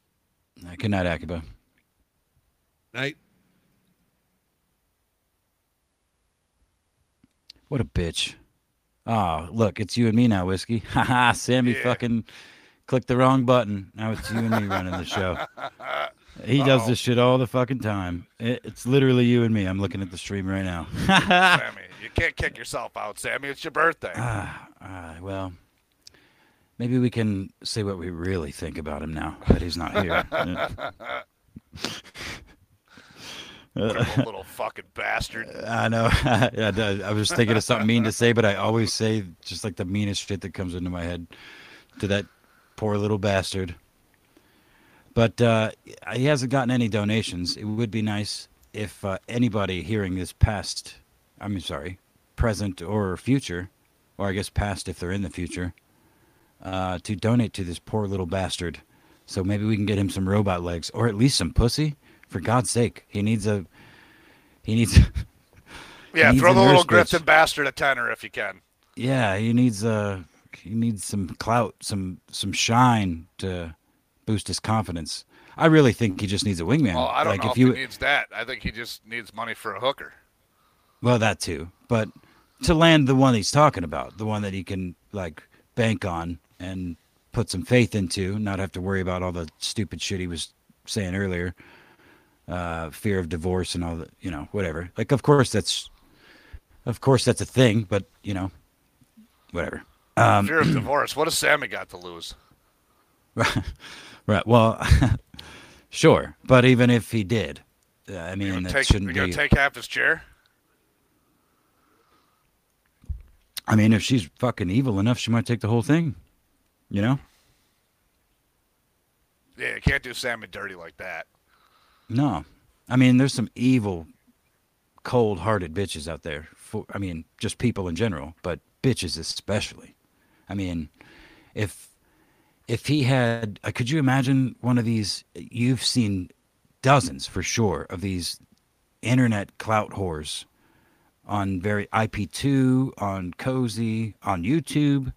Good night, Akaba. Night. What a bitch. Oh, look, it's you and me now, whiskey. <laughs> Haha, Sammy Yeah. fucking clicked the wrong button. Now it's you and me running the show. <laughs> He does Uh-oh. this shit all the fucking time. It, it's literally you and me. I'm looking at the stream right now. <laughs> Sammy, you can't kick yourself out, Sammy. It's your birthday. Ah, ah, well, maybe we can say what we really think about him now that he's not here. <laughs> little, little fucking bastard. <laughs> I know. <laughs> I I was thinking of something mean to say, but I always say just like the meanest shit that comes into my head to that poor little bastard. But uh, he hasn't gotten any donations. It would be nice if uh, anybody hearing this past, I mean, sorry, present or future, or I guess past if they're in the future, uh, to donate to this poor little bastard. So maybe we can get him some robot legs, or at least some pussy. For God's sake, he needs a. He needs. <laughs> Yeah, needs throw the little bitch. Grifton bastard a tenner if you can. Yeah, he needs uh he needs some clout, some some shine to boost his confidence. I really think he just needs a wingman. Well, I don't like know if if you he needs that. I think he just needs money for a hooker. well that too, but to land the one he's talking about, the one that he can like bank on and put some faith into, not have to worry about all the stupid shit he was saying earlier. Uh, fear of divorce and all the, you know, whatever. Like, of course that's, of course that's a thing, but you know, whatever. Um, Fear of <clears throat> divorce. What has Sammy got to lose? right. Well, <laughs> sure, but even if he did, uh, I mean, gonna that take, shouldn't gonna be. take half his chair? I mean, if she's fucking evil enough, she might take the whole thing. You know? Yeah, you can't do Sammy dirty like that. No. I mean, there's some evil, cold hearted bitches out there. For, I mean, just people in general, but bitches especially. I mean, if if he had uh, could you imagine one of these you've seen dozens for sure of these internet clout whores on very IP2, on Cozy, on YouTube.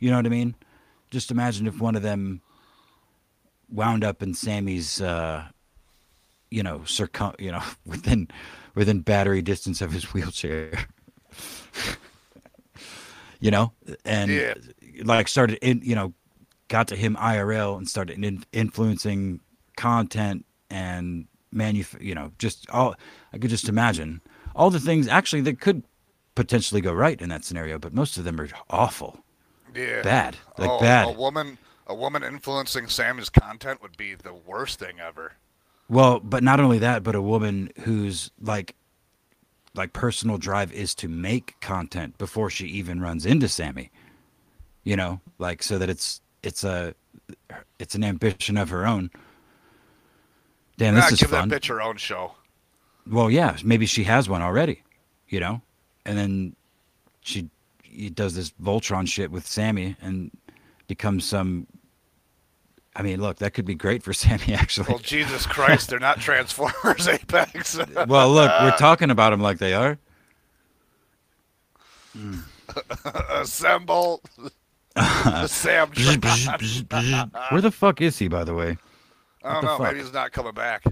You know what I mean? Just imagine if one of them wound up in Sammy's uh you know, circum you know, <laughs> within within battery distance of his wheelchair. <laughs> you know, and Yeah. like started in, you know, got to him IRL and started in, influencing content and manuf you know, just all I could just imagine all the things actually that could potentially go right in that scenario, but most of them are awful. Yeah. Bad. Like oh, bad. A woman, a woman influencing Sammy's content would be the worst thing ever. Well, but not only that, but a woman whose like like personal drive is to make content before she even runs into Sammy. You know, like so that it's it's a it's an ambition of her own. Damn, this is give fun. that bitch her own show. Well, yeah, maybe she has one already, you know, and then she he does this Voltron shit with Sammy and becomes some. I mean, look, that could be great for <laughs> Sammy actually. Well, Jesus Christ, they're not Transformers, <laughs> Apex. <laughs> well, look, we're talking about them like they are. Hmm. Assemble. Sam. Where the fuck is he, by the way? I don't know. fuck? Maybe he's not coming back.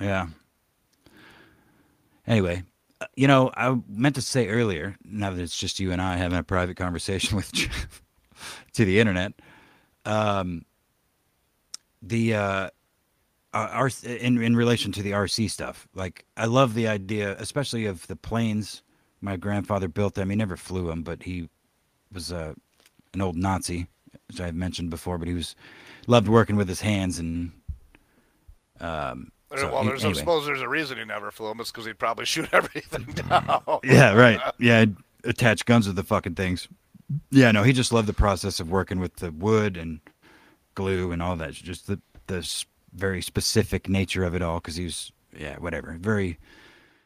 Yeah. Anyway, you know, I meant to say earlier, now that it's just you and I having a private conversation <laughs> with Jeff to the internet, um, the uh, uh, R- in in relation to the RC stuff, like I love the idea, especially of the planes. My grandfather built them. He never flew them, but he was uh, an old Nazi, which I've mentioned before. But he was loved working with his hands and. Um, There- so, well, he- there's, I suppose there's a reason he never flew him. It's because he'd probably <laughs> shoot everything <laughs> down. Yeah, right. Yeah, I'd attach guns to the fucking things. Yeah, no, he just loved the process of working with the wood and glue and all that. Just the the very specific nature of it all, because he was yeah, whatever. Very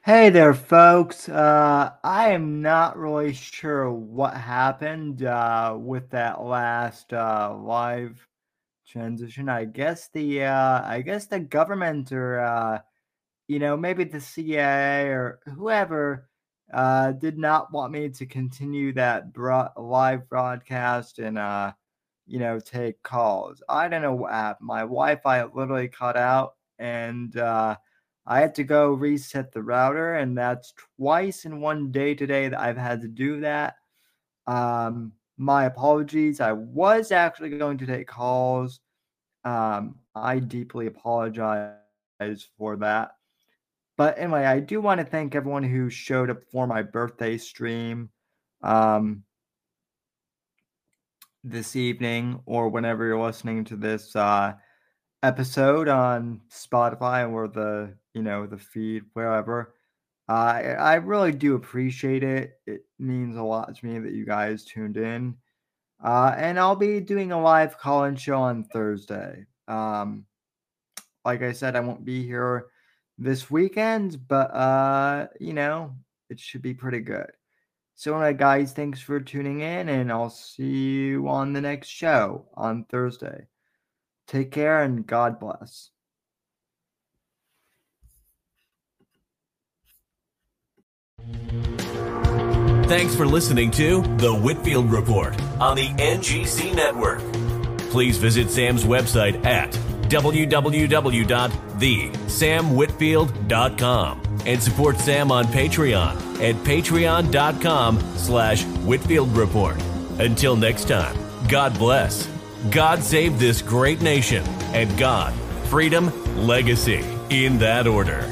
Hey there, folks. Uh, I am not really sure what happened uh, with that last uh, live transition. I guess the uh, I guess the government or uh, you know maybe the CIA or whoever uh, did not want me to continue that bro- live broadcast and uh, you know take calls. I don't know what happened. My Wi-Fi literally cut out and. Uh, I had to go reset the router, and that's twice in one day today that I've had to do that. Um, my apologies. I was actually going to take calls. Um, I deeply apologize for that. But anyway, I do want to thank everyone who showed up for my birthday stream um, this evening or whenever you're listening to this. Uh, episode on Spotify or the you know the feed wherever. I I really do appreciate it. It means a lot to me that you guys tuned in. Uh, and I'll be doing a live call-in show on Thursday. Um, like I said, I won't be here this weekend, but uh, you know, it should be pretty good. So, anyway, guys, thanks for tuning in, and I'll see you on the next show on Thursday. Take care and God bless. Thanks for listening to The Whitfield Report on the NGC Network. Please visit Sam's website at www.thesamwhitfield.com and support Sam on Patreon at patreon.com slash Whitfield Report. Until next time, God bless, God save this great nation, and God, freedom, legacy, in that order.